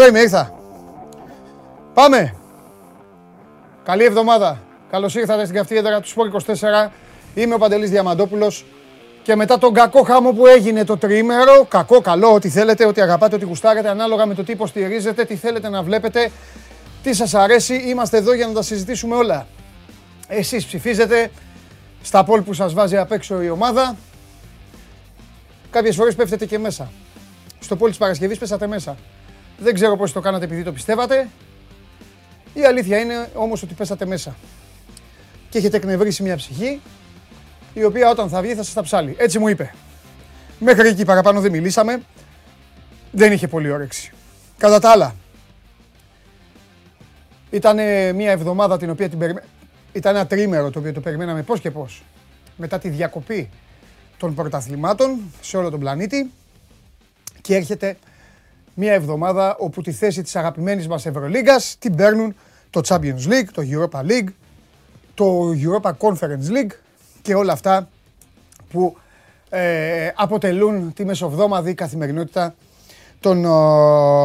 Εδώ είμαι, ήρθα. Πάμε. Καλή εβδομάδα. Καλώς ήρθατε στην καυτή έδρα του Σπόρ 24. Είμαι ο Παντελής Διαμαντόπουλος. Και μετά τον κακό χάμο που έγινε το τρίμερο, κακό, καλό, ό,τι θέλετε, ό,τι αγαπάτε, ό,τι γουστάρετε, ανάλογα με το τι υποστηρίζετε, τι θέλετε να βλέπετε, τι σας αρέσει, είμαστε εδώ για να τα συζητήσουμε όλα. Εσείς ψηφίζετε στα πόλ που σας βάζει απ' έξω η ομάδα. Κάποιες φορές πέφτετε και μέσα. Στο πόλ της Παρασκευής πέσατε μέσα. Δεν ξέρω πώς το κάνατε επειδή το πιστεύατε. Η αλήθεια είναι όμως ότι πέσατε μέσα. Και έχετε εκνευρίσει μια ψυχή η οποία όταν θα βγει θα σας τα ψάλει. Έτσι μου είπε. Μέχρι εκεί παραπάνω δεν μιλήσαμε. Δεν είχε πολύ όρεξη. Κατά τα άλλα, ήταν μια εβδομάδα την οποία την περιμέναμε. Ήταν ένα τρίμερο το οποίο το περιμέναμε πώς και πώς. Μετά τη διακοπή των πρωταθλημάτων σε όλο τον πλανήτη και έρχεται μια εβδομάδα όπου τη θέση της αγαπημένης μας Ευρωλίγκας την παίρνουν το Champions League, το Europa League, το Europa Conference League και όλα αυτά που ε, αποτελούν τη μεσοβδόμαδη καθημερινότητα των ε,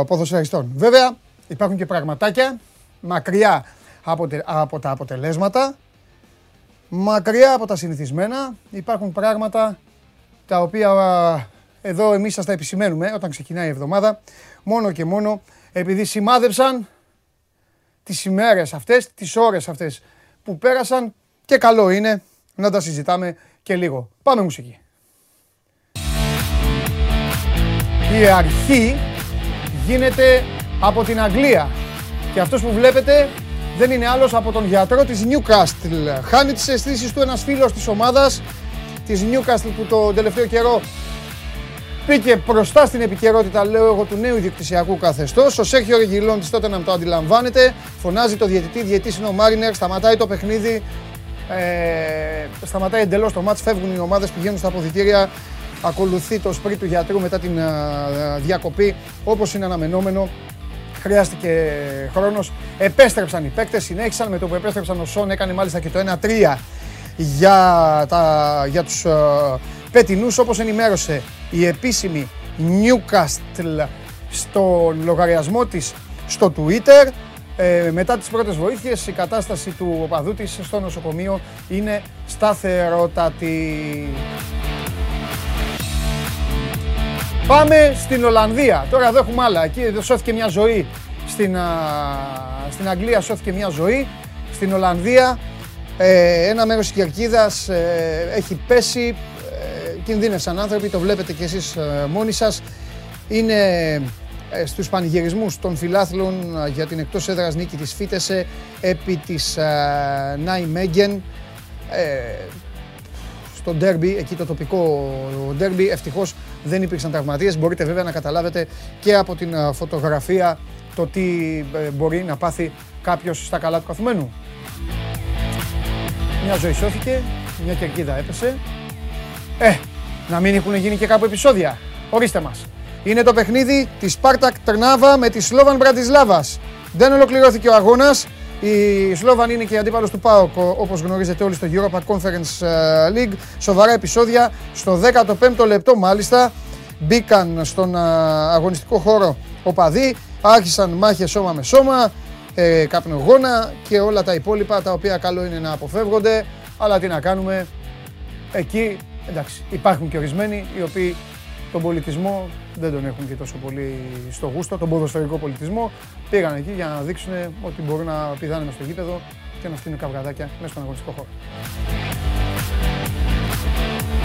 ποδοσφαιριστών. Βέβαια υπάρχουν και πραγματάκια μακριά από, από τα αποτελέσματα, μακριά από τα συνηθισμένα. Υπάρχουν πράγματα τα οποία εδώ εμείς σας τα επισημαίνουμε όταν ξεκινάει η εβδομάδα, μόνο και μόνο επειδή σημάδεψαν τις ημέρες αυτές, τις ώρες αυτές που πέρασαν και καλό είναι να τα συζητάμε και λίγο. Πάμε μουσική. Η αρχή γίνεται από την Αγγλία και αυτός που βλέπετε δεν είναι άλλος από τον γιατρό της Newcastle. Χάνει τις αισθήσεις του ένας φίλος της ομάδας της Newcastle που το τελευταίο καιρό Πήκε μπροστά στην επικαιρότητα, λέω εγώ, του νέου ιδιοκτησιακού καθεστώς. Ο Σέρχιο Ρεγγιλόν τη τότε να το αντιλαμβάνεται. Φωνάζει το διαιτητή, διαιτής είναι ο Μάρινερ, σταματάει το παιχνίδι. Ε, σταματάει εντελώς το μάτς, φεύγουν οι ομάδες, πηγαίνουν στα αποδητήρια. Ακολουθεί το σπρίτ του γιατρού μετά την διακοπή, όπως είναι αναμενόμενο. Χρειάστηκε χρόνος. Επέστρεψαν οι παίκτες, συνέχισαν με το που επέστρεψαν ο Σον, έκανε μάλιστα και το 1-3 για, τα, για τους πετινούς όπως ενημέρωσε η επίσημη Newcastle στο λογαριασμό της στο Twitter. Ε, μετά τις πρώτες βοήθειες η κατάσταση του οπαδού της στο νοσοκομείο είναι σταθερότατη. Πάμε στην Ολλανδία. Τώρα εδώ έχουμε άλλα. Εκεί σώθηκε μια ζωή. Στην, στην Αγγλία σώθηκε μια ζωή. Στην Ολλανδία ε, ένα μέρος της Κερκίδας ε, έχει πέσει κινδύνευσαν άνθρωποι, το βλέπετε κι εσείς ε, μόνοι σας. Είναι ε, στους πανηγυρισμούς των φιλάθλων ε, για την εκτός έδρας νίκη της Φίτεσε επί της Νάι Μέγγεν στο ντέρμπι, εκεί το τοπικό ντέρμπι. Ευτυχώς δεν υπήρξαν τραυματίες. Μπορείτε βέβαια να καταλάβετε και από την φωτογραφία το τι μπορεί να πάθει κάποιος στα καλά του καθουμένου. Μια ζωή σώθηκε, μια κερκίδα έπεσε. Ε, να μην έχουν γίνει και κάπου επεισόδια. Ορίστε μας. Είναι το παιχνίδι της Σπάρτακ Τρνάβα με τη Σλόβαν Μπρατισλάβας. Δεν ολοκληρώθηκε ο αγώνας. Η Σλόβαν είναι και η αντίπαλος του ΠΑΟΚ, όπως γνωρίζετε όλοι στο Europa Conference ε, League. Σοβαρά επεισόδια. Στο 15ο λεπτό μάλιστα μπήκαν στον ε, αγωνιστικό χώρο οπαδοί. Άρχισαν μάχες σώμα με σώμα, ε, καπνογόνα και όλα τα υπόλοιπα τα οποία καλό είναι να αποφεύγονται. Αλλά τι να κάνουμε, εκεί Εντάξει, υπάρχουν και ορισμένοι οι οποίοι τον πολιτισμό δεν τον έχουν και τόσο πολύ στο γούστο, τον ποδοσφαιρικό πολιτισμό. Πήγαν εκεί για να δείξουν ότι μπορούν να πηδάνε στο γήπεδο και να στείλουν καυγαδάκια μέσα στον αγωνιστικό χώρο.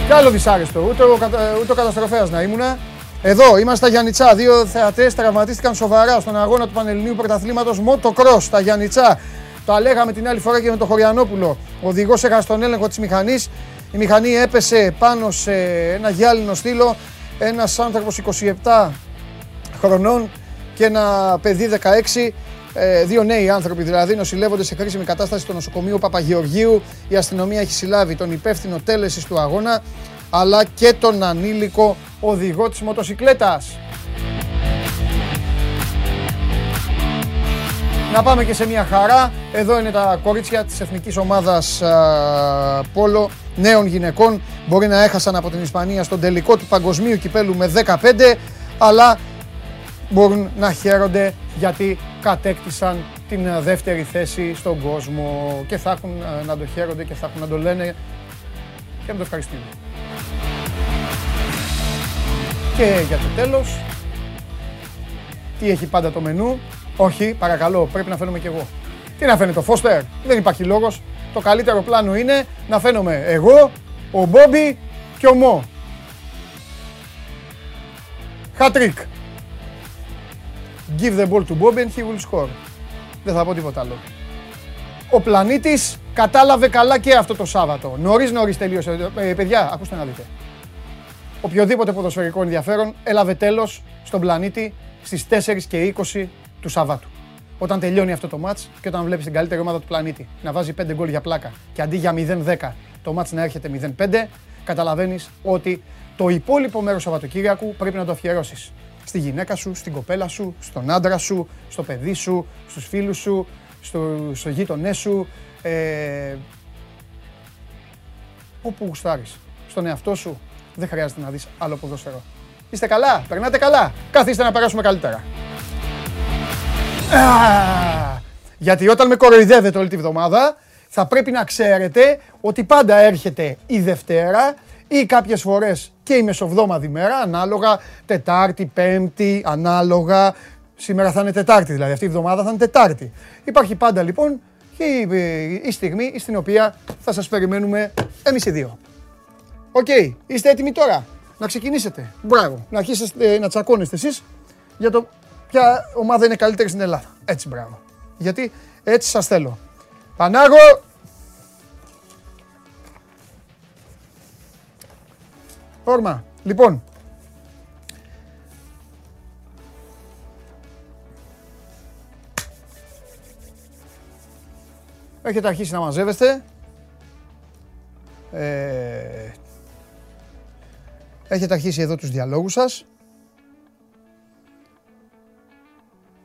Κι άλλο δυσάρεστο, ούτε ο, ούτε ο καταστροφέας να ήμουνα. Εδώ είμαστε στα Γιάννητσά. Δύο θεατές τραυματίστηκαν σοβαρά στον αγώνα του Πανελληνίου Πρωταθλήματος Motocross στα Γιάννητσά. Τα λέγαμε την άλλη φορά και με τον Χωριανόπουλο. Ο οδηγός έκανε στον έλεγχο της μηχανής η μηχανή έπεσε πάνω σε ένα γυάλινο στήλο. Ένας άνθρωπος 27 χρονών και ένα παιδί 16 ε, δύο νέοι άνθρωποι δηλαδή νοσηλεύονται σε κρίσιμη κατάσταση στο νοσοκομείο Παπαγεωργίου. Η αστυνομία έχει συλλάβει τον υπεύθυνο τέλεσης του αγώνα αλλά και τον ανήλικο οδηγό της μοτοσυκλέτας. Να πάμε και σε μια χαρά. Εδώ είναι τα κορίτσια της εθνικής ομάδας Πόλο νέων γυναικών. Μπορεί να έχασαν από την Ισπανία στον τελικό του παγκοσμίου κυπέλου με 15, αλλά μπορούν να χαίρονται γιατί κατέκτησαν την ε, δεύτερη θέση στον κόσμο και θα έχουν ε, να το χαίρονται και θα έχουν να το λένε και να το ευχαριστούν. Και για το τέλος, τι έχει πάντα το μενού; Όχι, παρακαλώ, πρέπει να φαίνομαι κι εγώ. Τι να φαίνεται, το Φώστερ; Δεν υπάρχει λόγος. Το καλύτερο πλάνο είναι να φαίνομαι εγώ, ο Μπόμπι και ο Μο. Χατρίκ. Give the ball to Bobby and he will score. Δεν θα πω τίποτα άλλο. Ο πλανήτης κατάλαβε καλά και αυτό το Σάββατο. Νωρίς νωρίς τελείωσε. Ε, παιδιά, ακούστε να δείτε. Οποιοδήποτε ποδοσφαιρικό ενδιαφέρον έλαβε τέλος στον πλανήτη στις 4 και 20 του Σαββάτου. Όταν τελειώνει αυτό το μάτς και όταν βλέπεις την καλύτερη ομάδα του πλανήτη να βάζει 5 γκολ για πλάκα και αντί για 0-10 το μάτς να έρχεται 0-5, καταλαβαίνεις ότι το υπόλοιπο μέρος Σαββατοκύριακου πρέπει να το αφιερώσεις στη γυναίκα σου, στην κοπέλα σου, στον άντρα σου, στο παιδί σου, στους φίλους σου, στο, στο γείτονές σου, ε, όπου γουστάρεις. Στον εαυτό σου δεν χρειάζεται να δεις άλλο ποδόσφαιρο. Είστε καλά, περνάτε καλά, καθίστε να περάσουμε καλύτερα. Γιατί όταν με κοροϊδεύετε όλη τη βδομάδα, θα πρέπει να ξέρετε ότι πάντα έρχεται η Δευτέρα ή κάποιες φορές και η μεσοβδόμαδη μέρα, ανάλογα Τετάρτη, Πέμπτη, ανάλογα. Σήμερα θα είναι Τετάρτη δηλαδή, αυτή η εβδομάδα θα είναι Τετάρτη. Υπάρχει πάντα λοιπόν και η, στιγμή στην οποία θα σας περιμένουμε εμείς οι δύο. Οκ, είστε έτοιμοι τώρα να ξεκινήσετε; Μπράβο, να αρχίσετε να τσακώνεστε εσείς για το ποια ομάδα είναι καλύτερη στην Ελλάδα. Έτσι μπράβο. Γιατί έτσι σας θέλω. Πανάγο, Όρμα. Λοιπόν. Έχετε αρχίσει να μαζεύεστε. Ε, έχετε αρχίσει εδώ τους διαλόγους σας.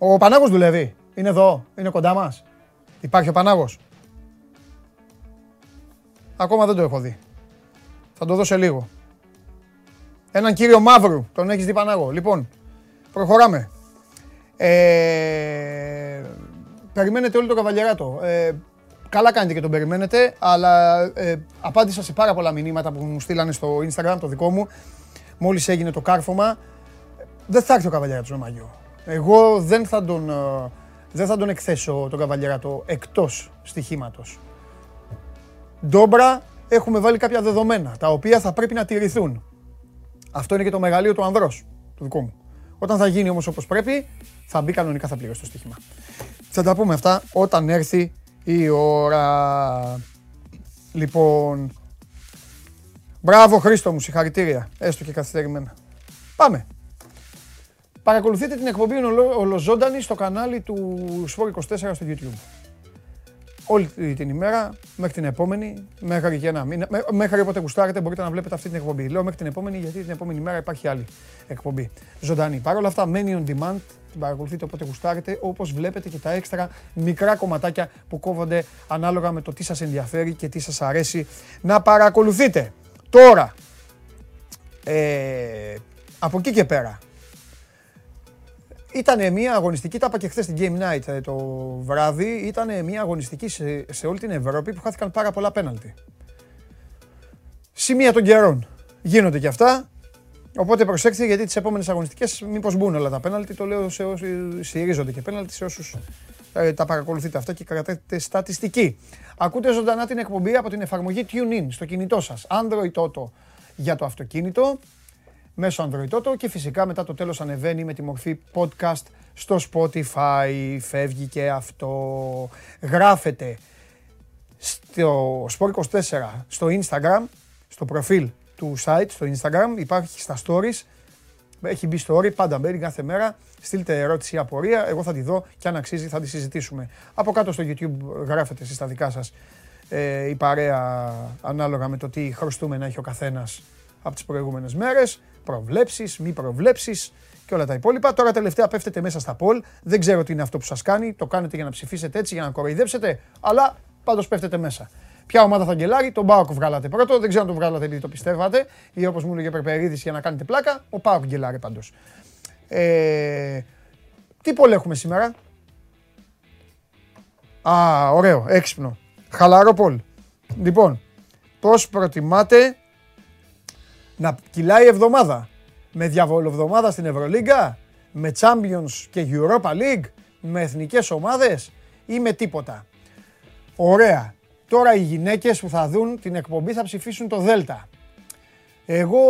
Ο Πανάγος δουλεύει. Είναι εδώ. Είναι κοντά μας. Υπάρχει ο Πανάγος. Ακόμα δεν το έχω δει. Θα το δω σε λίγο. Έναν κύριο Μαύρου, τον έχεις δει Πανάγο. Λοιπόν, προχωράμε. Ε, περιμένετε όλο το καβαλιαράτο. Ε, καλά κάνετε και τον περιμένετε, αλλά ε, απάντησα σε πάρα πολλά μηνύματα που μου στείλανε στο Instagram, το δικό μου, μόλις έγινε το κάρφωμα. Δεν θα έρθει ο καβαλιαράτος με μαγιό. Εγώ δεν θα τον, ε, δεν θα τον εκθέσω τον καβαλιαράτο εκτός στοιχήματος. Ντόμπρα, έχουμε βάλει κάποια δεδομένα, τα οποία θα πρέπει να τηρηθούν. Αυτό είναι και το μεγαλείο του ανδρός, του δικού μου. Όταν θα γίνει όμως όπως πρέπει, θα μπει κανονικά, θα πληρώσει το στοίχημα. Θα τα πούμε αυτά όταν έρθει η ώρα. Λοιπόν, μπράβο Χρήστο μου, συγχαρητήρια, έστω και καθυστερημένα. Πάμε. Παρακολουθείτε την εκπομπή ολοζώντανη στο κανάλι του Sport 24 στο YouTube όλη την ημέρα μέχρι την επόμενη, μέχρι και ένα μήνα. Μέχρι όποτε γουστάρετε μπορείτε να βλέπετε αυτή την εκπομπή. Λέω μέχρι την επόμενη γιατί την επόμενη μέρα υπάρχει άλλη εκπομπή. Ζωντανή. Παρ' όλα αυτά μένει on demand, την παρακολουθείτε όποτε γουστάρετε, όπως βλέπετε και τα έξτρα μικρά κομματάκια που κόβονται ανάλογα με το τι σας ενδιαφέρει και τι σας αρέσει να παρακολουθείτε. Τώρα, ε, από εκεί και πέρα, ήταν μια αγωνιστική, τα είπα και χθες στην Game Night ε, το βράδυ, ήταν μια αγωνιστική σε, σε όλη την Ευρώπη που χάθηκαν πάρα πολλά πέναλτι. Σημεία των καιρών. Γίνονται και αυτά. Οπότε προσέξτε γιατί τις επόμενες αγωνιστικές μήπως μπουν όλα τα πέναλτι. Το λέω σε όσου στηρίζονται και πέναλτι, σε όσους ε, τα παρακολουθείτε αυτά και κρατάτε στατιστική. Ακούτε ζωντανά την εκπομπή από την εφαρμογή TuneIn στο κινητό σας. Android Auto για το αυτοκίνητο μέσω Android Auto και φυσικά μετά το τέλος ανεβαίνει με τη μορφή podcast στο Spotify, φεύγει και αυτό. Γράφεται στο Sport24 στο Instagram, στο προφίλ του site, στο Instagram, υπάρχει στα stories, έχει μπει story, πάντα μπαίνει κάθε μέρα. Στείλτε ερώτηση ή απορία, εγώ θα τη δω και αν αξίζει θα τη συζητήσουμε. Από κάτω στο YouTube γράφετε εσείς τα δικά σας ε, η παρέα ανάλογα με το τι χρωστούμε να έχει ο καθένας από τις προηγούμενες μέρες προβλέψεις, μη προβλέψεις και όλα τα υπόλοιπα. Τώρα τελευταία πέφτετε μέσα στα πόλ. Δεν ξέρω τι είναι αυτό που σας κάνει. Το κάνετε για να ψηφίσετε έτσι, για να κοροϊδέψετε. Αλλά πάντως πέφτετε μέσα. Ποια ομάδα θα γκελάρει, τον Πάοκ βγάλατε πρώτο. Δεν ξέρω αν το βγάλατε επειδή το πιστεύατε ή όπως μου έλεγε Περπερίδης για να κάνετε πλάκα. Ο Πάοκ γκελάρει πάντως. Ε, τι πόλ έχουμε σήμερα; Α, ωραίο, έξυπνο. Χαλαρό πόλ. Λοιπόν, πώς προτιμάτε να κυλάει η εβδομάδα. Με διαβολοβδομάδα στην Ευρωλίγκα, με Champions και Europa League, με εθνικές ομάδες ή με τίποτα. Ωραία. Τώρα οι γυναίκες που θα δουν την εκπομπή θα ψηφίσουν το Δέλτα. Εγώ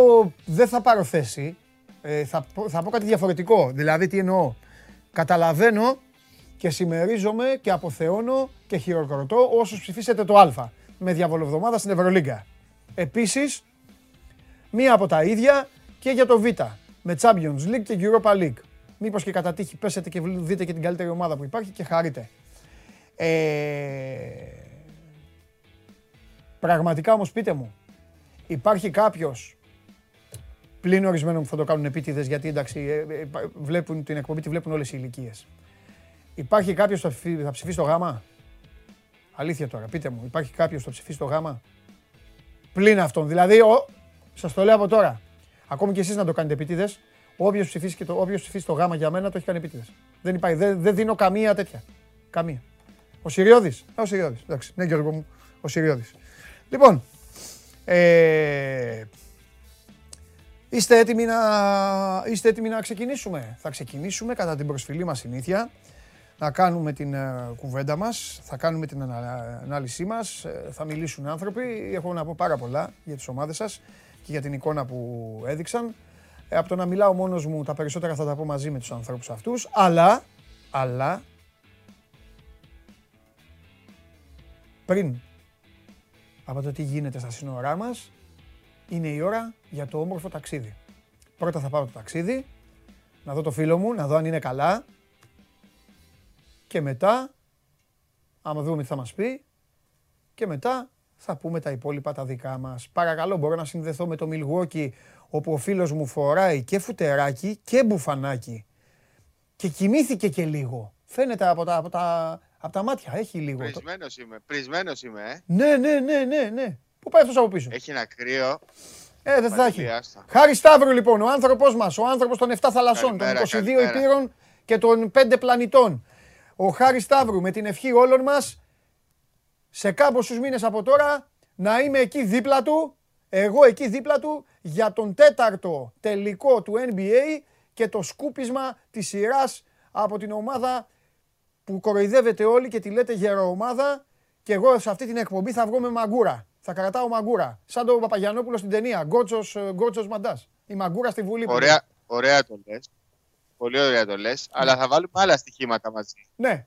δεν θα πάρω θέση. Ε, θα, θα πω κάτι διαφορετικό. Δηλαδή τι εννοώ. Καταλαβαίνω και συμμερίζομαι και αποθεώνω και χειροκροτώ όσους ψηφίσετε το Α με διαβολοβδομάδα στην Ευρωλίγκα. Επίσης, μία από τα ίδια και για το Β με Champions League και Europa League. Μήπως και κατά τύχη πέσετε και δείτε και την καλύτερη ομάδα που υπάρχει και χαρείτε. Ε... Πραγματικά όμως πείτε μου, υπάρχει κάποιος πλην ορισμένων που θα το κάνουν επίτηδες γιατί εντάξει, ε, ε, βλέπουν την εκπομπή, τη βλέπουν όλες οι ηλικίες. Υπάρχει κάποιος που θα ψηφίσει το γάμα; Αλήθεια τώρα, πείτε μου, υπάρχει κάποιος που θα ψηφίσει το γάμα; Πλην αυτόν. Δηλαδή, σας το λέω από τώρα. Ακόμη και εσείς να το κάνετε επίτηδες, όποιος ψηφίσει, το, ψηφίσει το γάμα για μένα το έχει κάνει επίτηδες. Δεν υπάρχει, δεν, δεν δίνω καμία τέτοια. Καμία. Ο Σιριώδη. Ο Σιριώδη. Εντάξει, ναι, Γιώργο μου. Ο Σιριώδη. Λοιπόν, ε, είστε, έτοιμοι να, είστε έτοιμοι να ξεκινήσουμε; Θα ξεκινήσουμε κατά την προσφυλή μας συνήθεια. Να κάνουμε την uh, κουβέντα μας, θα κάνουμε την ανάλυση μας, ε, θα μιλήσουν άνθρωποι. Έχω να πω πάρα πολλά για τις ομάδες σας και για την εικόνα που έδειξαν. Ε, από το να μιλάω μόνος μου, τα περισσότερα θα τα πω μαζί με τους ανθρώπους αυτούς. Αλλά, αλλά, πριν από το τι γίνεται στα σύνορά μας, είναι η ώρα για το όμορφο ταξίδι. Πρώτα θα πάω το ταξίδι, να δω το φίλο μου, να δω αν είναι καλά και μετά, άμα δούμε τι θα μας πει, και μετά θα πούμε τα υπόλοιπα τα δικά μας. Παρακαλώ, μπορώ να συνδεθώ με το Milwaukee, όπου ο φίλος μου φοράει και φουτεράκι και μπουφανάκι και κοιμήθηκε και λίγο. Φαίνεται από τα, από τα, από τα μάτια, έχει λίγο. Πρισμένος είμαι, πρισμένος είμαι, ε. Ναι, ναι, ναι, ναι, ναι. Πού πάει αυτός από πίσω; Έχει ένα κρύο. Ε, δεν θα έχει. Χάρη Σταύρου λοιπόν, ο άνθρωπος μας, ο άνθρωπος των 7 θαλασσών, των 22 υπήρων και των 5 πλανητών. Ο Χάρη Σταύρου με την ευχή όλων μας σε κάμποσους μήνες από τώρα να είμαι εκεί δίπλα του, εγώ εκεί δίπλα του για τον τέταρτο τελικό του NBA και το σκούπισμα της σειράς από την ομάδα που κοροϊδεύετε όλοι και τη λέτε γεροομάδα και εγώ σε αυτή την εκπομπή θα βγω με μαγκούρα. Θα κρατάω μαγκούρα. Σαν τον Παπαγιανόπουλο στην ταινία. Γκότσος, ε, γκότσος Μαντάς. Η μαγκούρα στη Βουλή. Ωραία, ωραία το λες. Πολύ ωραία το λες. Ναι. Αλλά θα βάλουμε άλλα στοιχήματα μαζί. Ναι.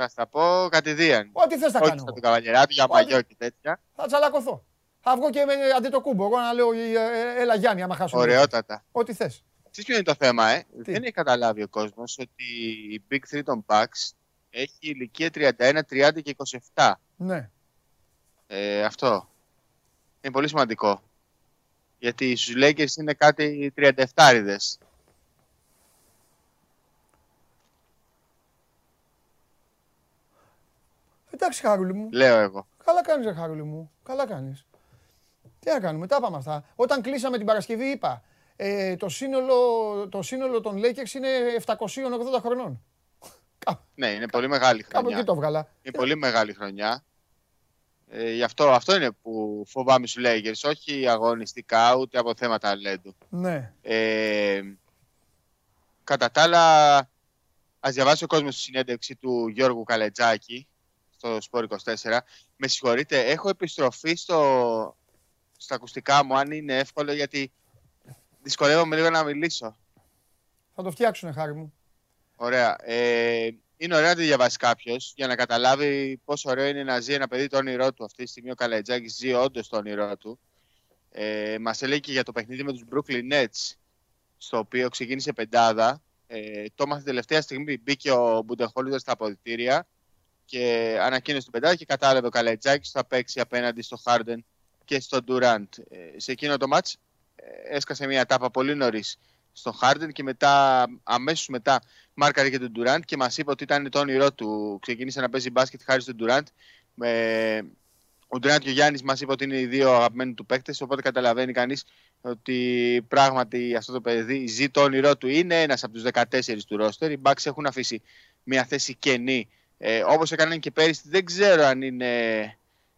Θα στα πω κατηδίαν. Ό,τι θες θα Όχι κάνω. Όχι στον καβαλιεράτο για μαγιό και τέτοια. Θα τσαλακωθώ. Θα βγω και με αντί το κούμπο. Εγώ να λέω ε, ε, έλα Γιάννη άμα χάσω. Ωραιότατα. Ό,τι θες. Τι ποιο είναι το θέμα, ε; Δεν έχει καταλάβει ο κόσμος ότι η Big 3 των Bucks έχει ηλικία 31, 30 και 27. Ναι. Ε, αυτό. Είναι πολύ σημαντικό. Γιατί στους Lakers είναι κάτι 37 ριδες. Εντάξει, Χαρούλη μου. Λέω εγώ. Καλά κάνεις, Χαρούλη μου. Καλά κάνεις. Τι να κάνουμε, τα πάμε αυτά. Όταν κλείσαμε την Παρασκευή είπα, ε, το, σύνολο, το σύνολο των Lakers είναι 780 χρονών. Ναι, είναι πολύ μεγάλη χρονιά. Κάπου εκεί το βγάλα. Είναι πολύ μεγάλη χρονιά. Ε, γι' αυτό, αυτό είναι που φοβάμαι στους Lakers, όχι αγωνιστικά ούτε από θέματα αλέντου. Ναι. Ε, κατά τα άλλα, ας διαβάσει ο κόσμος στη συνέντευξη του Γιώργου Καλετζάκη στο Sport 24. Με συγχωρείτε, έχω επιστροφή στο, στα ακουστικά μου, αν είναι εύκολο, γιατί δυσκολεύομαι λίγο να μιλήσω. Θα το φτιάξουνε, χάρη μου. Ωραία. Ε, είναι ωραίο να τη διαβάσει κάποιος για να καταλάβει πόσο ωραίο είναι να ζει ένα παιδί το όνειρό του. Αυτή τη στιγμή ο Καλετζάκης ζει όντως το όνειρό του. Ε, Μας έλεγε και για το παιχνίδι με τους Brooklyn Nets, στο οποίο ξεκίνησε πεντάδα. Ε, το έμαθε τελευταία στιγμή. Μπήκε ο Μπουντεχόλιδο στα αποδητήρια και ανακοίνωσε την πεντάδα και κατάλαβε ο Καλετζάκης θα παίξει απέναντι στο Harden και στο Durant. Ε, σε εκείνο το μάτς ε, έσκασε μια τάπα πολύ νωρίς στον Χάρντεν και μετά, αμέσως μετά μάρκαρε και τον Ντουράντ και μας είπε ότι ήταν το όνειρό του. Ξεκίνησε να παίζει μπάσκετ χάρη στον Ντουράντ. Με... Ο Ντουράντ και ο Γιάννης μας είπε ότι είναι οι δύο αγαπημένοι του παίκτες, οπότε καταλαβαίνει κανείς ότι πράγματι αυτό το παιδί ζει το όνειρό του, είναι ένας από τους 14 του ρόστερ. Οι Bucks έχουν αφήσει μια θέση κενή, ε, όπως έκαναν και πέρυσι. Δεν ξέρω αν, είναι,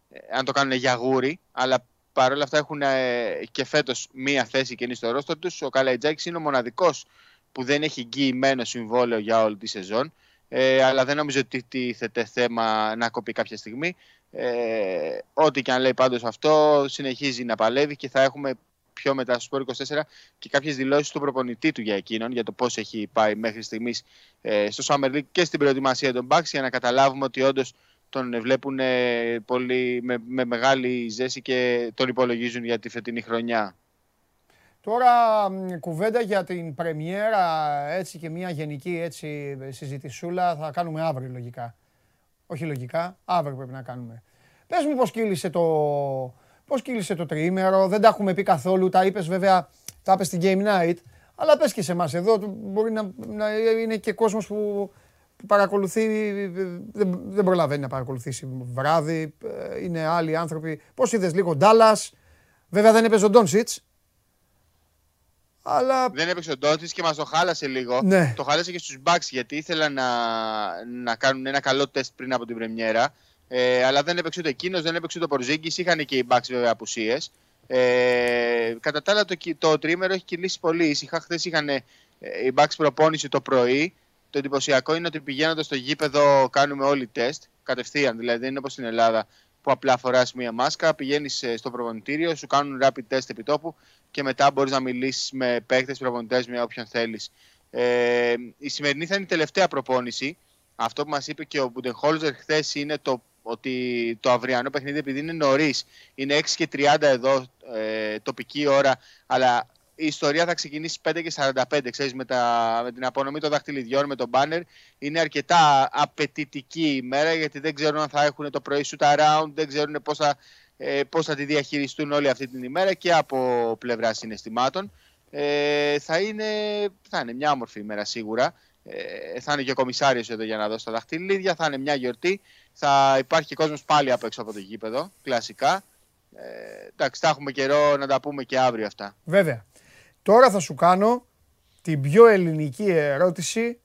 ε, αν το κάνουν για γούρι, αλλά παρόλα αυτά έχουν ε, και φέτος μια θέση κενή στο ρόστερ τους. Ο Καλαϊτζάκης είναι ο μοναδικός που δεν έχει εγγυημένο συμβόλαιο για όλη τη σεζόν. Ε, αλλά δεν νομίζω ότι τίθεται θέμα να κοπεί κάποια στιγμή. Ε, ό,τι και αν λέει πάντως αυτό συνεχίζει να παλεύει και θα έχουμε πιο μετά στο Σπόρ 24 και κάποιες δηλώσεις του προπονητή του για εκείνον, για το πώς έχει πάει μέχρι στιγμής ε, στο Summer League και στην προετοιμασία των Bucks για να καταλάβουμε ότι όντως τον βλέπουν ε, πολύ, με, με μεγάλη ζέση και τον υπολογίζουν για τη φετινή χρονιά. Τώρα κουβέντα για την πρεμιέρα έτσι και μια γενική έτσι συζητησούλα θα κάνουμε αύριο λογικά. Όχι λογικά, αύριο πρέπει να κάνουμε. Πες μου πώς κύλησε το, πώς κύλησε το τριήμερο, δεν τα έχουμε πει καθόλου, τα είπες βέβαια, τα είπες στην Game Night, αλλά πες και σε εμάς εδώ, μπορεί να, να είναι και κόσμος που, παρακολουθεί, δεν, δεν προλαβαίνει να παρακολουθήσει βράδυ, ε, είναι άλλοι άνθρωποι. Πώς είδες λίγο Ντάλλας, βέβαια δεν έπαιζε ο Ντόνσιτς, αλλά... Δεν έπαιξε ο Ντόντσιτ και μας το χάλασε λίγο. Ναι. Το χάλασε και στους Bucks γιατί ήθελαν να, να κάνουν ένα καλό τεστ πριν από την Πρεμιέρα. Ε, αλλά δεν έπαιξε ούτε εκείνος, δεν έπαιξε ούτε ο Πορζίγκη. Είχαν και οι Bucks βέβαια απουσίες. Ε, κατά τα άλλα, το, το τρίμερο έχει κυλήσει πολύ ήσυχα. Χθες είχαν ε, οι Bucks προπόνηση το πρωί. Το εντυπωσιακό είναι ότι πηγαίνοντας στο γήπεδο κάνουμε όλοι τεστ. Κατευθείαν δηλαδή, δεν είναι όπως στην Ελλάδα που απλά φοράς μία μάσκα, πηγαίνεις ε, στο προπονητήριο, σου κάνουν rapid test επιτόπου και μετά μπορείς να μιλήσεις με παίκτες, προπονητές, με όποιον θέλεις. Ε, η σημερινή θα είναι η τελευταία προπόνηση. Αυτό που μας είπε και ο Μπουντεχόλζερ χθες είναι το ότι το αυριανό παιχνίδι, επειδή είναι νωρίς, είναι 6 και 30 εδώ ε, τοπική ώρα, αλλά η ιστορία θα ξεκινήσει 5 και 45, ξέρεις, με, τα, με την απονομή των δαχτυλιδιών, με τον μπάνερ. Είναι αρκετά απαιτητική ημέρα, γιατί δεν ξέρουν αν θα έχουν το πρωί shoot around, δεν ξέρουν πώς θα, ε, πώς θα τη διαχειριστούν όλη αυτή την ημέρα και από πλευρά συναισθημάτων. Ε, θα, είναι, θα είναι μια όμορφη ημέρα σίγουρα. Ε, θα είναι και ο κομισάριος εδώ για να δώσει τα δαχτυλίδια, θα είναι μια γιορτή. Θα υπάρχει και κόσμος πάλι απ' έξω από το γήπεδο, κλασικά. Ε, εντάξει, θα έχουμε καιρό να τα πούμε και αύριο αυτά. Βέβαια. Τώρα θα σου κάνω την πιο ελληνική ερώτηση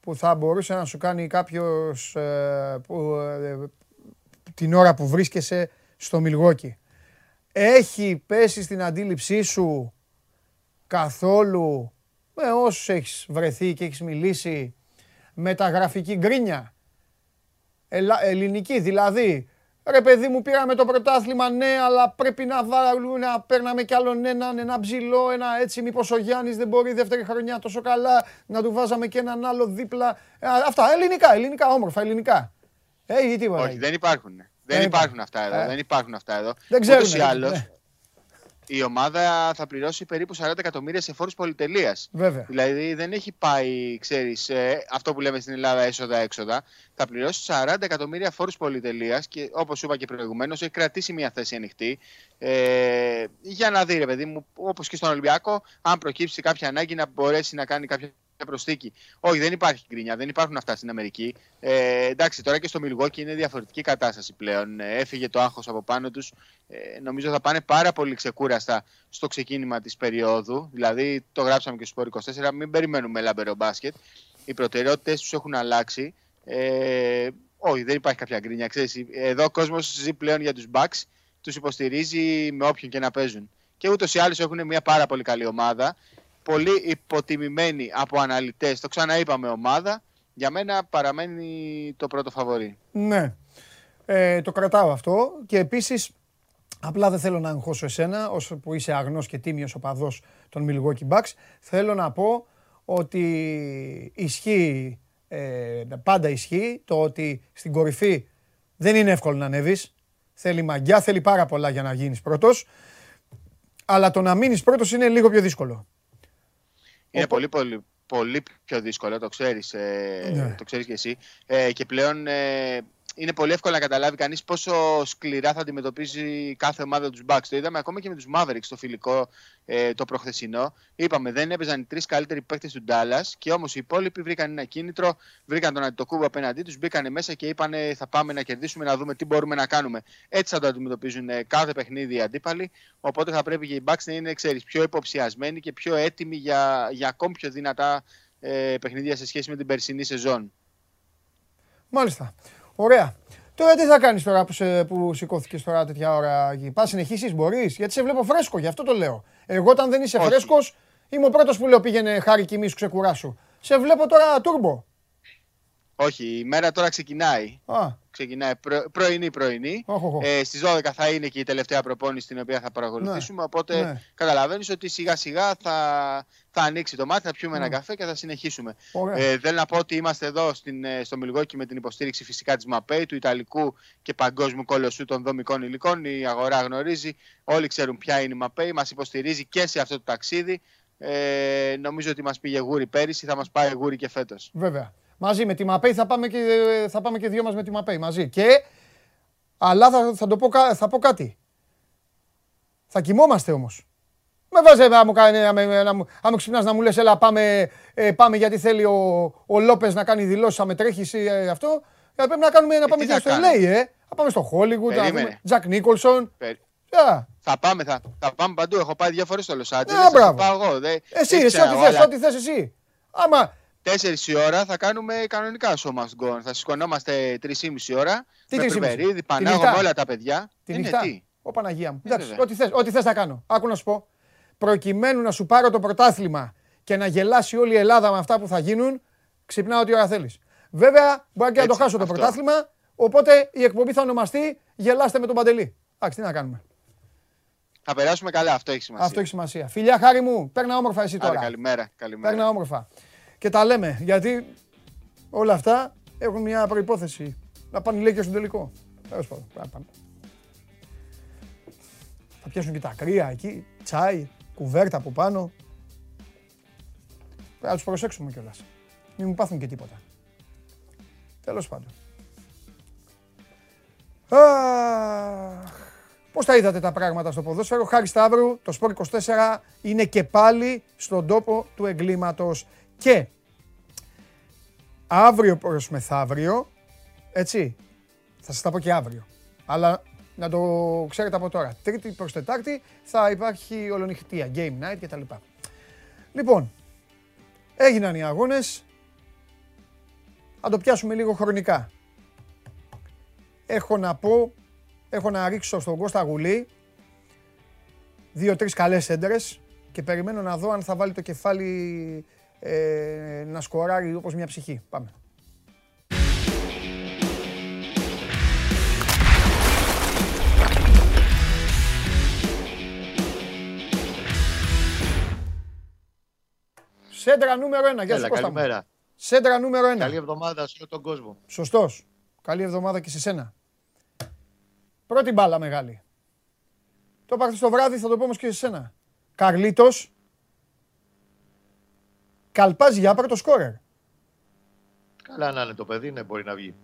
που θα μπορούσε να σου κάνει κάποιος ε, που, ε, την ώρα που βρίσκεσαι στο Μιλγόκι. Έχει πέσει στην αντίληψή σου καθόλου με όσους έχεις βρεθεί και έχεις μιλήσει μεταγραφική γκρίνια; Ελληνική δηλαδή Ρε παιδί μου πήραμε το πρωτάθλημα, ναι, αλλά πρέπει να βάλουμε, να παίρναμε κι άλλον έναν, ένα ψηλό, ένα έτσι, μήπως ο Γιάννης δεν μπορεί δεύτερη χρονιά τόσο καλά, να του βάζαμε και έναν άλλο δίπλα. Ε, αυτά, ελληνικά, ελληνικά, όμορφα, ελληνικά. Ε, τίποτα. Όχι, δεν υπάρχουν. Δεν, υπάρχουν αυτά εδώ. Ε. Δεν υπάρχουν αυτά εδώ. Δεν ξέρουν. Ναι η ομάδα θα πληρώσει περίπου 40 εκατομμύρια σε φόρους πολυτελείας. Βέβαια. Δηλαδή δεν έχει πάει, ξέρεις, ε, αυτό που λέμε στην Ελλάδα έσοδα-έξοδα. Θα πληρώσει 40 εκατομμύρια φόρους πολυτελείας και όπως είπα και προηγουμένως έχει κρατήσει μια θέση ανοιχτή ε, για να δει ρε παιδί μου, όπως και στον Ολυμπιακό, αν προκύψει κάποια ανάγκη να μπορέσει να κάνει κάποια προσθήκη. Όχι, δεν υπάρχει γκρίνια, δεν υπάρχουν αυτά στην Αμερική. Ε, εντάξει, τώρα και στο Μιλγόκι είναι διαφορετική κατάσταση πλέον. Ε, έφυγε το άγχος από πάνω τους. Ε, νομίζω θα πάνε πάρα πολύ ξεκούραστα στο ξεκίνημα της περίοδου. Δηλαδή, το γράψαμε και στο 24, μην περιμένουμε λαμπερό μπάσκετ. Οι προτεραιότητες τους έχουν αλλάξει. Ε, όχι, δεν υπάρχει κάποια γκρίνια. Ξέρεις, εδώ ο κόσμος ζει πλέον για τους Bucks, τους υποστηρίζει με όποιον και να παίζουν. Και ούτως ή άλλως έχουν μια πάρα πολύ καλή ομάδα πολύ υποτιμημένη από αναλυτές, το ξαναείπαμε ομάδα, για μένα παραμένει το πρώτο φαβορή. Ναι, ε, το κρατάω αυτό. Και επίσης απλά δεν θέλω να αγχώσω εσένα, όσο που είσαι αγνός και τίμιος οπαδός των Milwaukee Bucks, θέλω να πω ότι ισχύει, ε, πάντα ισχύει, το ότι στην κορυφή δεν είναι εύκολο να ανέβεις, θέλει μαγιά, θέλει πάρα πολλά για να γίνεις πρώτος, αλλά το να μείνεις πρώτος είναι λίγο πιο δύσκολο. Είναι πολύ, πολύ, πολύ πιο δύσκολο, το ξέρεις, ε, ναι. το ξέρεις και εσύ. Ε, και πλέον ε, είναι πολύ εύκολο να καταλάβει κανείς πόσο σκληρά θα αντιμετωπίζει κάθε ομάδα τους Bucks. Το είδαμε ακόμα και με τους Mavericks στο φιλικό ε, το προχθεσινό. Είπαμε, δεν έπαιζαν οι τρεις καλύτεροι παίκτες του Ντάλλα και όμως οι υπόλοιποι βρήκαν ένα κίνητρο, βρήκαν τον Αντιτοκούμπο απέναντί τους, μπήκαν μέσα και είπαν θα πάμε να κερδίσουμε, να δούμε τι μπορούμε να κάνουμε. Έτσι θα το αντιμετωπίζουν ε, κάθε παιχνίδι οι αντίπαλοι. Οπότε θα πρέπει και οι Bucks να είναι ξέρεις, πιο υποψιασμένοι και πιο έτοιμοι για, για ακόμη πιο δυνατά ε, παιχνίδια σε σχέση με την περσινή σεζόν. Μάλιστα. Ωραία. Τώρα τι θα κάνεις τώρα που, σε, που σηκώθηκες τώρα τέτοια ώρα εκεί. Πας συνεχίσεις, μπορείς; Γιατί σε βλέπω φρέσκο, γι' αυτό το λέω. Εγώ όταν δεν είσαι φρέσκος, είμαι ο πρώτος που λέω πήγαινε χάρη κοιμήσου, ξεκουράσου. Σε βλέπω τώρα τούρμπο. Όχι, η μέρα τώρα ξεκινάει. Α. Ξεκινάει προ, πρωινή πρωινή. Ε, Στις 12 θα είναι και η τελευταία προπόνηση την οποία θα παρακολουθήσουμε. Ναι. Οπότε ναι. καταλαβαίνεις ότι σιγά σιγά θα, θα ανοίξει το μάτι, θα πιούμε ναι. ένα καφέ και θα συνεχίσουμε. Ε, θέλω να πω ότι είμαστε εδώ στην, ε, στο Μιλγόκι με την υποστήριξη φυσικά της ΜΑΠΕΙ, του Ιταλικού και Παγκόσμιου Κολοσσού των Δομικών Υλικών. Η αγορά γνωρίζει, όλοι ξέρουν ποια είναι η ΜΑΠΕΙ, μας υποστηρίζει και σε αυτό το ταξίδι. Ε, νομίζω ότι μας πήγε γούρι πέρυσι, θα μας πάει γούρι και φέτος. Βέβαια. Μαζί με τη ΜΑΠΕΙ θα πάμε και, θα πάμε και δύο μας με τη ΜΑΠΕΙ μαζί. Και, αλλά θα, θα, το πω, θα πω κάτι. Θα κοιμόμαστε όμως. Με βάζει να μου, κάνει, να, να, να μου ξυπνάς να μου λες έλα πάμε, ε, πάμε γιατί θέλει ο, ο Λόπες να κάνει δηλώσεις να με τρέχεις ε, αυτό. Ε, πρέπει να, κάνουμε, να πάμε και στο LA, ε. Να πάμε στο Hollywood, να πούμε Τζακ Νίκολσον. Θα πάμε, θα, θα πάμε παντού. Έχω πάει δύο φορές στο Λος Άντζελες. Θα πάω εγώ. Δε, εσύ, εσύ, ό,τι θες, ό,τι θες εσύ. Άμα, 4 η ώρα θα κάνουμε κανονικά show must go Θα σηκωνόμαστε 3,5 ώρα. Τι με Περβερίδη, Πανάγο, με όλα τα παιδιά. Τη νυχτά. Τι; Ο Παναγία μου. Εντάξει, ό,τι θες, ό,τι θες θα κάνω. Άκου να σου πω. Προκειμένου να σου πάρω το πρωτάθλημα και να γελάσει όλη η Ελλάδα με αυτά που θα γίνουν, ξυπνάω ό,τι ώρα θέλεις. Βέβαια, μπορεί και να το χάσω το πρωτάθλημα, οπότε η εκπομπή θα ονομαστεί Γελάστε με τον Παντελή. Εντάξει, τι να κάνουμε. Θα περάσουμε καλά, αυτό έχει σημασία. Αυτό έχει σημασία. Φιλιά, χάρη μου, παίρνα όμορφα εσύ τώρα. καλημέρα. καλημέρα. Παίρνα όμορφα και τα λέμε. Γιατί όλα αυτά έχουν μια προπόθεση. Να πάνε λέει και στον τελικό. Τέλος πάντων. Θα πιάσουν και τα κρύα εκεί, τσάι, κουβέρτα από πάνω. Πρέπει να τους προσέξουμε κιόλας. Μην μου πάθουν και τίποτα. Τέλος πάντων. Πώς τα είδατε τα πράγματα στο ποδόσφαιρο, Χάρη Σταύρου, το Σπορ 24 είναι και πάλι στον τόπο του εγκλήματος. Και αύριο προς μεθαύριο, έτσι, θα σας τα πω και αύριο, αλλά να το ξέρετε από τώρα. Τρίτη προς Τετάρτη θα υπάρχει ολονυχτία, game night κτλ. Λοιπόν, έγιναν οι αγώνες, θα το πιάσουμε λίγο χρονικά. Έχω να πω, έχω να ρίξω στον Κώστα Γουλή δύο-τρεις καλές έντρες και περιμένω να δω αν θα βάλει το κεφάλι ε, να σκοράρει όπως μια ψυχή. Πάμε. Σέντρα νούμερο 1. Γεια σου Κώστα καλημέρα. Σέντρα νούμερο 1. Καλή εβδομάδα σε όλο τον κόσμο. Σωστός. Καλή εβδομάδα και σε σένα. Πρώτη μπάλα μεγάλη. Το πάρτε στο βράδυ, θα το πω όμως και σε σένα. Καρλίτος, καλπάζει για πρώτο σκόρερ. Καλά να είναι το παιδί, ναι, μπορεί να βγει.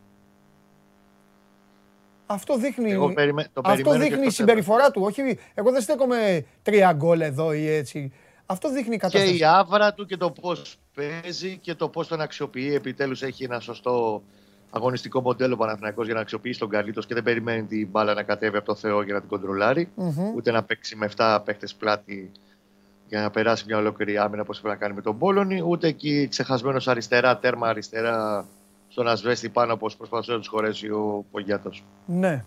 Αυτό δείχνει, εγώ περιμέ... το αυτό δείχνει η συμπεριφορά του. Όχι, εγώ δεν στέκομαι τρία γκολ εδώ ή έτσι. Αυτό δείχνει η κατάσταση. Και η άβρα του και το πώς παίζει και το πώς τον αξιοποιεί. Επιτέλους έχει ένα σωστό αγωνιστικό μοντέλο Παναθηναϊκός για να αξιοποιήσει τον καλύτερο και δεν περιμένει την μπάλα να κατέβει από το Θεό για να την κοντρολάρει. Mm-hmm. Ούτε να παίξει με 7 παίχτες πλάτη για να περάσει μια ολόκληρη άμυνα όπως πρέπει να κάνει με τον Πόλωνη, ούτε εκεί ξεχασμένος αριστερά, τέρμα αριστερά στον Ασβέστη πάνω όπως προσπαθούσε να τους χωρέσει ο Πογιάτος. Ναι.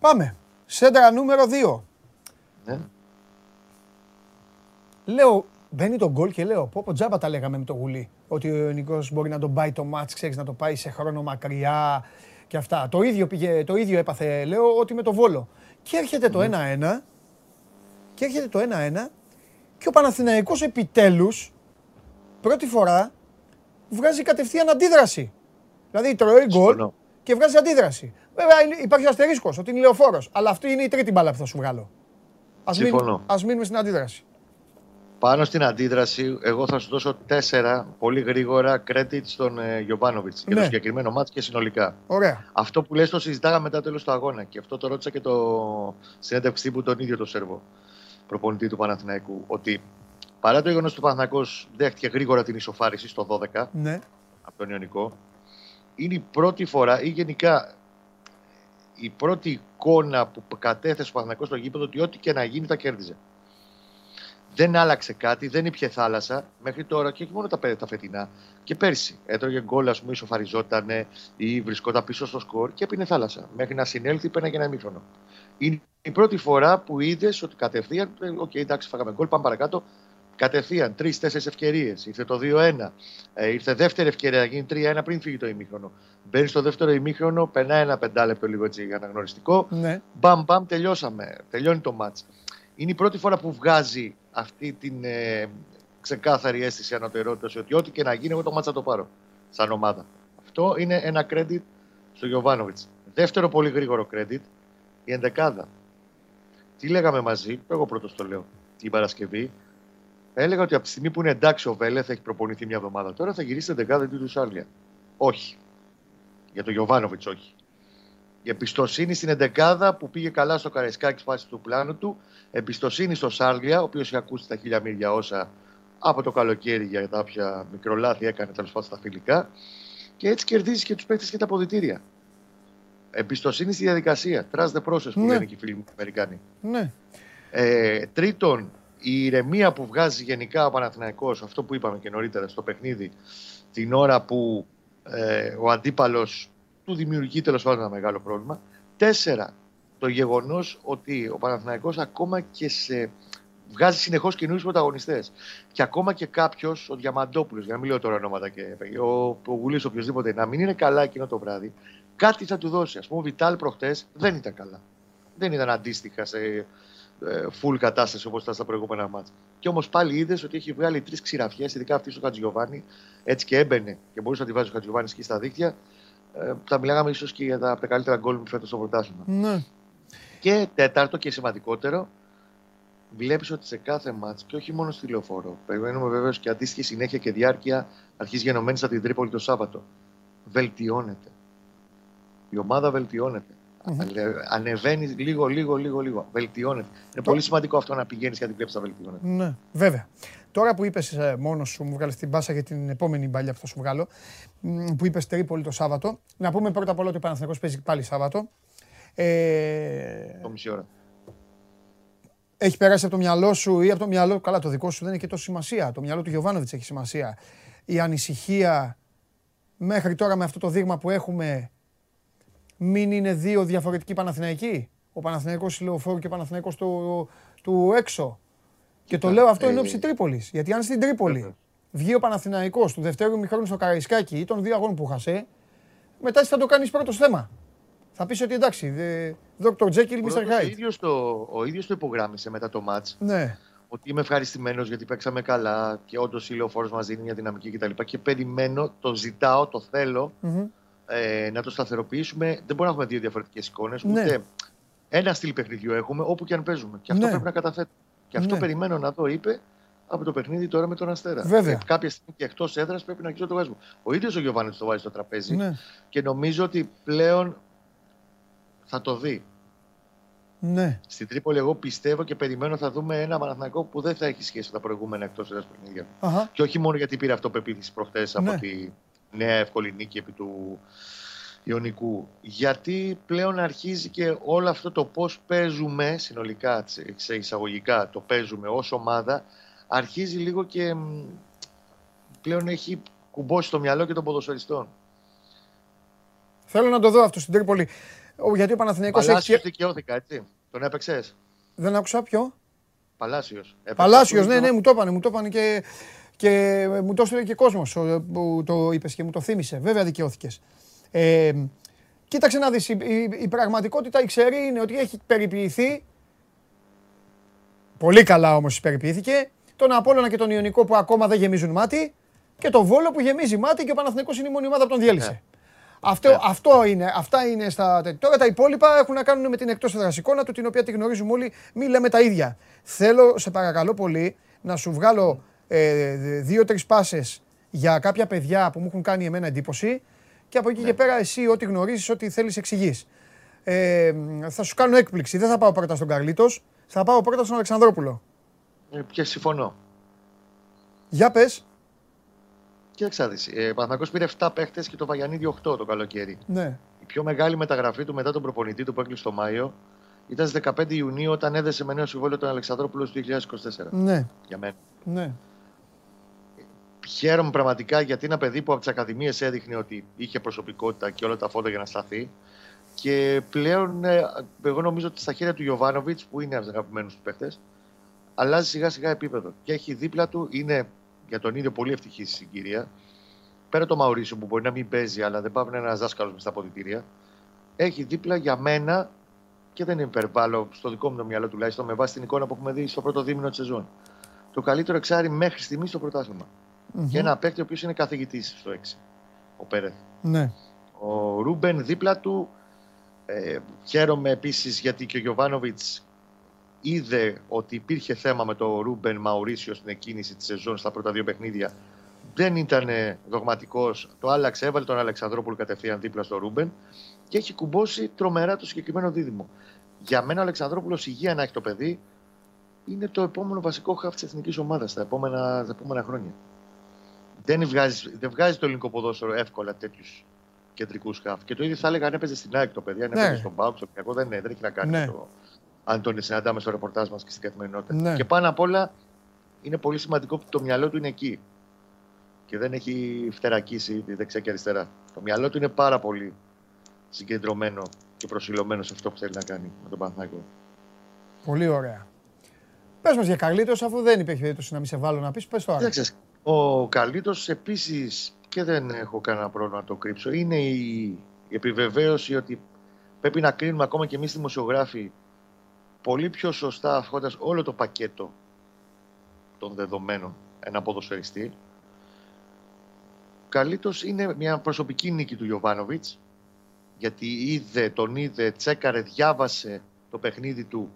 Πάμε. Σέντρα νούμερο 2. Ναι. Λέω, μπαίνει το γκολ και λέω, πω πω τζάμπα τα λέγαμε με το γουλί. Ότι ο Νικό μπορεί να τον πάει το μάτς, ξέρεις, να το πάει σε χρόνο μακριά και αυτά. Το ίδιο, πήγε, το ίδιο έπαθε, λέω, ότι με το Βόλο. Και έρχεται το 1-1 και έρχεται το 1-1 και ο Παναθηναϊκός επιτέλους πρώτη φορά βγάζει κατευθείαν αντίδραση. Δηλαδή τρώει γκολ και βγάζει αντίδραση. Βέβαια υπάρχει αστερίσκος ότι είναι λεωφόρος. Αλλά αυτή είναι η τρίτη μπάλα που θα σου βγάλω. Α μείνουμε στην αντίδραση. Πάνω στην αντίδραση, εγώ θα σου δώσω τέσσερα πολύ γρήγορα credit στον ε, Γιωβάνοβιτς για το Ναι. συγκεκριμένο μάτς και συνολικά. Ωραία. Αυτό που λες το συζητάγαμε μετά το τέλος του αγώνα και αυτό το ρώτησα και το συνέντευξη που τον ίδιο το Σέρβο, προπονητή του Παναθηναϊκού. Ότι παρά το γεγονός ότι ο Παναθηναϊκός δέχτηκε γρήγορα την ισοφάριση στο 12 Ναι. από τον Ιωνικό, είναι η πρώτη φορά ή γενικά η πρώτη εικόνα που κατέθεσε ο Παναθηναϊκός στο γήπεδο ότι ό,τι και να γίνει θα κέρδιζε. Δεν άλλαξε κάτι, δεν ήπια θάλασσα μέχρι τώρα και όχι μόνο τα, πέ- τα φετινά. Και πέρσι έτρωγε γκολ, ας πούμε, ισοφαριζόταν ή βρισκόταν πίσω στο σκορ και έπινε θάλασσα. Μέχρι να συνέλθει, πέρναγε ένα ημίχρονο. Είναι η πρώτη φορά που είδες ότι κατευθείαν, ε, οκ, εντάξει, φάγαμε γκολ, πάμε παρακάτω. Κατευθείαν τρει-τέσσερι ευκαιρίες. Ήρθε το 2-1. Ε, ήρθε δεύτερη ευκαιρία να γίνει 3-1 πριν φύγει το ημίχρονο. Μπαίνει στο δεύτερο ημίχρονο, περνάει ένα πεντάλεπτο λίγο έτσι αναγνωριστικό. Ναι. Μπαμ, μπαμ, τελειώσαμε. Τελειώνει το μάτς. Είναι η πρώτη φορά που βγάζει αυτή την ε, ξεκάθαρη αίσθηση ανωτερότητας ότι ό,τι και να γίνει, εγώ το μάτσα το πάρω. Σαν ομάδα. Αυτό είναι ένα credit στο Γιωβάνοβιτς. Δεύτερο πολύ γρήγορο credit, η ενδεκάδα. Τι λέγαμε μαζί, εγώ πρώτος το λέω, την Παρασκευή. Έλεγα ότι από τη στιγμή που είναι εντάξει ο Βέλε θα έχει προπονηθεί μια εβδομάδα. Τώρα θα γυρίσει την δεκάδα του Σάρλια. Όχι. Για τον Γιωβάνοβιτς, όχι. Η εμπιστοσύνη στην εντεκάδα που πήγε καλά στο Καραϊσκάκη φάση του πλάνου του. Εμπιστοσύνη στο Σάρλια, ο οποίος είχε ακούσει τα χίλια μίλια όσα από το καλοκαίρι για κάποια μικρολάθη έκανε τέλος πάντων στα φιλικά. Και έτσι κερδίζει και τους παίκτες και τα αποδητήρια. Εμπιστοσύνη στη διαδικασία. Trust the process που Ναι. λένε και οι φίλοι μου οι Αμερικάνοι. Ναι. Ε, τρίτον, η ηρεμία που βγάζει γενικά ο Παναθηναϊκός, αυτό που είπαμε και νωρίτερα στο παιχνίδι, την ώρα που ε, ο αντίπαλος του δημιουργεί τέλος πάντων ένα μεγάλο πρόβλημα. Τέσσερα, το γεγονός ότι ο Παναθηναϊκός ακόμα και σε βγάζει συνεχώς καινούριους πρωταγωνιστές. Και ακόμα και κάποιος, ο Διαμαντόπουλος, για να μην λέω τώρα ονόματα και ο, ο Γουλής, οποιοδήποτε, να μην είναι καλά εκείνο το βράδυ, κάτι θα του δώσει. Α πούμε, ο Βιτάλ προχτές δεν ήταν καλά. Δεν ήταν αντίστοιχα σε ε, full κατάσταση όπως ήταν στα προηγούμενα μάτια. Και όμως πάλι είδες ότι έχει βγάλει τρεις ξηραφιές, ειδικά αυτή στο Χατζιωβάνι, έτσι και έμπαινε και μπορούσε να τη βάζει ο Χατζιωβάνι εκεί στα δίκτυα. Ε, θα μιλάγαμε ίσως και για τα, από τα καλύτερα γκολ που φέτος στο πρωτάθλημα. Ναι. Και τέταρτο και σημαντικότερο, βλέπεις ότι σε κάθε μάτς και όχι μόνο στη λεωφόρο, περιμένουμε βέβαιω και αντίστοιχη συνέχεια και διάρκεια αρχής γενομένης από την Τρίπολη το Σάββατο. Βελτιώνεται. Η ομάδα βελτιώνεται. Μμμ. Ανε- Ανεβαίνεις λίγο, λίγο, λίγο, λίγο. Βελτιώνεται. Είναι πολύ σημαντικό αυτό να πηγαίνεις και να την βλέπεις να βελτιώνεται. Ναι, βέβαια. Τώρα που είπες μόνος σου, μου βγάλες την μπάσα για την επόμενη μπαλιά που θα σου βγάλω, μ, που είπες Τρίπολη το Σάββατο. Να πούμε πρώτα απ' όλα ότι ο Παναθηναϊκός παίζει πάλι Σάββατο. Ε, Το μισή ώρα. έχει περάσει από το μυαλό σου ή από το μυαλό. Καλά, το δικό σου δεν έχει και τόσο σημασία. Το μυαλό του Γιωβάνοβιτς έχει σημασία. Η ανησυχία μέχρι τώρα με αυτό το δείγμα που έχουμε, μην είναι δύο διαφορετικοί Παναθηναϊκοί; Ο Παναθηναϊκός Λεωφόρου και ο Παναθηναϊκός του, του έξω. Και το Κοίτα, λέω αυτό ε, εν ώψη Τρίπολης. Γιατί αν στην Τρίπολη Βέβαια. βγει ο Παναθηναϊκός του δευτέρου μηχρόνου στο Καραϊσκάκι ή των δύο αγώνων που χασέ, μετά εσύ θα το κάνεις πρώτος θέμα. Θα πεις ότι εντάξει, δε- Dr. Jekyll, Mr. Πρώτος, Ο Hyde. ίδιος το, ο ίδιος το υπογράμμισε μετά το μάτς Ναι, ότι είμαι ευχαριστημένος γιατί παίξαμε καλά και όντως η λεωφόρος μας δίνει μια δυναμική κτλ. Και, και περιμένω, το ζητάω, το θέλω Μμμ. Ε, να το σταθεροποιήσουμε. Δεν μπορούμε να έχουμε δύο διαφορετικές εικόνες. Ναι. Ούτε ένα στυλ παιχνιδιού έχουμε όπου και αν παίζουμε. Και αυτό Ναι. πρέπει να καταθέτουμε. Και αυτό Ναι. περιμένω να δω, είπε από το παιχνίδι τώρα με τον Αστέρα. Βέβαια. Ε, κάποια στιγμή και εκτός έδρας πρέπει να αρχίσω το βγάζουμε. Ο ίδιος ο Γιωβάνης το βάζει στο τραπέζι ναι, και νομίζω ότι πλέον θα το δει. ναι. Στην Τρίπολη, εγώ πιστεύω και περιμένω θα δούμε ένα Παναθηναϊκό που δεν θα έχει σχέση με τα προηγούμενα εκτός έδρας παιχνίδια. Αχα. Και όχι μόνο γιατί πήρε αυτοπεποίθηση προχθέ Ναι. από τη νέα εύκολη νίκη επί του Ιωνικού. Γιατί πλέον αρχίζει και όλο αυτό το πώς παίζουμε συνολικά, σε- σε εισαγωγικά το παίζουμε ως ομάδα, αρχίζει λίγο και μ, πλέον έχει κουμπώσει το μυαλό και των ποδοσφαιριστών. Θέλω να το δω αυτό στην Τρίπολη. Ο- Γιατί ο Παναθηναϊκός Παλάσιος έχει... δικαιώθηκα, έτσι. Τον έπαιξες; Δεν άκουσα ποιο. Παλάσιος. Παλάσιος, ναι, ναι, μου το είπανε, μου το είπανε και, και μου το έστειλε και κόσμος ο- που το είπες και μου το θύμισε. Βέβαια δικαιώθηκες. Ε, κοίταξε να δεις, η, η- η πραγματικότητα η ξερή είναι ότι έχει περιποιηθεί, πολύ καλά όμως περιποιήθηκε, τον Απόλλωνα και τον Ιωνικό που ακόμα δεν γεμίζουν μάτι και το Βόλο που γεμίζει μάτι και ο Παναθηναϊκός είναι η μόνη ομάδα που τον διέλυσε. Ναι. Αυτό, Ναι. αυτό είναι, αυτά είναι στα τέτοια. Τώρα τα υπόλοιπα έχουν να κάνουν με την εκτός έδρας εικόνα του, την οποία τη γνωρίζουμε όλοι, μη λέμε τα ίδια. Θέλω, σε παρακαλώ πολύ, να σου βγάλω ε, δύο-τρεις πάσες για κάποια παιδιά που μου έχουν κάνει εμένα εντύπωση και από εκεί Ναι. και πέρα εσύ ό,τι γνωρίζεις, ό,τι θέλεις εξηγείς. Ε, θα σου κάνω έκπληξη. Δεν θα πάω πρώτα στον Καρλίτος, θα πάω πρώτα στον Αλεξανδρόπουλο. Ε, Και συμφωνώ. Για πες. Κοίταξε να δεις. Ε, Ο Παναθηναϊκός πήρε 7 παίχτες και το Βαγιανίδη 8 το καλοκαίρι. Ναι. Η πιο μεγάλη μεταγραφή του μετά τον προπονητή του που έκλεισε το Μάιο ήταν στις 15 Ιουνίου όταν έδεσε με νέο συμβόλαιο τον Αλεξανδρόπουλο στο 2024. Ναι. Για μένα. Ναι. Χαίρομαι πραγματικά γιατί είναι ένα παιδί που από τις ακαδημίες έδειχνε ότι είχε προσωπικότητα και όλα τα φώτα για να σταθεί. Και πλέον, ε, εγώ νομίζω ότι στα χέρια του Ιωβάνοβιτς, που είναι ένας αγαπημένος του παίχτε, αλλάζει σιγά σιγά επίπεδο. Και έχει δίπλα του, είναι για τον ίδιο πολύ ευτυχής συγκυρία. Πέρα το Μαουρίσιο που μπορεί να μην παίζει, αλλά δεν πάει να είναι ένας δάσκαλος μες στα αποδητήρια. Έχει δίπλα για μένα, και δεν υπερβάλλω στο δικό μου το μυαλό τουλάχιστον, με βάση την εικόνα που έχουμε δει στο πρώτο δίμηνο της σεζόν. Το καλύτερο εξάρι μέχρι στιγμής στο πρωτάθλημα. Μμμ. Και ένα παίκτη ο οποίος είναι καθηγητής στο 6. Ο Πέρεθ. Ναι. Ο Ρούμπεν δίπλα του. Ε, χαίρομαι επίσης γιατί και ο Γιοβάνοβιτς είδε ότι υπήρχε θέμα με το Ρούμπεν Μαουρίσιο στην εκκίνηση της σεζόν στα πρώτα δύο παιχνίδια. Δεν ήταν δογματικός. Το άλλαξε, έβαλε τον Αλεξανδρόπουλο κατευθείαν δίπλα στο Ρούμπεν και έχει κουμπώσει τρομερά το συγκεκριμένο δίδυμο. Για μένα ο Αλεξανδρόπουλος υγεία να έχει το παιδί είναι το επόμενο βασικό χαφ της εθνικής ομάδας τα επόμενα, τα επόμενα χρόνια. Δεν βγάζεις, δεν βγάζεις το ελληνικό ποδόσφαιρο εύκολα τέτοιους κεντρικούς χάφ. Και το ίδιο θα έλεγα αν έπαιζες στην ΑΕΚ το παιδί, αν Ναι. έπαιζες στον Πάουκ, στο Πιακό, δεν, δεν έχει να κάνει Ναι. με το αν τον συναντάμε στο ρεπορτάζ μας και στην καθημερινότητα. Ναι. Και πάνω απ' όλα είναι πολύ σημαντικό που το μυαλό του είναι εκεί. Και δεν έχει φτερακίσει τη δεξιά και αριστερά. Το μυαλό του είναι πάρα πολύ συγκεντρωμένο και προσιλωμένο σε αυτό που θέλει να κάνει με τον Παναθηναϊκό. Πολύ ωραία. Πες μας για Καρλίτος, αφού δεν υπήρχε περίπτωση να μην σε βάλω να πεις, πες τώρα. Κοίταξε, ο Καλίτος επίσης και δεν έχω κανένα πρόβλημα να το κρύψω. Είναι η, η επιβεβαίωση ότι πρέπει να κρίνουμε ακόμα και εμείς δημοσιογράφοι πολύ πιο σωστά αφήνοντας όλο το πακέτο των δεδομένων ένα ποδοσφαιριστή. Ο Καλίτος είναι μια προσωπική νίκη του Ιωβάνοβιτς γιατί είδε, τον είδε, τσέκαρε, διάβασε το παιχνίδι του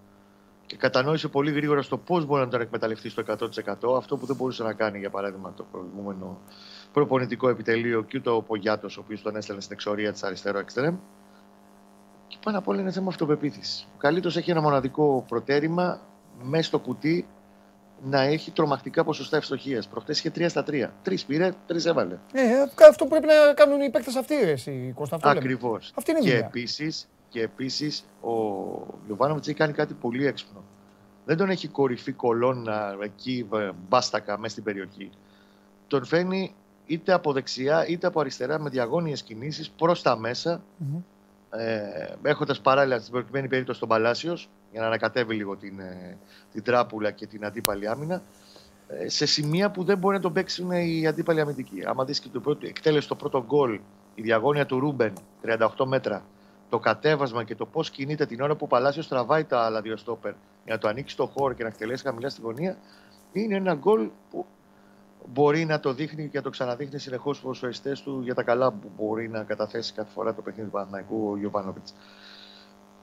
και κατανόησε πολύ γρήγορα στο πώς μπορεί να τον εκμεταλλευτεί στο 100%. Αυτό που δεν μπορούσε να κάνει, για παράδειγμα, το προηγούμενο προπονητικό επιτελείο και ούτε ο Πογιάτος, ο οποίος τον έστελνε στην εξορία της αριστερό εξτρέμ. Και πάνω απ' όλα είναι θέμα αυτοπεποίθησης. Ο Καλίτο έχει ένα μοναδικό προτέρημα μέσα στο κουτί να έχει τρομακτικά ποσοστά ευστοχίας. Προχτές είχε 3 στα 3. Τρεις πήρε, τρεις έβαλε. Ε, αυτό πρέπει να κάνουν οι παίκτες αυτοί, ρε, εσύ, Κώστα. Αυτό λέμε. Ακριβώς. Αυτή είναι η Και δουλειά. Επίσης, και επίσης ο Γιωβάνοβιτς έχει κάνει κάτι πολύ έξυπνο. Δεν τον έχει κορυφή κολόνα εκεί ε, μπάστακα μέσα στην περιοχή. Τον φέρνει είτε από δεξιά είτε από αριστερά με διαγώνιες κινήσεις προς τα μέσα Μμμ. ε, έχοντας παράλληλα στην προκειμένη περίπτωση τον Παλάσιος για να ανακατεύει λίγο την, ε, την τράπουλα και την αντίπαλη άμυνα ε, σε σημεία που δεν μπορεί να τον παίξουν οι αντίπαλοι αμυντικοί. Άμα δεις και το πρώτο, εκτέλεσε το πρώτο γκολ, η διαγώνια του Ρούμπεν, 38 μέτρα, το κατέβασμα και το πώς κινείται την ώρα που ο Παλάσιος τραβάει τα άλλα δύο στόπερ για να το ανοίξει το χώρο και να εκτελέσει χαμηλά στη γωνία, είναι ένα γκολ που μπορεί να το δείχνει και να το ξαναδείχνει συνεχώς στους ποδοσφαιριστές του για τα καλά που μπορεί να καταθέσει κάθε φορά το παιχνίδι του Παναθηναϊκού ο Γιωβάνοβιτς.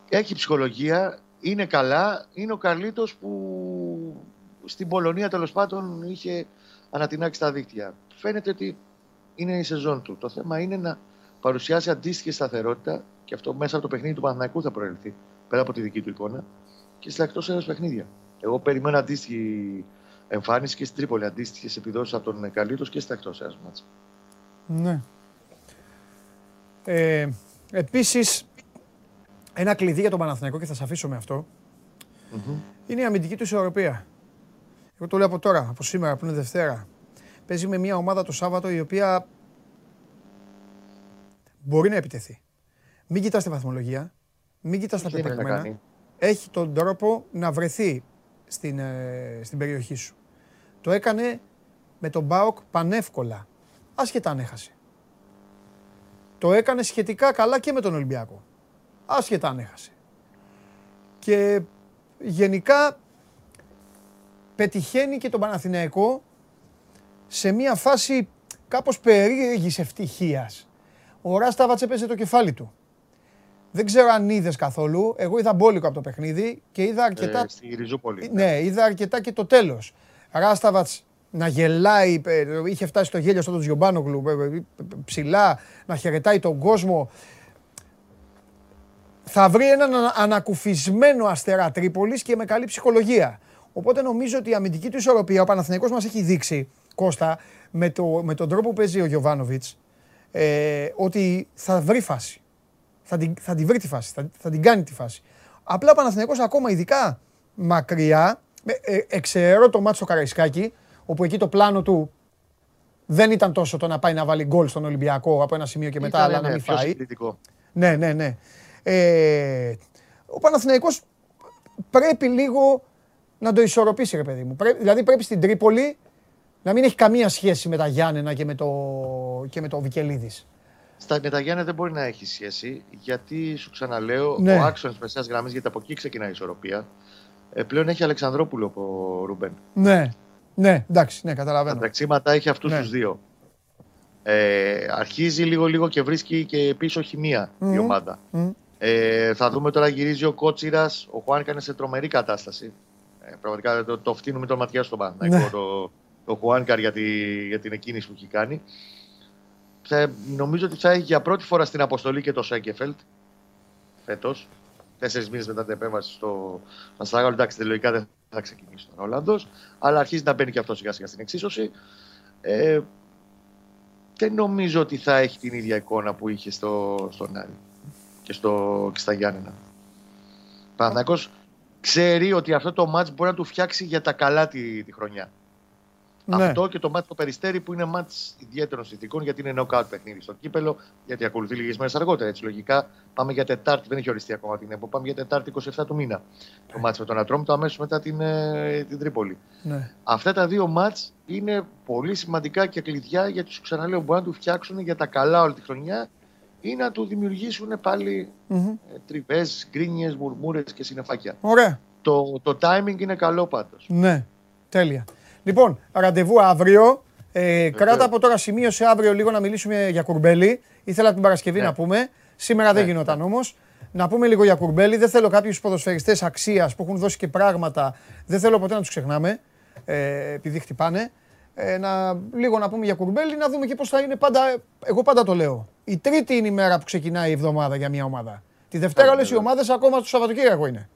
Έχει ψυχολογία, είναι καλά. Είναι ο Καρλίτο που στην Πολωνία τέλος πάντων είχε ανατινάξει τα δίκτυα. Φαίνεται ότι είναι η σεζόν του. Το θέμα είναι να παρουσιάσει αντίστοιχη σταθερότητα και αυτό μέσα από το παιχνίδι του Παναθηναϊκού θα προελθεί πέρα από τη δική του εικόνα και στα εκτός έδρα παιχνίδια. Εγώ περιμένω αντίστοιχη εμφάνιση και στην Τρίπολη, αντίστοιχες επιδόσεις από τον Καλίτο και στα εκτός έδρα μάτσα. Ναι. Ε, επίσης, ένα κλειδί για τον Παναθηναϊκό και θα σε αφήσω με αυτό, είναι η αμυντική του ισορροπία. Εγώ το λέω από τώρα, από σήμερα που είναι Δευτέρα. Παίζει με μια ομάδα το Σάββατο η οποία μπορεί να επιτεθεί. Μην κοιτάς τη βαθμολογία, μην κοιτάς τα Τι δεν έχει να πεπραγμένα. κάνει. Έχει τον τρόπο να βρεθεί στην, ε, στην περιοχή σου. Το έκανε με τον Μπάοκ πανεύκολα, άσχετα αν έχασε. Το έκανε σχετικά καλά και με τον Ολυμπιακό, άσχετα αν έχασε. Και γενικά πετυχαίνει και τον Παναθηναϊκό σε μια φάση κάπως περίεργης ευτυχίας. Ο Ράσταβατς έπαιζε το κεφάλι του. Δεν ξέρω αν είδες καθόλου. Εγώ είδα μπόλικο από το παιχνίδι και είδα αρκετά. Ε, στη Ριζούπολη. Ναι, είδα αρκετά και το τέλος. Ράσταβατς να γελάει, ε, είχε φτάσει στο γέλιο στον Τζιομπάνογλου, ε, ψηλά, να χαιρετάει τον κόσμο. Θα βρει έναν ανακουφισμένο αστερά Τρίπολης και με καλή ψυχολογία. Οπότε νομίζω ότι η αμυντική του ισορροπία, ο Παναθηναϊκός μας έχει δείξει, Κώστα, με, το, με τον τρόπο που παίζει ο Γιωβάνοβιτς, ε, ότι θα βρει φάση. Θα την, θα την βρει τη φάση, θα, θα την κάνει τη φάση. Απλά ο Παναθηναϊκός ακόμα ειδικά μακριά, ε, εξαιρώ το μάτσο Καραϊσκάκη, όπου εκεί το πλάνο του δεν ήταν τόσο το να πάει να βάλει γκολ στον Ολυμπιακό από ένα σημείο και μετά, αλλά να ναι, μην φάει. Ναι, ναι, ναι. Ε, ο Παναθηναϊκός πρέπει λίγο να το ισορροπήσει, ρε παιδί μου. δηλαδή πρέπει στην Τρίπολη να μην έχει καμία σχέση με τα Γιάννενα και με το, και με το Βικελίδης. Στα με τα Γιάννενα δεν μπορεί να έχει σχέση, γιατί σου ξαναλέω, ναι. ο άξονας μεσαίας γραμμής, γιατί από εκεί ξεκινάει η ισορροπία, ε, πλέον έχει Αλεξανδρόπουλο ο Ρούμπεν. Ναι, ναι, εντάξει, ναι, καταλαβαίνω. Τα τρεξίματα έχει αυτούς ναι. τους δύο. Ε, αρχίζει λίγο-λίγο και βρίσκει και πίσω χημεία mm. η ομάδα. Mm. Ε, θα δούμε τώρα γυρίζει ο Κότσιρας. Ο Χουάνκα είναι σε τρομερή κατάσταση. Ε, πραγματικά το, το φτύνουμε τον ματιάς στον Παναγιώτο. Ναι. Το, το Χουάνκαρ για, τη, για την εκκίνηση που έχει κάνει. Θα, νομίζω ότι θα έχει για πρώτη φορά στην αποστολή και το Σέγκεφελτ φέτος. Τέσσερις μήνες μετά την επέμβαση στο Αστράγαλο. Εντάξει, τελικά δεν θα ξεκινήσει ο Ολλανδός. Αλλά αρχίζει να μπαίνει και αυτός σιγά σιγά στην εξίσωση. Ε, δεν νομίζω ότι θα έχει την ίδια εικόνα που είχε στο, στον Άρη και, στο, και στα Γιάννενα. Παναθηναϊκός ξέρει ότι αυτό το μάτς μπορεί να του φτιάξει για τα καλά τη, τη χρονιά. Ναι. Αυτό και το μάτι το περιστέρι που είναι μάτι ιδιαίτερων συνθηκών γιατί είναι knockout παιχνίδι στο κύπελο, γιατί ακολουθεί λίγες μέρες αργότερα. Έτσι, λογικά πάμε για Τετάρτη, δεν έχει οριστεί ακόμα την ΕΠΟ, πάμε για Τετάρτη 27 του μήνα. Το μάτι με τον Ατρόμ, το αμέσως μετά την, ε, την Τρίπολη. Ναι. Αυτά τα δύο μάτς είναι πολύ σημαντικά και κλειδιά γιατί σου ξαναλέω μπορεί να του φτιάξουν για τα καλά όλη τη χρονιά ή να του δημιουργήσουν πάλι mm-hmm. τριβές, γκρίνιες, μουρμούρες και συνεφάκια. Ωραία. Το, το timing είναι καλό πάντως. Ναι, τέλεια. Λοιπόν, ραντεβού αύριο. Ε, κράτα από τώρα σημείωσε αύριο λίγο να μιλήσουμε για κουρμπέλι. Ήθελα την Παρασκευή ναι. να πούμε. Σήμερα δεν ναι, γινόταν ναι. όμως. Να πούμε λίγο για κουρμπέλι. Δεν θέλω κάποιους ποδοσφαιριστές αξίας που έχουν δώσει και πράγματα. Δεν θέλω ποτέ να τους ξεχνάμε. Ε, επειδή χτυπάνε. Ε, να, λίγο να πούμε για κουρμπέλι, να δούμε και πώς θα είναι πάντα. Εγώ πάντα το λέω. Η τρίτη είναι η μέρα που ξεκινάει η εβδομάδα για μια ομάδα. Τη Δευτέρα όλε οι ομάδες ακόμα στο Σαββατοκύριακο είναι.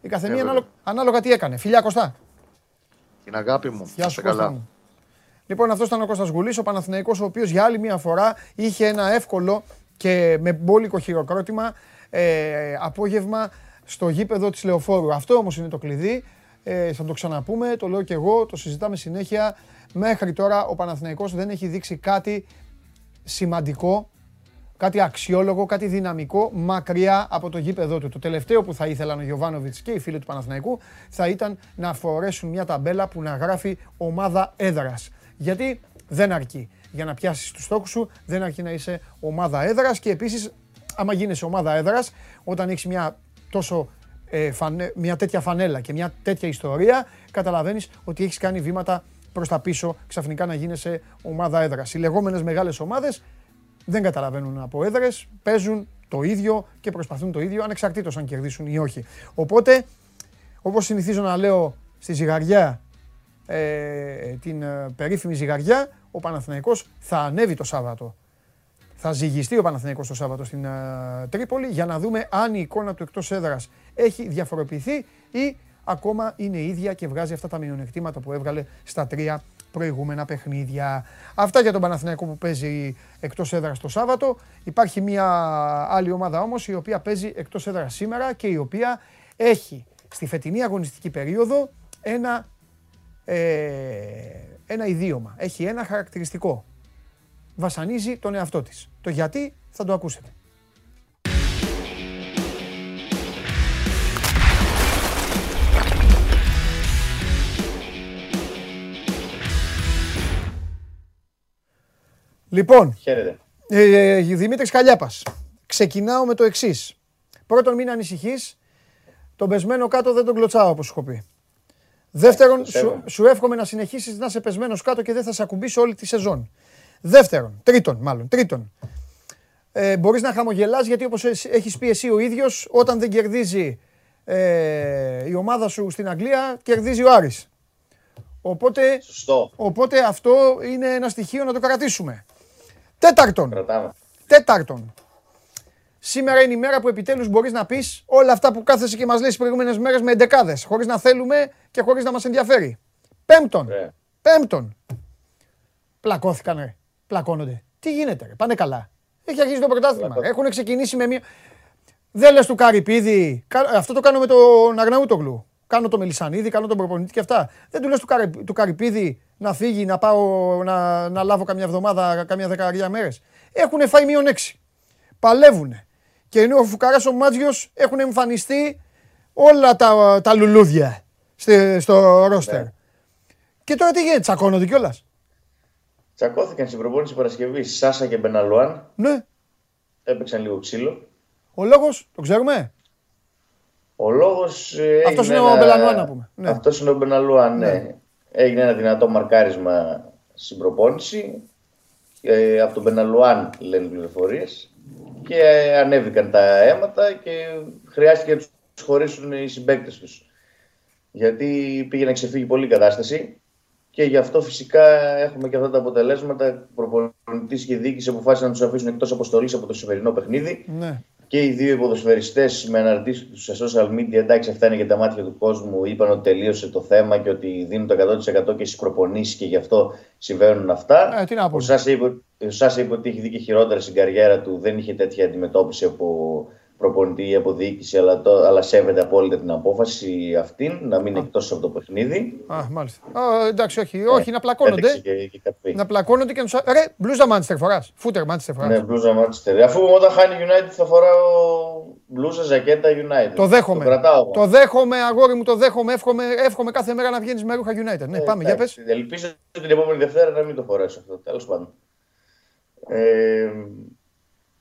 Η καθεμία ανάλογα, ανάλογα τι έκανε. Φιλιά Κωστά. Την αγάπη μου. Γεια σου Κώστα μου. Λοιπόν, αυτός ήταν ο Κώστας Γουλής, ο Παναθηναϊκός, ο οποίος για άλλη μια φορά είχε ένα εύκολο και με μπόλικο χειροκρότημα ε, απόγευμα στο γήπεδο της Λεωφόρου. Αυτό όμως είναι το κλειδί. Ε, θα το ξαναπούμε, το λέω και εγώ, το συζητάμε συνέχεια. Μέχρι τώρα ο Παναθηναϊκός δεν έχει δείξει κάτι σημαντικό κάτι αξιόλογο, κάτι δυναμικό μακριά από το γήπεδο του. Το τελευταίο που θα ήθελαν ο Γιωβάνοβιτς και οι φίλοι του Παναθηναϊκού θα ήταν να φορέσουν μια ταμπέλα που να γράφει ομάδα έδρας. Γιατί δεν αρκεί. Για να πιάσεις τους στόχους σου, δεν αρκεί να είσαι ομάδα έδρας και επίσης, άμα γίνεσαι ομάδα έδρας, όταν έχεις μια τόσο ε, μια τέτοια φανέλα και μια τέτοια ιστορία, καταλαβαίνεις ότι έχεις κάνει βήματα προς τα πίσω ξαφνικά να γίνεσαι ομάδα έδρας. Οι λεγόμενες μεγάλες ομάδες δεν καταλαβαίνουν από έδρες, παίζουν το ίδιο και προσπαθούν το ίδιο ανεξαρτήτως αν κερδίσουν ή όχι. Οπότε, όπως συνηθίζω να λέω στη ζυγαριά, ε, την ε, περίφημη ζυγαριά, ο Παναθηναϊκός θα ανέβει το Σάββατο. Θα ζυγιστεί ο Παναθηναϊκός το Σάββατο στην ε, Τρίπολη για να δούμε αν η εικόνα του εκτός έδρας έχει διαφοροποιηθεί ή ακόμα είναι ίδια και βγάζει αυτά τα μειονεκτήματα που έβγαλε στα τρία προηγούμενα παιχνίδια. Αυτά για τον Παναθηναϊκό που παίζει εκτός έδρας το Σάββατο. Υπάρχει μια άλλη ομάδα όμως η οποία παίζει εκτός έδρας σήμερα και η οποία έχει στη φετινή αγωνιστική περίοδο ένα, ε, ένα ιδίωμα. Έχει ένα χαρακτηριστικό. Βασανίζει τον εαυτό της. Το γιατί θα το ακούσετε. Λοιπόν, Χαίρετε. Ε, ε, Δημήτρης Καλιάπας, ξεκινάω με το εξής. Πρώτον, μην ανησυχείς. Τον πεσμένο κάτω δεν τον κλωτσάω, όπως έχω πει. Δεύτερον, σου, σου εύχομαι να συνεχίσεις να είσαι πεσμένος κάτω και δεν θα σε ακουμπήσω όλη τη σεζόν. Δεύτερον, τρίτον, μάλλον, τρίτον. Ε, Μπορείς να χαμογελάς γιατί όπως έχεις πει εσύ ο ίδιος, όταν δεν κερδίζει ε, η ομάδα σου στην Αγγλία, κερδίζει ο Άρης. Οπότε, Σωστό. οπότε αυτό είναι ένα στοιχείο να το κρατήσουμε. Τέταρτον, Κρατάμε. τέταρτον. Σήμερα είναι η μέρα που επιτέλους μπορείς να πεις όλα αυτά που κάθεσαι και μας λες τις προηγούμενες μέρες με εντεκάδες, χωρίς να θέλουμε και χωρίς να μας ενδιαφέρει. Πέμπτον, Ωραία. πέμπτον. Πλακώθηκαν ρε, πλακώνονται. Τι γίνεται ρε, πάνε καλά. Έχει αρχίσει το πρωτάθλημα. Πλακώθηκαν. Έχουν ξεκινήσει με μια... Δεν λες του Καρυπίδη, κα- αυτό το κάνω με τον Αγναούτογλου. Κάνω το Μελισανίδη, κάνω τον προπονητή και αυτά. Δεν του λες του, Καρυ- του Καρυπίδη να φύγει, να πάω να, να λάβω καμιά εβδομάδα, καμιά δεκαετία μέρες. Έχουν φάει μείον έξι. Παλεύουν. Και ενώ ο Φουκαράς ο Μάτζιος έχουν εμφανιστεί όλα τα, τα λουλούδια στη- στο ρόστερ. Ναι. Και τώρα τι γίνεται, τσακώνονται κιόλας; Τσακώθηκαν στην προπόνηση Παρασκευή Σάσα και Μπεναλουάν. Ναι. Έπαιξαν λίγο ξύλο. Ο λόγος, το ξέρουμε; Ο λόγος. Αυτός είναι ο Μπεναλουάν, να πούμε. Ναι. Αυτός είναι ο Μπεναλουάν, ναι. Ναι. Έγινε ένα δυνατό μαρκάρισμα στην προπόνηση. Ε, από τον Μπεναλουάν λένε πληροφορίες. Και ε, ανέβηκαν τα αίματα και χρειάστηκε να τους χωρίσουν οι συμπαίκτες τους. Γιατί πήγε να ξεφύγει πολύ η κατάσταση. Και γι' αυτό φυσικά έχουμε και αυτά τα αποτελέσματα. Προπονητής και διοίκηση αποφάσισαν να τους αφήσουν εκτός αποστολής από το σημερινό παιχνίδι. Ναι. Και οι δύο υποδοσφαιριστές με αναρτήσεις τους σε social media, εντάξει, αυτά είναι για τα μάτια του κόσμου, είπαν ότι τελείωσε το θέμα και ότι δίνουν το 100% και στις προπονήσεις και γι' αυτό συμβαίνουν αυτά. Ε, τι να πω. Ο Σάσα είπε, ο Σάσα είπε ότι έχει δει και χειρότερα στην καριέρα του, δεν είχε τέτοια αντιμετώπιση από προπονητή ή από διοίκηση, αλλά, το, αλλά σέβεται απόλυτα την απόφαση αυτήν να μείνει εκτός από το παιχνίδι. Α, μάλιστα. Α, εντάξει, όχι, όχι, να πλακώνονται. Έτρεξε Και, και κάτι. Να πλακώνονται και να τους... Ρε, μπλούζα Μάντσεστερ φοράς. Φούτερ Μάντσεστερ φοράς. Ναι, μπλούζα Manchester. Αφού όταν χάνει United θα φοράω μπλούζα, ζακέτα United. Το δέχομαι. Το κρατάω. εγώ. Το δέχομαι, αγόρι μου, το δέχομαι. Εύχομαι, εύχομαι κάθε μέρα να βγαίνεις με ρούχα United. Ναι, Ε, πάμε, για εντάξει, πες. Ελπίζω την επόμενη Δευτέρα να μην το φορέσω αυτό. Τέλος πάντων. Ε,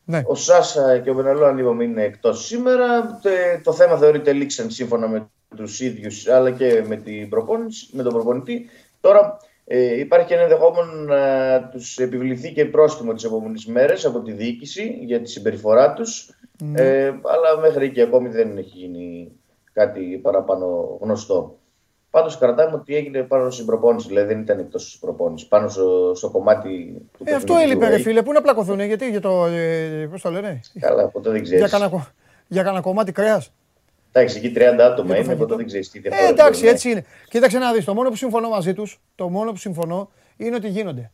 Ναι. ο Σάσα και ο Μπεναλό, αν είπαμε, είναι εκτός σήμερα. Τε- το θέμα θεωρείται λήξαν σύμφωνα με τους ίδιους αλλά και με, την προπόνηση, με τον προπονητή. Τώρα ε, υπάρχει και ένα ενδεχόμενο να τους επιβληθεί και πρόστιμο τις επόμενες μέρες από τη διοίκηση για τη συμπεριφορά τους. Ναι. Ε, αλλά μέχρι εκεί ακόμη δεν έχει γίνει κάτι παραπάνω γνωστό. Πάντως κρατάμε ότι έγινε πάνω στην προπόνηση, δηλαδή δεν ήταν εκτός της προπόνησης. Πάνω στο, στο κομμάτι του Ε, αυτό παιχνιδιού. έλειπε, ρε Ε, φίλε. Πού να πλακωθούν, γιατί για το. Ε, Πώς το λένε, Καλά, ποτέ δεν ξέρεις. για κανένα, κο- για κανένα κομμάτι κρέας. Εντάξει, εκεί 30 άτομα Για το είναι, φαγητό. ποτέ δεν ξέρεις τι διαφορά. Ε, εντάξει, μπορεί να έτσι είναι. Κοίταξε να δεις. Το μόνο που συμφωνώ μαζί τους, το μόνο που συμφωνώ είναι ότι γίνονται.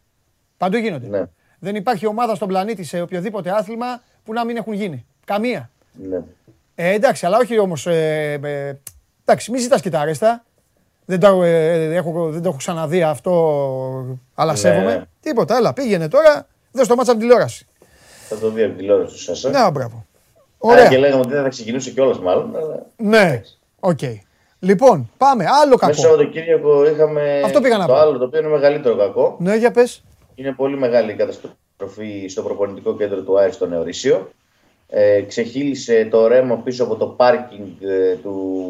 Παντού γίνονται. Ναι. Δεν υπάρχει ομάδα στον πλανήτη σε οποιοδήποτε άθλημα που να μην έχουν γίνει. Καμία. έχει. Ναι. Ε, εντάξει, αλλά όχι όμως. Ε, ε, εντάξει, μην ζητάς και τα ρέστα. Δεν, τα, ε, έχω, δεν το έχω ξαναδεί αυτό, αλλά Ναι. σέβομαι. Τίποτα, έλα, πήγαινε τώρα. Δες το ματς από την τηλεόραση. Θα το δει από την τηλεόραση του Σάσα. Ναι, μπράβο. Άρα Ωραία. και λέγαμε ότι δεν θα ξεκινούσε κιόλας μάλλον. Αλλά... Ναι, οκ. Λοιπόν, πάμε. Άλλο Μέσα κακό. Σαββατοκύριακο είχαμε Αυτό πήγα να το πω. άλλο, το οποίο είναι μεγαλύτερο κακό. Ναι, για πες. Είναι πολύ μεγάλη η καταστροφή στο προπονητικό κέντρο του Άρη στο Νέο Ρύσιο. Ε, ξεχύλισε το ρέμα πίσω από το πάρκινγκ ε, του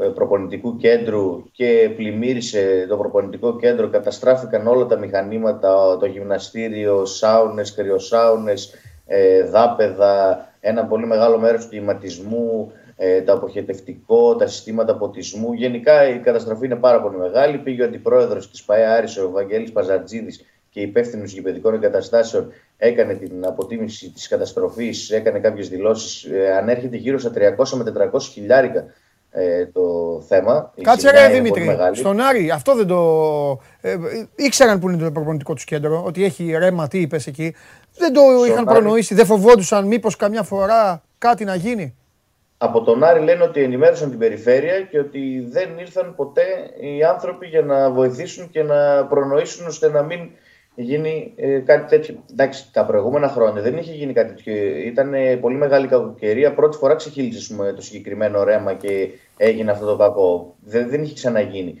ε, προπονητικού κέντρου και πλημμύρισε το προπονητικό κέντρο. Καταστράφηκαν όλα τα μηχανήματα, το γυμναστήριο, σάουνες, κρυοσάουνες, ε, δάπεδα, ένα πολύ μεγάλο μέρος του κλιματισμού, ε, το αποχετευτικό, τα συστήματα ποτισμού. Γενικά η καταστροφή είναι πάρα πολύ μεγάλη. Πήγε ο αντιπρόεδρος της ΠαΕ Άρης, ο Βαγγέλης Παζαρτζίδης και υπεύθυνος γηπαιδικών εγκαταστάσεων έκανε την αποτίμηση της καταστροφής, έκανε κάποιες δηλώσεις. Ε, ανέρχεται γύρω στα 300 με 400 χιλιάρικα ε, το θέμα. Η Κάτσε ζημιά ρε είναι πολύ Δημήτρη. μεγάλη. Στον Άρη, αυτό δεν το. Ε, ε, ήξεραν που είναι το προπονητικό τους κέντρο, ότι έχει ρέμα, τι είπες εκεί. Δεν το είχαν Άρη. προνοήσει, δεν φοβόντουσαν μήπως καμιά φορά κάτι να γίνει. Από τον Άρη λένε ότι ενημέρωσαν την περιφέρεια και ότι δεν ήρθαν ποτέ οι άνθρωποι για να βοηθήσουν και να προνοήσουν ώστε να μην γίνει ε, κάτι τέτοιο. Εντάξει, τα προηγούμενα χρόνια δεν είχε γίνει κάτι τέτοιο. Ήταν ε, πολύ μεγάλη κακοκαιρία. Πρώτη φορά ξεχύλισε ας πούμε, το συγκεκριμένο ρέμα και έγινε αυτό το κακό. Δεν, δεν είχε ξαναγίνει.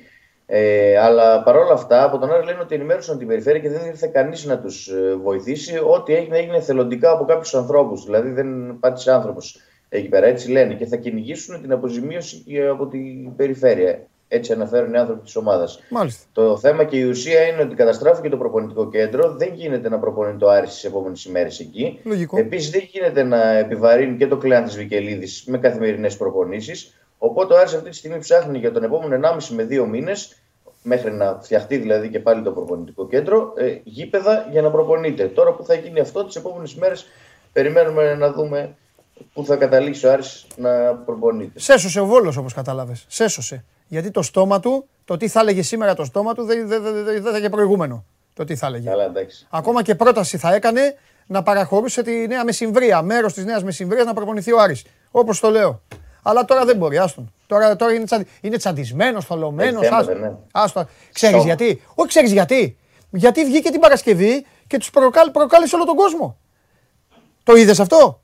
Ε, αλλά παρόλα αυτά, από τον Άρη λένε ότι ενημέρωσαν την περιφέρεια και δεν ήρθε κανείς να τους βοηθήσει. Ό,τι έγινε, έγινε θελοντικά από κάποιους ανθρώπους. Δηλαδή δεν πάτησε άνθρωπος εκεί πέρα. Έτσι λένε και θα κυνηγήσουν την αποζημίωση και από την περιφέρεια. Έτσι αναφέρουν οι άνθρωποι της ομάδας. Μάλιστα. Το θέμα και η ουσία είναι ότι καταστράφηκε το προπονητικό κέντρο. Δεν γίνεται να προπονεί το Άρης στι επόμενες ημέρες εκεί. Λογικό. Επίσης, δεν γίνεται να επιβαρύνει και το κλέον της Βικελίδης με καθημερινές προπονήσεις. Οπότε ο Άρης αυτή τη στιγμή ψάχνει για τον επόμενο 1,5 με 2 μήνες μέχρι να φτιαχτεί δηλαδή και πάλι το προπονητικό κέντρο, ε, γήπεδα για να προπονείται. Τώρα που θα γίνει αυτό, τις επόμενες μέρε περιμένουμε να δούμε πού θα καταλήξει ο Άρης να προπονείται. Σέσωσε ο Βόλος όπως κατάλαβες. Σέσωσε. Γιατί το στόμα του, το τι θα έλεγε σήμερα το στόμα του δεν δε, δε, δε, δε θα είχε προηγούμενο. Το τι θα έλεγε. Καλά, εντάξει. Ακόμα και πρόταση θα έκανε να παραχωρούσε τη Νέα Μεσημβρία, μέρος της Νέας Μεσημβρίας να προπονηθεί ο Άρης. Όπως το λέω. Αλλά τώρα δεν μπορεί, άστον. Τώρα, τώρα είναι, τσαντι... είναι τσαντισμένος, θολωμένος. Έχει θέματα, ναι. Άστο. Ξέρεις Στο- γιατί; Όχι, ξέρεις γιατί. Γιατί βγήκε την Παρασκευή και τους προκάλ... προκάλεσε όλο τον κόσμο. Το είδες αυτό;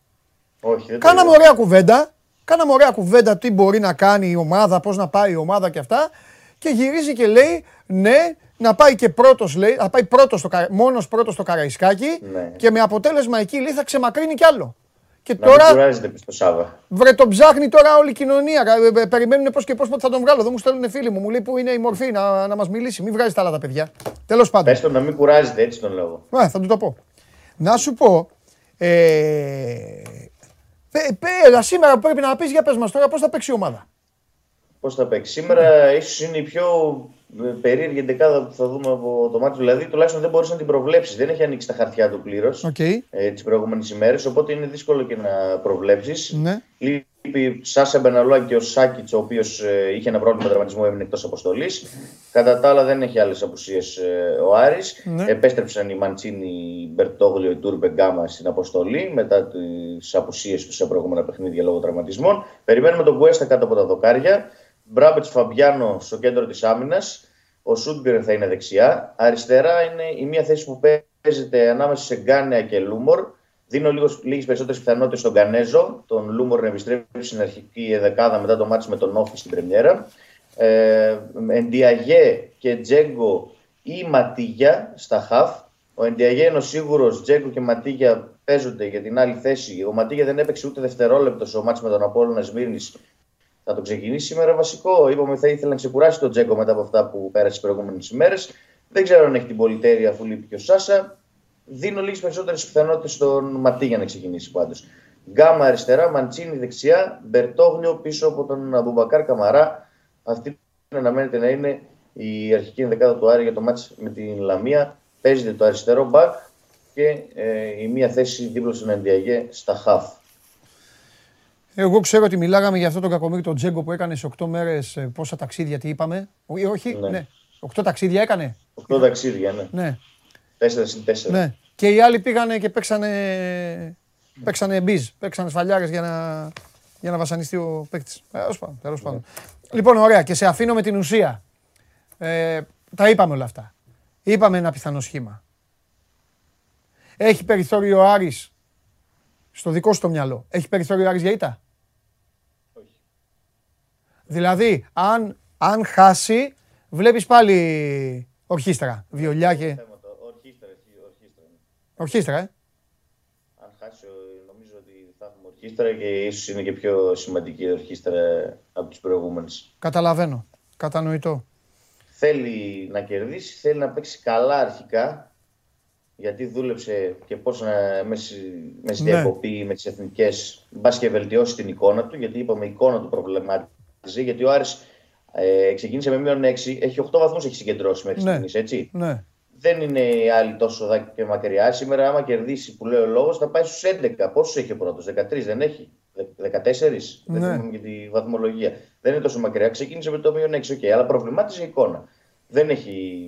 Όχι, δεν το Κάναμε είδα. ωραία κουβέντα. Κάναμε ωραία κουβέντα τι μπορεί να κάνει η ομάδα, πώς να πάει η ομάδα και αυτά. Και γυρίζει και λέει ναι, να πάει και πρώτος, λέει, θα πάει πρώτος στο, Κα- μόνος πρώτος στο Καραϊσκάκι Ναι. και με αποτέλεσμα εκεί λέει θα ξεμακρύνει κι άλλο. Και Να μην τώρα κουράζεται πει το Σάβα. βρε τον ψάχνει τώρα όλη η κοινωνία. Ε, ε, Περιμένουν πώς και πώς πότε θα τον βγάλω. Δεν μου στέλνουν φίλοι μου. Μου λέει που είναι η μορφή να, να μας μιλήσει. Μην βγάζει τα άλλα τα παιδιά. Τέλος πάντων. Πες το να μην κουράζεται, έτσι τον λόγο. Ναι, θα του το πω. Να σου πω. Ε, πέ- πέ- σήμερα που πρέπει να πεις για πες μας τώρα πώς θα παίξει η ομάδα; Πώς θα παίξει. Σήμερα ίσως είναι η πιο ε, περίεργη εντεκάδα που θα δούμε από το μάτι. Δηλαδή, τουλάχιστον δεν μπορείς να την προβλέψεις. Δεν έχει ανοίξει τα χαρτιά του πλήρως Οκ. ε, τις προηγούμενες ημέρες. Οπότε είναι δύσκολο και να προβλέψεις. Ναι. Λείπει Σάσα Μπεναλουάν και ο Σάκιτς, ο οποίος είχε ένα πρόβλημα τραυματισμού, έμεινε εκτός αποστολής. Κατά τα άλλα, δεν έχει άλλες απουσίες ο Άρης. Ναι. Επέστρεψαν οι Μαντσίνι, Μπερτόλιο, Ιτούρμπε, Γκάμα στην αποστολή μετά τις απουσίες τους σε προηγούμενα παιχνίδια λόγω τραυματισμών. Περιμένουμε τον Κουέστα κάτω από τα δοκάρια. Μπράμπετς Φαμπιάνο στο κέντρο της άμυνας. Ο Σούτμπιρ θα είναι δεξιά. Αριστερά είναι η μία θέση που παίζεται ανάμεσα σε Γκάνεα και Λούμορ. Δίνω λίγες περισσότερες πιθανότητες στον Γκανέζο, τον Λούμορ να επιστρέψει στην αρχική ενδεκάδα μετά το ματς με τον ΟΦΗ στην πρεμιέρα. Ε, Εντιαγέ και Τζέγκο ή Ματίγια στα χαφ. Ο Εντιαγέ είναι ο σίγουρος, Τζέγκο και Ματίγια παίζονται για την άλλη θέση. Ο Ματίγια δεν έπαιξε ούτε δευτερόλεπτο στο ματς με τον Απόλλωνα Σμύρνης. Θα το ξεκινήσει σήμερα βασικό. Είπαμε θα ήθελα να ξεκουράσει τον Τζέγκο μετά από αυτά που πέρασε τις προηγούμενες ημέρες. Δεν ξέρω αν έχει την πολυτέλεια αφού λείπει και ο Σάσα. Δίνω λίγες περισσότερες πιθανότητες στον Ματίγια να ξεκινήσει πάντως. Γκάμα αριστερά, Μαντσίνη δεξιά, Μπερτόγλιο πίσω από τον Αμπουμπακάρ Καμαρά. Αυτή αναμένεται να είναι η αρχική ενδεκάδα του Άρη για το μάτς με την Λαμία. Παίζεται το αριστερό μπακ και ε, η μία θέση δίπλα στον Εντιαγέ στα χαφ. Εγώ ξέρω ότι μιλάγαμε για αυτό τον κακομίρι τον Τζέγκο που έκανε σε 8 μέρες ε, πόσα ταξίδια, τι είπαμε. Ό- Όχι, Ναι. ναι. 8 ταξίδια έκανε. Οκτώ ταξίδια, ναι. Ναι, 4 συν 4. ναι. Και οι άλλοι πήγανε και παίξανε, παίξανε μπιζ, παίξανε σφαλιάρες για να, για να βασανιστεί ο παίκτης. Τέλος πάντων, τέλος πάντων. Λοιπόν, ωραία, και σε αφήνω με την ουσία. Ε, τα είπαμε όλα αυτά. Είπαμε ένα πιθανό σχήμα. Έχει περιθώριο ο Άρης στο δικό σου το μυαλό. Έχει περιθώριο ο Άρης για ήττα. Δηλαδή, αν, αν χάσει, βλέπεις πάλι ορχήστρα, βιολιά και... Ορχήστρα, ορχήστρα. ναι. Ορχήστρα, ε. Αν χάσει, ο- νομίζω ότι θα έχουμε ορχήστρα και ίσως είναι και πιο σημαντική η ορχήστρα από τι προηγούμενε. Καταλαβαίνω. Κατανοητό. Θέλει να κερδίσει, θέλει να παίξει καλά αρχικά. Γιατί δούλεψε και πώς να με, στη- με στη Ναι. διακοπή με τις εθνικές, μπα και βελτιώσει την εικόνα του. Γιατί είπαμε, η εικόνα του προβληματίζει. Γιατί ο Άρης ε, ξεκίνησε με μείον 6, έχει 8 βαθμούς έχει συγκεντρώσει μέχρι Ναι. στιγμής, έτσι. Ναι. Δεν είναι οι άλλοι τόσο δα και μακριά. Σήμερα, άμα κερδίσει που λέει ο λόγος, θα πάει στους 11. Πόσους έχει ο πρώτος, 13 δεν έχει; Δε- 14. Ναι. Δεν θυμάμαι για τη βαθμολογία. Δεν είναι τόσο μακριά. Ξεκίνησε με το μείον 6, οκ, αλλά προβλημάτιζε η εικόνα. Δεν έχει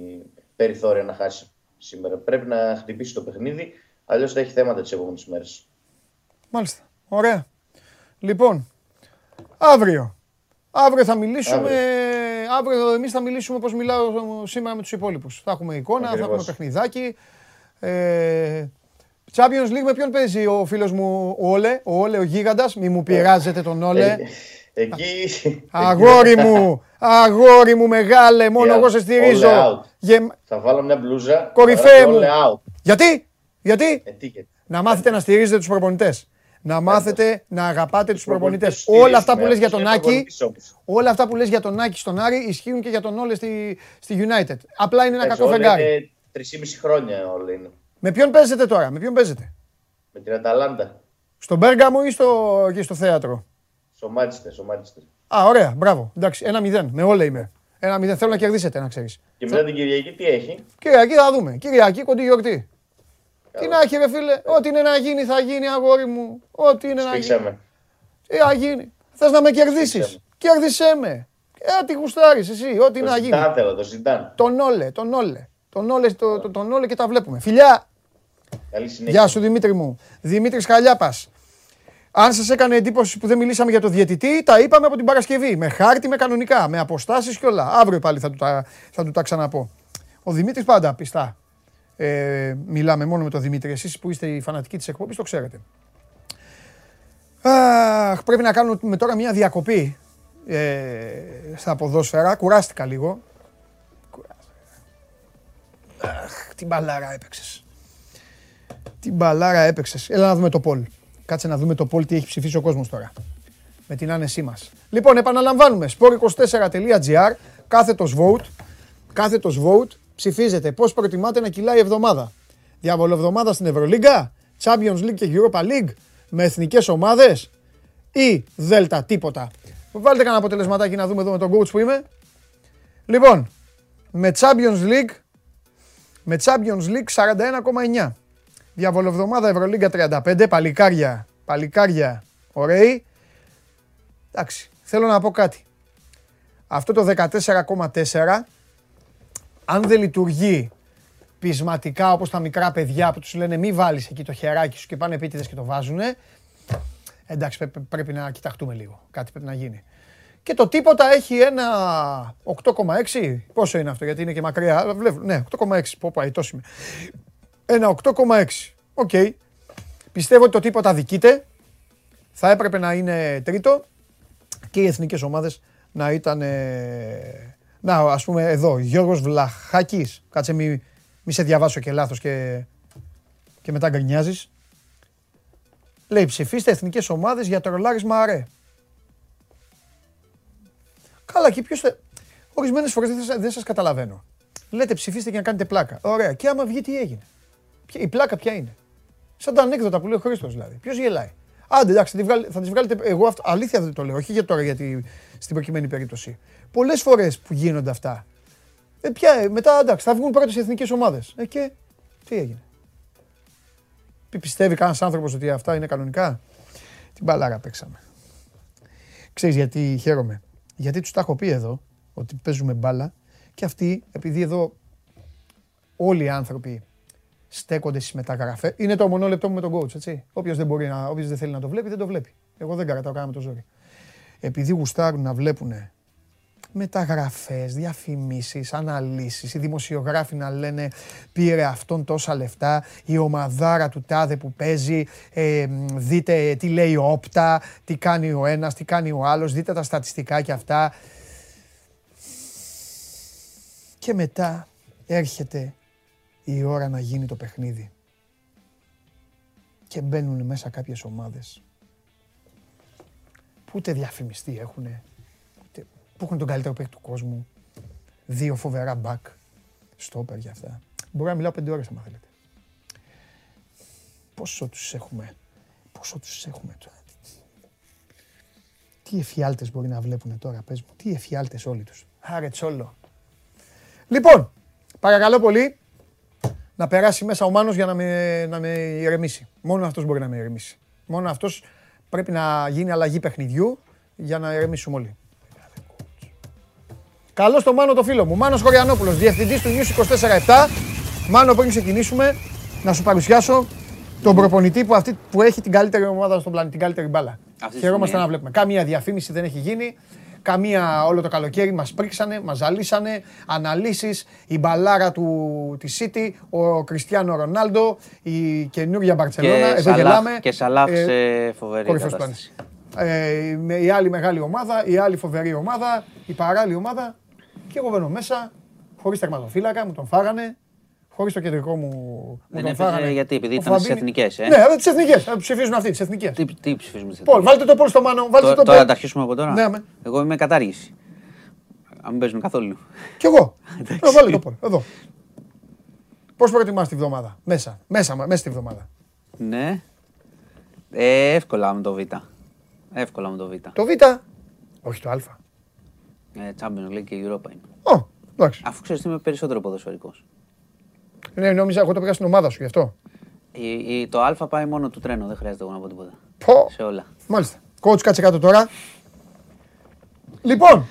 περιθώρια να χάσει σήμερα. Πρέπει να χτυπήσει το παιχνίδι, αλλιώς θα έχει θέματα τις επόμενες μέρες. Μάλιστα. Ωραία. Λοιπόν, αύριο. Αύριο θα μιλήσουμε. Αύριο. Αύριο εμείς θα μιλήσουμε όπως μιλάω σήμερα με τους υπόλοιπους. Θα έχουμε εικόνα, θα Ακριβώς. έχουμε παιχνιδάκι. Ε, Champions League με ποιον παίζει ο φίλος μου ο Όλε, ο Όλε ο γίγαντας; Μη μου πειράζετε τον Όλε. Ε, εκεί. Αγόρι μου, αγόρι μου μεγάλε, μόνο Yeah, εγώ σε στηρίζω. All out. Γεμ- Θα βάλω μια μπλούζα. Κορυφαίε μου. All out. Γιατί, γιατί, Ε, τι και- να μάθετε να στηρίζετε τους προπονητές. Να μάθετε να αγαπάτε τους προπονητές. προπονητές Όλα αυτά που στηρίζουμε, λες για τον αυτός είναι Άκη, προπονητής όμως. όλα αυτά που λες για τον Άκη στον Άρη ισχύουν και για τον Όλε στη, στη United. Απλά είναι ένα Εντάξει, κακό όλα φεγγάρι. είναι 3,5 χρόνια όλα είναι. Με ποιον παίζετε τώρα, με ποιον παίζετε; Με την Αταλάντα. Στον Μπέργαμο ή στο, εκεί στο θέατρο; Στο Μάντσεστερ, στο Μάντσεστερ. Α, ωραία, μπράβο. Εντάξει, ένα μηδέν. Με όλα είμαι. Ένα μηδέν. Θέλω να κερδίσετε, να ξέρεις. Και μετά την Κυριακή τι έχει; Κυριακή θα δούμε. Κυριακή κοντή γιορτή. Τι να έχει, ρε φίλε. Ό,τι είναι να γίνει, θα γίνει, αγόρι μου. Ό,τι είναι να γίνει. Σπίξαμε. Τι θα γίνει. Θες να με κερδίσεις; Σφίξαμε. Κέρδισέ με. Ε, τι γουστάρεις εσύ, ό,τι Το να γίνει. Ζητάν θέλω, το ζητάν. Τον όλε, τον όλε. Τον όλε, το, το- τον όλε και τα βλέπουμε. Φιλιά, Καλή συνέχεια. γεια σου Δημήτρη μου. Δημήτρης Χαλιάπας. Αν σας έκανε εντύπωση που δεν μιλήσαμε για το διαιτητή, τα είπαμε από την Παρασκευή. Με χάρτη, με κανονικά, με αποστάσεις και όλα. Αύριο πάλι θα του τα, θα του τα ξαναπώ. Ο Δημήτρης πάντα πιστά. Ε, μιλάμε μόνο με τον Δημήτρη. Εσείς που είστε οι φανατικοί της εκπομπής το ξέρετε. Αχ, πρέπει να κάνουμε τώρα μια διακοπή ε, στα ποδόσφαιρα. Κουράστηκα λίγο. Αχ, την μπαλάρα έπαιξες. Την μπαλάρα έπαιξες. Έλα να δούμε το poll. Κάτσε να δούμε το poll τι έχει ψηφίσει ο κόσμος τώρα. Με την άνεσή μας. Λοιπόν, επαναλαμβάνουμε. sport24.gr, κάθετος vote. Κάθετος vote. Ψηφίζετε πώς προτιμάτε να κυλάει η εβδομάδα. Διαβολοβδομάδα στην Ευρωλίγκα, Champions League και Europa League, με εθνικές ομάδες ή Δέλτα, τίποτα. Βάλτε κανένα αποτελεσματάκι να δούμε εδώ με τον coach που είμαι. Λοιπόν, με Champions League, με Champions League 41,9. Διαβολοβδομάδα Ευρωλίγκα 35, παλικάρια, παλικάρια, ωραίοι. Εντάξει, θέλω να πω κάτι. Αυτό το 14,4, αν δεν λειτουργεί πεισματικά όπως τα μικρά παιδιά που τους λένε μη βάλεις εκεί το χεράκι σου και πάνε επίτηδες και το βάζουνε, εντάξει πρέ- πρέπει να κοιταχτούμε λίγο, κάτι πρέπει να γίνει. Και το τίποτα έχει ένα 8,6, πόσο είναι αυτό γιατί είναι και μακριά, βλέπω, ναι 8,6, πω πάει τόσο είμαι. Ένα 8,6, οκ. Πιστεύω ότι το τίποτα δικείται, θα έπρεπε να είναι τρίτο και οι εθνικές ομάδες να ήταν. ε, Να, ας πούμε εδώ, Γιώργος Βλαχάκης. Κάτσε μη, μη σε διαβάσω και λάθος και, και μετά γκρινιάζεις. Λέει ψηφίστε εθνικές ομάδες για τρολάρισμα αρέ. Καλά και ποιος... θε- Ορισμένες φορές δεν, σας- δεν σας καταλαβαίνω. Λέτε ψηφίστε και να κάνετε πλάκα. Ωραία. Και άμα βγει τι έγινε. Ποια- Η πλάκα ποια είναι; Σαν τα ανέκδοτα που λέει ο Χρήστος δηλαδή. Ποιος γελάει; Άντε, εντάξει, θα τη, βγάλει- θα τη βγάλετε. Εγώ αυτό, αλήθεια δεν το λέω, όχι για τώρα, γιατί στην προκειμένη περίπτωση. Πολλές φορές που γίνονται αυτά. Ε, πια, ε, μετά εντάξει, θα βγουν πρώτες οι εθνικές ομάδες. Ε, και τι έγινε; Πι- Πιστεύει κανένας άνθρωπος ότι αυτά είναι κανονικά; Την μπαλάρα παίξαμε. Ξέρεις γιατί χαίρομαι; Γιατί τους τα έχω πει εδώ ότι παίζουμε μπάλα και αυτοί, επειδή εδώ όλοι οι άνθρωποι στέκονται στις μεταγραφές. Είναι το μονόλεπτό μου με τον coach, έτσι. Όποιος δεν, μπορεί να, όποιος δεν θέλει να το βλέπει, δεν το βλέπει. Εγώ δεν κρατάω κανένα με το ζόρι. Επειδή γουστάρουν να βλέπουν μεταγραφές, διαφημίσεις, αναλύσεις, οι δημοσιογράφοι να λένε πήρε αυτόν τόσα λεφτά, η ομαδάρα του τάδε που παίζει, ε, μ, δείτε τι λέει ο Όπτα, τι κάνει ο ένας, τι κάνει ο άλλος, δείτε τα στατιστικά και αυτά. Και μετά έρχεται η ώρα να γίνει το παιχνίδι. Και μπαίνουν μέσα κάποιες ομάδες που ούτε διαφημιστή έχουν, ούτε, που έχουν τον καλύτερο παίκτη του κόσμου, δύο φοβερά μπακ, στόπερ για αυτά. Μπορώ να μιλάω πέντε ώρες άμα θέλετε. Πόσο τους έχουμε, πόσο τους έχουμε τώρα. Τι εφιάλτες μπορεί να βλέπουν τώρα, πες μου. Τι εφιάλτες όλοι τους. Άρε τσόλο. Λοιπόν, παρακαλώ πολύ, να περάσει μέσα ο Μάνος για να με, να με ηρεμήσει. Μόνο αυτός μπορεί να με ηρεμήσει. Μόνο αυτός πρέπει να γίνει αλλαγή παιχνιδιού για να ηρεμήσουμε όλοι. Καλώς το Μάνο το φίλο μου. Μάνος Χωριανόπουλος, διευθυντής του News 24-7. Μάνο, πριν ξεκινήσουμε, να σου παρουσιάσω τον προπονητή που, αυτή, που έχει την καλύτερη ομάδα στον πλανήτη, την καλύτερη μπάλα. Αυτή τη Χαιρόμαστε στιγμή, να βλέπουμε. Καμία διαφήμιση δεν έχει γίνει. Καμία όλο το καλοκαίρι μας πρίξανε, μας ζαλίσανε, αναλύσεις, η μπαλάρα του, της City, ο Κριστιανό Ρονάλντο, η καινούρια Μπαρτσελώνα, Και εδώ Σαλάχ, γελάμε. και Σαλάχ Ε, σε φοβερή κορυφαίος κατάσταση. ε, με η άλλη μεγάλη ομάδα, η άλλη φοβερή ομάδα, η παράλληλη ομάδα. Και εγώ μπαίνω μέσα, χωρίς τερματοφύλακα, μου τον φάγανε. Χωρίς το κεντρικό μου. μου Δεν τον έπαιζε φάγανε. γιατί, επειδή Ο ήταν στις Φαμπίνι- εθνικές, ε. Ναι, τις εθνικές. Ψηφίζουν αυτοί, τις εθνικές. Τι, τι ψηφίζουμε στις Πολ, εθνικές; βάλτε το πόλ στο μάνο. Βάλτε Τώρα, το τώρα πόλ. τα αρχίσουμε από τώρα; Ναι, με. Εγώ είμαι κατάργηση. Αν μην παίζουμε καθόλου. Κι εγώ. Ε, βάλε το πόλ. Εδώ. Πώς προετοιμάς τη βδομάδα; Μέσα. Μέσα, μέσα στη βδομάδα. Ναι. Ε, εύκολα με το Β. Εύκολα με το Β. Το Β. Όχι το Α. Ε, Champions League και Europa είναι. Ω, εντάξει. Αφού ξέρεις είμαι περισσότερο ποδοσφαιρικός. Ναι, νόμιζα εγώ το πήγα στην ομάδα σου γι' αυτό. Το Α πάει μόνο του τρένο, δεν χρειάζεται εγώ να πω τίποτα. Πω. Σε όλα. Μάλιστα. Coach, κάτσε κάτω τώρα. Λοιπόν,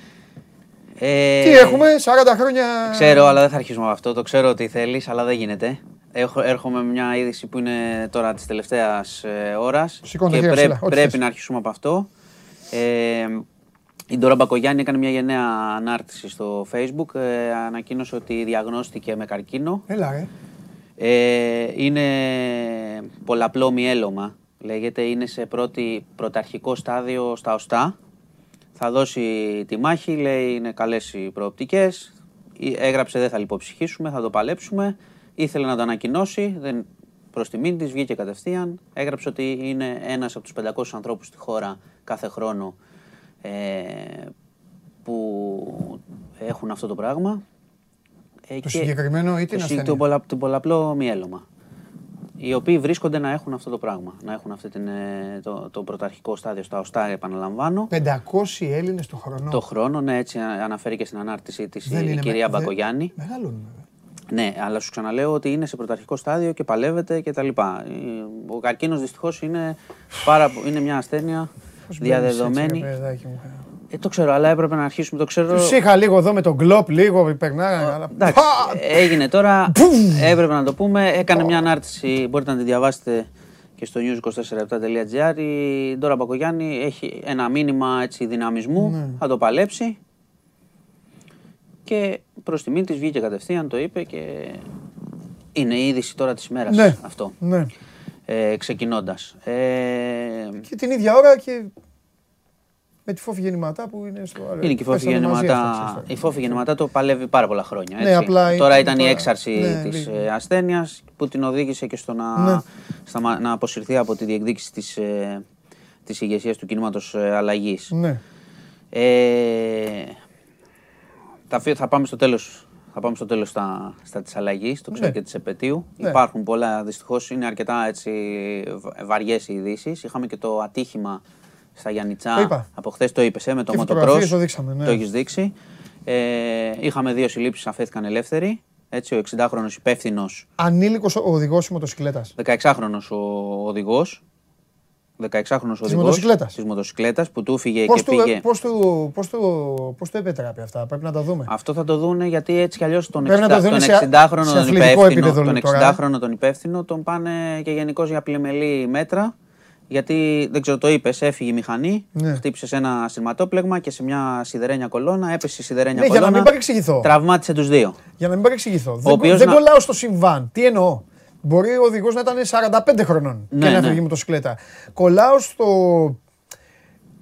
Ε, τι έχουμε, 40 χρόνια. Ξέρω, αλλά δεν θα αρχίσουμε με αυτό. Το ξέρω ότι θέλεις, αλλά δεν γίνεται. Έχω, έρχομαι με μια είδηση που είναι τώρα της τελευταίας ε, ώρας. Σηκώνω το Και χέρι πρέ- ψηλά, ό,τι πρέπει θες. να αρχίσουμε από αυτό. Ε, η Ντόρα Μπακογιάννη έκανε μια γενναία ανάρτηση στο Facebook. Ε, ανακοίνωσε ότι διαγνώστηκε με καρκίνο. Έλα, ρε. Ε, είναι πολλαπλό μυέλωμα. Λέγεται, είναι σε πρώτη, πρωταρχικό στάδιο στα οστά. Θα δώσει τη μάχη, λέει, είναι καλές οι προοπτικές. Ή- Έγραψε δεν θα λιποψυχήσουμε, θα το παλέψουμε. Ήθελε να το ανακοινώσει, δεν, προς τιμήν της βγήκε κατευθείαν. Έγραψε ότι είναι ένας από τους 500 ανθρώπους στη χώρα κάθε χρόνο ε, που έχουν αυτό το πράγμα. Ε, Το και- συγκεκριμένο ή την το, συ- ασθένεια. το, πολλα, το πολλαπλό μυέλωμα. Οι οποίοι βρίσκονται να έχουν αυτό το πράγμα. Να έχουν αυτή την, ε, το, το πρωταρχικό στάδιο στα οστά, επαναλαμβάνω. 500 Έλληνες το χρόνο. Το χρόνο, ναι, έτσι αναφέρει και στην ανάρτησή της Δεν η είναι κυρία με- Μπακογιάννη. δε- Μεγάλο νούμερο. Ναι, αλλά σου ξαναλέω ότι είναι σε πρωταρχικό στάδιο και παλεύεται και τα λοιπά. Ε, Ο καρκίνος δυστυχώς είναι, πάρα, πο- είναι μια ασθένεια Πώς μπαίνεις έτσι, διαδεδομένη. ρε παιδάκι μου. Ε, το ξέρω, αλλά έπρεπε να αρχίσουμε. Το ξέρω. Τους είχα λίγο εδώ με τον γκλόπ, λίγο περνάγανε. αλλά- Εντάξει, Πα! έγινε τώρα. Έπρεπε να το πούμε. Έκανε μια ανάρτηση, μπορείτε να τη διαβάσετε και στο news247.gr. Η Ντόρα Μπακογιάννη έχει ένα μήνυμα έτσι, δυναμισμού. Ναι. Θα το παλέψει. Και προς τιμή της βγήκε κατευθείαν, το είπε και είναι η είδηση τώρα της ημέρας Ναι. αυτό. Ναι. Ε, Ξεκινώντας. Ε, Και την ίδια ώρα και με τη φόφη γεννηματά που είναι στο άλλο. Είναι και η Πες Φόφη τα μαζί αυτά, Γεννηματά. ξέρεις Η Φόφη Γεννηματά το παλεύει πάρα πολλά χρόνια. Ναι, Έτσι. απλά Τώρα είναι ήταν η τώρα- έξαρση ναι, της λίγο. ε, ασθένειας που την οδήγησε και στο να, Ναι. στα- να αποσυρθεί από τη διεκδίκηση της, ε, της ηγεσίας του κινήματος ε, αλλαγής. Ναι. Ε, θα, φύ- θα πάμε στο τέλος. Θα πάμε στο τέλος στα, στα της αλλαγής, το ξέρω Ναι. και της επαιτίου. Ναι. Υπάρχουν πολλά, δυστυχώς είναι αρκετά έτσι βα- βαριές οι ειδήσεις. Είχαμε και το ατύχημα στα Γιάννητσά. Το είπα. Από χθες το είπες, ε, με το Και motocross. φωτογραφίες το δείξαμε, ναι. Το έχεις δείξει. Ε, είχαμε δύο συλλήψεις, αφέθηκαν ελεύθεροι. Έτσι, ο 60χρονος υπεύθυνος, Ανήλικος οδηγός μοτοσυκλέτας. 16χρονος ο οδηγός, 16χρονος οδηγός μοτοσυκλέτας. της μοτοσυκλέτας που του έφυγε Πώς και του, πήγε. πώς του, πώς του, πώς του επέτραπε αυτά, πρέπει να τα δούμε. Αυτό θα το δούνε γιατί έτσι κι αλλιώς τον, Πρέπει να 60, το δούνε τον σε- 60χρονο σε τον αθλητικό υπεύθυνο, επίπεδο, τον λέει τώρα, ε. 60χρονο τον υπεύθυνο τον πάνε και γενικώς για πλημελή μέτρα. Γιατί δεν ξέρω, το είπες, έφυγε η μηχανή, Ναι. χτύπησε σε ένα σειρματόπλεγμα και σε μια σιδερένια κολόνα, έπεσε η σιδερένια Ναι, για να κολόνα. μην παρεξηγηθώ. Τραυμάτισε τους δύο. Για να μην παρεξηγηθώ. Δεν, οποίος δεν να- κολλάω στο συμβάν. Τι εννοώ; Μπορεί ο οδηγός να ήταν 45 χρονών Ναι, και να ναι. φύγει μοτοσυκλέτα. Κολλάω στο,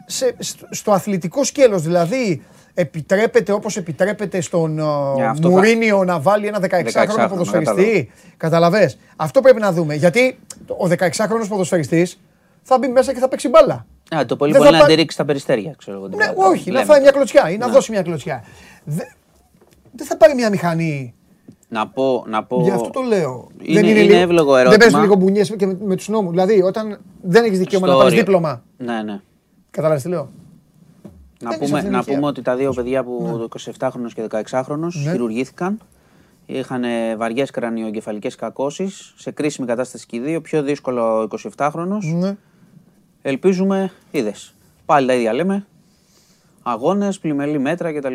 σε, στο, στο αθλητικό σκέλος. Δηλαδή, επιτρέπεται όπως επιτρέπεται στον Ναι, uh, αυτό θα- Μουρίνιο να βάλει ένα 16χρονο 16χρονο, ποδοσφαιριστή. Καταλαβες. Αυτό πρέπει να δούμε. Γιατί το- ο 16χρονος ποδοσφαιριστής θα μπει μέσα και θα παίξει μπάλα. Α, το πολύ Δεν πολύ θα να πά- τη ρίξει τα περιστέρια, ξέρω εγώ. τι Ναι, πράγμα. όχι, να Λέμε. φάει μια κλωτσιά ή να Ναι. δώσει μια κλωτσιά. Δε- Δεν θα πάρει μια μηχανή Να πω, να πω... Γι' αυτό το λέω. Είναι, δεν είναι, λίγο- εύλογο Δεν ερώτημα. παίζει λίγο μπουνιές και με, με τους νόμους. Δηλαδή, όταν δεν έχεις δικαίωμα στο να πάρεις όριο. δίπλωμα. Ναι, ναι. Κατάλαβε τι λέω; Να Δεν είσαι πούμε, αυτή η να ηλικία. πούμε ότι τα δύο παιδιά που το 27χρονος και 16χρονος Ναι. χειρουργήθηκαν. Είχαν βαριές κρανιογκεφαλικές κακώσεις, σε κρίσιμη κατάσταση και οι δύο, πιο δύσκολο ο 27χρονος. Ναι. Ελπίζουμε, είδες. Πάλι τα ίδια λέμε. Αγώνες, πλημελή μέτρα κτλ.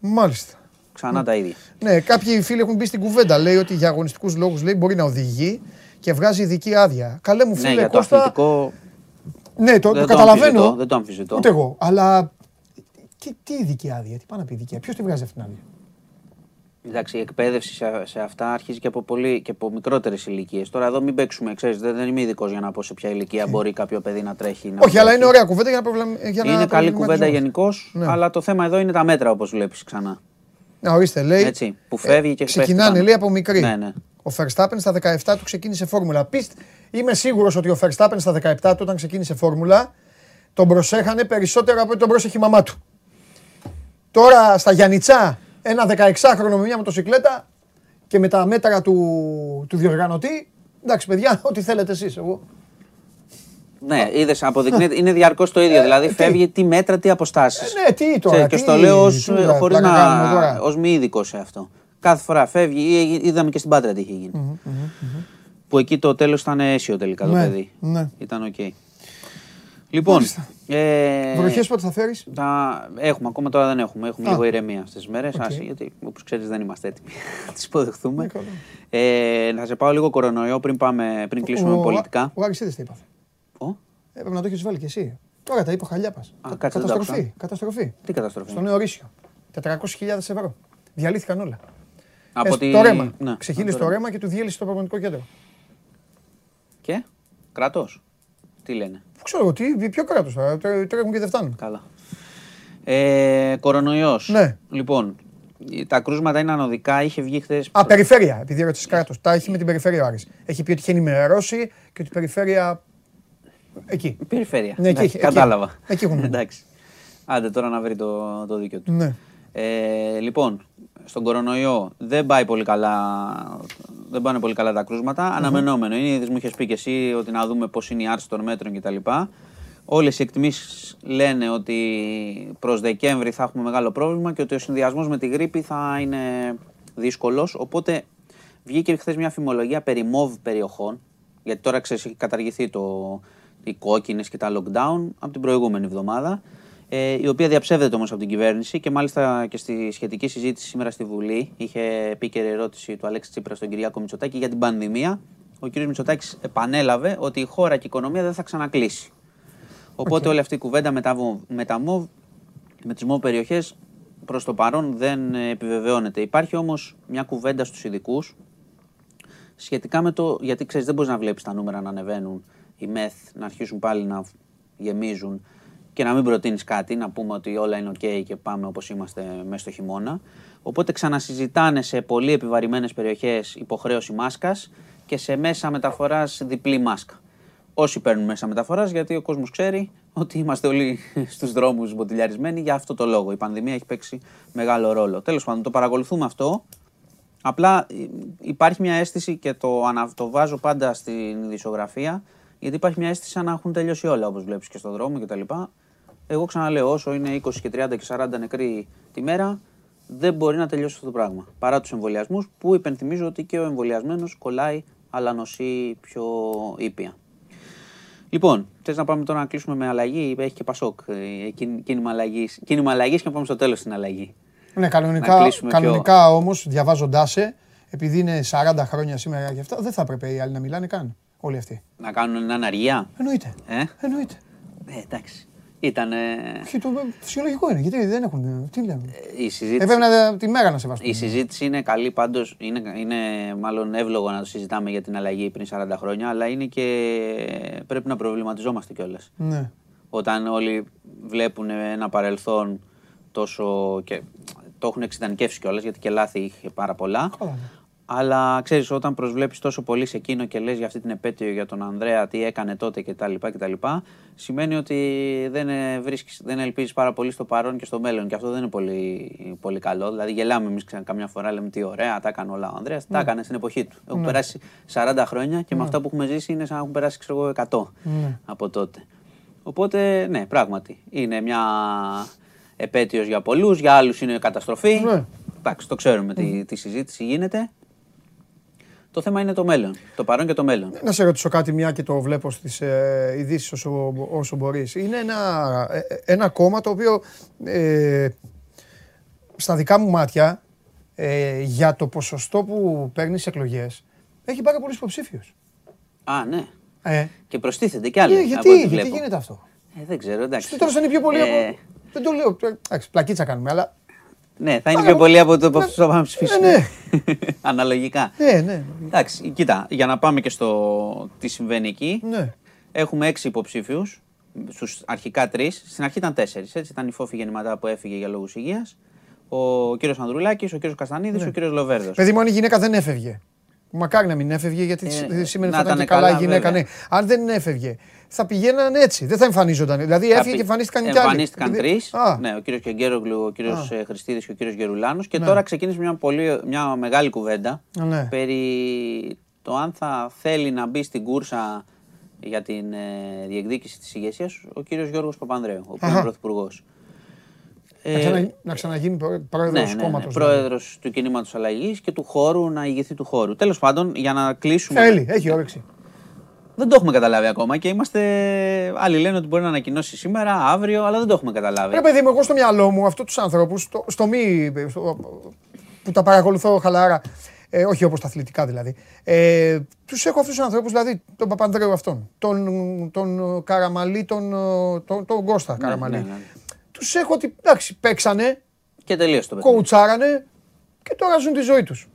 Μάλιστα. Ξανά τα ίδια. Ναι, κάποιοι φίλοι έχουν μπει στην κουβέντα. Λέει ότι για αγωνιστικούς λόγους μπορεί να οδηγεί και βγάζει ειδική άδεια. Καλέ μου φίλε ναι, για το Κώστα. αθλητικό Ναι, το, δεν το το καταλαβαίνω. αμφισβητώ, δεν το αμφισβητώ. Ούτε εγώ. Αλλά τι, τι ειδική άδεια, τι πάει να πει ειδική Ποιος τη βγάζει αυτήν την άδεια; Εντάξει, η εκπαίδευση σε, σε αυτά αρχίζει και από, πολύ, και από μικρότερες ηλικίες. Τώρα εδώ μην παίξουμε, ξέρεις, δεν, δεν είμαι ειδικός για να πω σε ποια ηλικία μπορεί κάποιο παιδί να τρέχει. Να Όχι, αλλά τρέχει. είναι ωραία κουβέντα για να προβλημα... για να Είναι καλή κουβέντα προβληματιζόμαστε. γενικώς, Ναι. αλλά το θέμα εδώ είναι τα μέτρα όπως βλέπεις ξανά. Να ορίστε, λέει. Έτσι, που φεύγει και πέφτει Ξεκινάνε, πάνω. λέει από μικρή. Ναι, ναι. Ο Verstappen στα 17 του ξεκίνησε φόρμουλα. Πίστ, είμαι σίγουρος ότι ο Verstappen στα 17 του όταν ξεκίνησε φόρμουλα τον προσέχανε περισσότερο από ότι τον πρόσεχε η μαμά του. Τώρα στα Γιαννιτσά ένα 16χρονο με μια μοτοσυκλέτα και με τα μέτρα του, του διοργανωτή. Εντάξει, παιδιά, ό,τι θέλετε εσείς. Εγώ. Ναι, είδες, αποδεικνύεται. Είναι διαρκώς το ίδιο. Δηλαδή φεύγει τι μέτρα, τι αποστάσεις. Ε, ναι, τι τώρα. Και τι- στο λέω τι τώρα, χωρίς πλάκα κάνουμε να. τώρα. ως μη ειδικό σε αυτό. Κάθε φορά φεύγει, ή είδαμε και στην Πάτρα τι είχε γίνει. Που εκεί το τέλος ήταν αίσιο τελικά το Ναι, παιδί. ναι. Ήταν οκ. Λοιπόν. Ε, Βροχές πότε θα φέρεις; τα... Έχουμε, ακόμα τώρα δεν έχουμε. Έχουμε Α. λίγο ηρεμία αυτές τις μέρες. Οκ. Γιατί όπως ξέρεις δεν είμαστε έτοιμοι να τις υποδεχθούμε. Ναι, καλά. ε, να σε πάω λίγο κορονοϊό πριν, πάμε, πριν κλείσουμε με πολιτικά. Ο Άρης είδες τι είπα. Ω, Ε, Έπρεπε να το έχεις βάλει κι εσύ. Τώρα τα είπε ο Χαλιάπα. Α, κάτσε, δεν το Καταστροφή. άκουσα. Καταστροφή. τι καταστροφή; Στο νέο Ρήσιο. 400.000 ευρώ. Διαλύθηκαν όλα. Από Ε, τη- Το ρέμα. Ναι, Ξεχύλισε από το το ρέμα και του διέλυσε το προπονητικό κέντρο. Και; Κράτος; Τι λένε; Πού ξέρω εγώ, τι, ποιο κράτος τώρα. τρέ- Τρέχουν και δεν φτάνουν. Καλά. Ε, κορονοϊός. Ναι. Λοιπόν, τα κρούσματα είναι ανωδικά. Είχε βγει χθε. Α, περιφέρεια, επειδή ρώτησες κράτος. Τα έχει με την περιφέρεια ο Άρης. Έχει πει ότι είχε ενημερώσει και ότι η περιφέρεια. Εκεί. Περιφέρεια. Ναι, εκεί, Εντάξει, εκεί. Κατάλαβα. Εκεί έχουν μείνει. Εντάξει. Άντε τώρα να βρει το, το δίκιο του. Ναι. Ε, λοιπόν, στον κορονοϊό δεν πάει πολύ καλά, δεν πάνε πολύ καλά τα κρούσματα. Αναμενόμενο είναι, ήδη μου είχες πει και εσύ ότι να δούμε πώς είναι η άρση των μέτρων κτλ. Όλες οι εκτιμήσεις λένε ότι προς Δεκέμβρη θα έχουμε μεγάλο πρόβλημα και ότι ο συνδυασμός με τη γρήπη θα είναι δύσκολος. Οπότε βγήκε χθες μια φημολογία περί μοβ περιοχών. Γιατί τώρα ξέρεις, έχει καταργηθεί το, οι κόκκινες και τα lockdown από την προηγούμενη εβδομάδα. Ε, η οποία διαψεύδεται όμως από την κυβέρνηση και μάλιστα και στη σχετική συζήτηση σήμερα στη Βουλή είχε επίκαιρη ερώτηση του Αλέξη Τσίπρας στον Κυριάκο Μητσοτάκη για την πανδημία. Ο κ. Μητσοτάκης επανέλαβε ότι η χώρα και η οικονομία δεν θα ξανακλείσει. Οπότε όλη αυτή η κουβέντα με τα, βο- με τα ΜΟΒ, με τις ΜΟΒ περιοχές, προς το παρόν δεν ε, επιβεβαιώνεται. Υπάρχει όμως μια κουβέντα στους ειδικούς σχετικά με το, γιατί ξέρεις δεν μπορείς να βλέπεις τα νούμερα να ανεβαίνουν, οι ΜΕΘ να αρχίσουν πάλι να γεμίζουν και να μην προτείνεις κάτι, να πούμε ότι όλα είναι ok και πάμε όπως είμαστε μέσα στο χειμώνα. Οπότε ξανασυζητάνε σε πολύ επιβαρημένες περιοχές υποχρέωση μάσκας και σε μέσα μεταφοράς διπλή μάσκα. Όσοι παίρνουν μέσα μεταφοράς, γιατί ο κόσμος ξέρει ότι είμαστε όλοι στους δρόμους μποτιλιαρισμένοι για αυτό το λόγο. Η πανδημία έχει παίξει μεγάλο ρόλο. Τέλος πάντων, το παρακολουθούμε αυτό. Απλά ε, υπάρχει μια αίσθηση και το, ανα, το βάζω πάντα στην ειδησιογραφία, γιατί υπάρχει μια αίσθηση σαν να έχουν τελειώσει όλα όπως βλέπεις και στον δρόμο κτλ. Εγώ ξαναλέω, όσο είναι 20 και 30 και 40 νεκροί τη μέρα, δεν μπορεί να τελειώσει αυτό το πράγμα. Παρά τους εμβολιασμούς, που υπενθυμίζω ότι και ο εμβολιασμένος κολλάει, αλλά νοσεί πιο ήπια. Λοιπόν, θες να πάμε τώρα να κλείσουμε με αλλαγή, έχει και Πασόκ. ε, κίν- Κίνημα αλλαγής κίνημα αλλαγής και να πάμε στο τέλος στην αλλαγή. Ναι, Να κανονικά, κλείσουμε κανονικά όμως, διαβάζοντάς σε, επειδή είναι 40 χρόνια σήμερα και αυτά, δεν θα έπρεπε οι άλλοι να μιλάνε καν. Όλοι αυτοί. Να κάνουν μια αναργία. Εννοείται. Ε, Εννοείται. ε εντάξει. Ήταν Όχι, το φυσιολογικό είναι. Γιατί δεν έχουν. Τι λέμε. η συζήτηση. Έπρεπε να, τη μέρα να σεβαστούν. Η συζήτηση είναι καλή πάντως. Είναι, είναι μάλλον εύλογο να το συζητάμε για την αλλαγή πριν 40 χρόνια, αλλά είναι και πρέπει να προβληματιζόμαστε κιόλας. Ναι. Όταν όλοι βλέπουν ένα παρελθόν τόσο. και το έχουν εξειδανικεύσει κιόλας, γιατί και λάθη είχε πάρα πολλά. Καλά, ναι. Αλλά ξέρεις, όταν προσβλέπεις τόσο πολύ σε εκείνο και λες για αυτή την επέτειο για τον Ανδρέα, τι έκανε τότε κτλ. κτλ σημαίνει ότι δεν, ε, βρίσκεις, δεν ελπίζεις πάρα πολύ στο παρόν και στο μέλλον. Και αυτό δεν είναι πολύ, πολύ καλό. Δηλαδή, γελάμε εμείς καμιά φορά, λέμε τι ωραία, τα έκανε όλα ο Ανδρέας. Τα έκανε στην εποχή του. Έχουν περάσει 40 χρόνια και με αυτά που έχουμε ζήσει είναι σαν να έχουν περάσει, ξέρω εγώ, 100 Ναι. από τότε. Οπότε, ναι, πράγματι. Είναι μια επέτειος για πολλούς, για άλλους είναι καταστροφή. Ναι. Εντάξει, το ξέρουμε τι, τι συζήτηση γίνεται. Το θέμα είναι το μέλλον. Το παρόν και το μέλλον. Να σε ρωτήσω κάτι, μια και το βλέπω στις ε, ειδήσεις όσο, όσο μπορείς. Είναι ένα, ε, ε, ένα κόμμα το οποίο ε, στα δικά μου μάτια ε, για το ποσοστό που παίρνεις σε εκλογές έχει πάρα πολλούς υποψήφιους. Α, ναι. Ε, Και προστίθενται κι άλλοι. ε, από γιατί, ό,τι γιατί βλέπω. γίνεται αυτό; Ε, δεν ξέρω, εντάξει. Στο τέλος θα είναι πιο πολύ Ε, από... Δεν το λέω, ε, εντάξει, πλακίτσα κάνουμε, αλλά... Ναι, θα είναι Αλλά- πιο πολύ από το ποσοστό που πάμε ψηφίσουμε. ναι. Αναλογικά. Ναι, ναι, Εντάξει, κοίτα, για να πάμε και στο τι συμβαίνει εκεί. ναι. Έχουμε έξι υποψήφιους. Στους αρχικά τρεις. Στην αρχή ήταν τέσσερις. Έτσι ήταν η Φόφη Γεννηματά που έφυγε για λόγους υγείας. Ο κύριος Ανδρουλάκης, ο κύριος Καστανίδης, Ναι. ο κύριος Λοβέρδος. Παιδί μου, αν η γυναίκα δεν έφευγε. Μακάρι να μην έφευγε, γιατί Ε, σήμερα να θα ήταν ήταν και καλά η καλά, γυναίκα. βέβαια. Ναι. Αν δεν έφευγε, θα πηγαίναν έτσι. Δεν θα εμφανίζονταν. Δηλαδή έφυγε και εμφανίστηκαν κι άλλοι. Εμφανίστηκαν Δηλαδή- τρεις. Α, Ναι, ο κύριος Κεγκέρογλου, ο κύριος Α. Χριστίδης και ο κύριος Γερουλάνος. Και Ναι. τώρα ξεκίνησε μια, πολύ, μια μεγάλη κουβέντα ναι. περί το αν θα θέλει να μπει στην κούρσα για την ε, διεκδίκηση της ηγεσίας ο κύριος Γιώργος Παπανδρέου, ο Αχα. πρώην πρωθυπουργός. Να, ξανα, να ξαναγίνει πρόεδρος ναι, του ναι, ναι, κόμματο. πρόεδρος του κινήματος αλλαγής και του χώρου να ηγηθεί του χώρου. Τέλος πάντων, για να κλείσουμε... Θέλει, έχει όρεξη. Δεν το έχουμε καταλάβει ακόμα και είμαστε. Άλλοι λένε ότι μπορεί να ανακοινώσει σήμερα, αύριο, αλλά δεν το έχουμε καταλάβει. Ρε παιδί μου, εγώ στο μυαλό μου αυτούς τους ανθρώπου, στο, στο μη. στο- που τα παρακολουθώ χαλάρα, ε, όχι όπως τα αθλητικά δηλαδή. Ε, τους έχω αυτούς τους ανθρώπους, δηλαδή τον Παπανδρέου αυτόν, τον, τον Καραμαλή, τον, τον, τον Κώστα Καραμαλή. ναι, ναι. Τους έχω ότι εντάξει, παίξανε, Και τελείωσε το παιχνίδι. κοουτσάρανε και τώρα ζουν τη ζωή τους.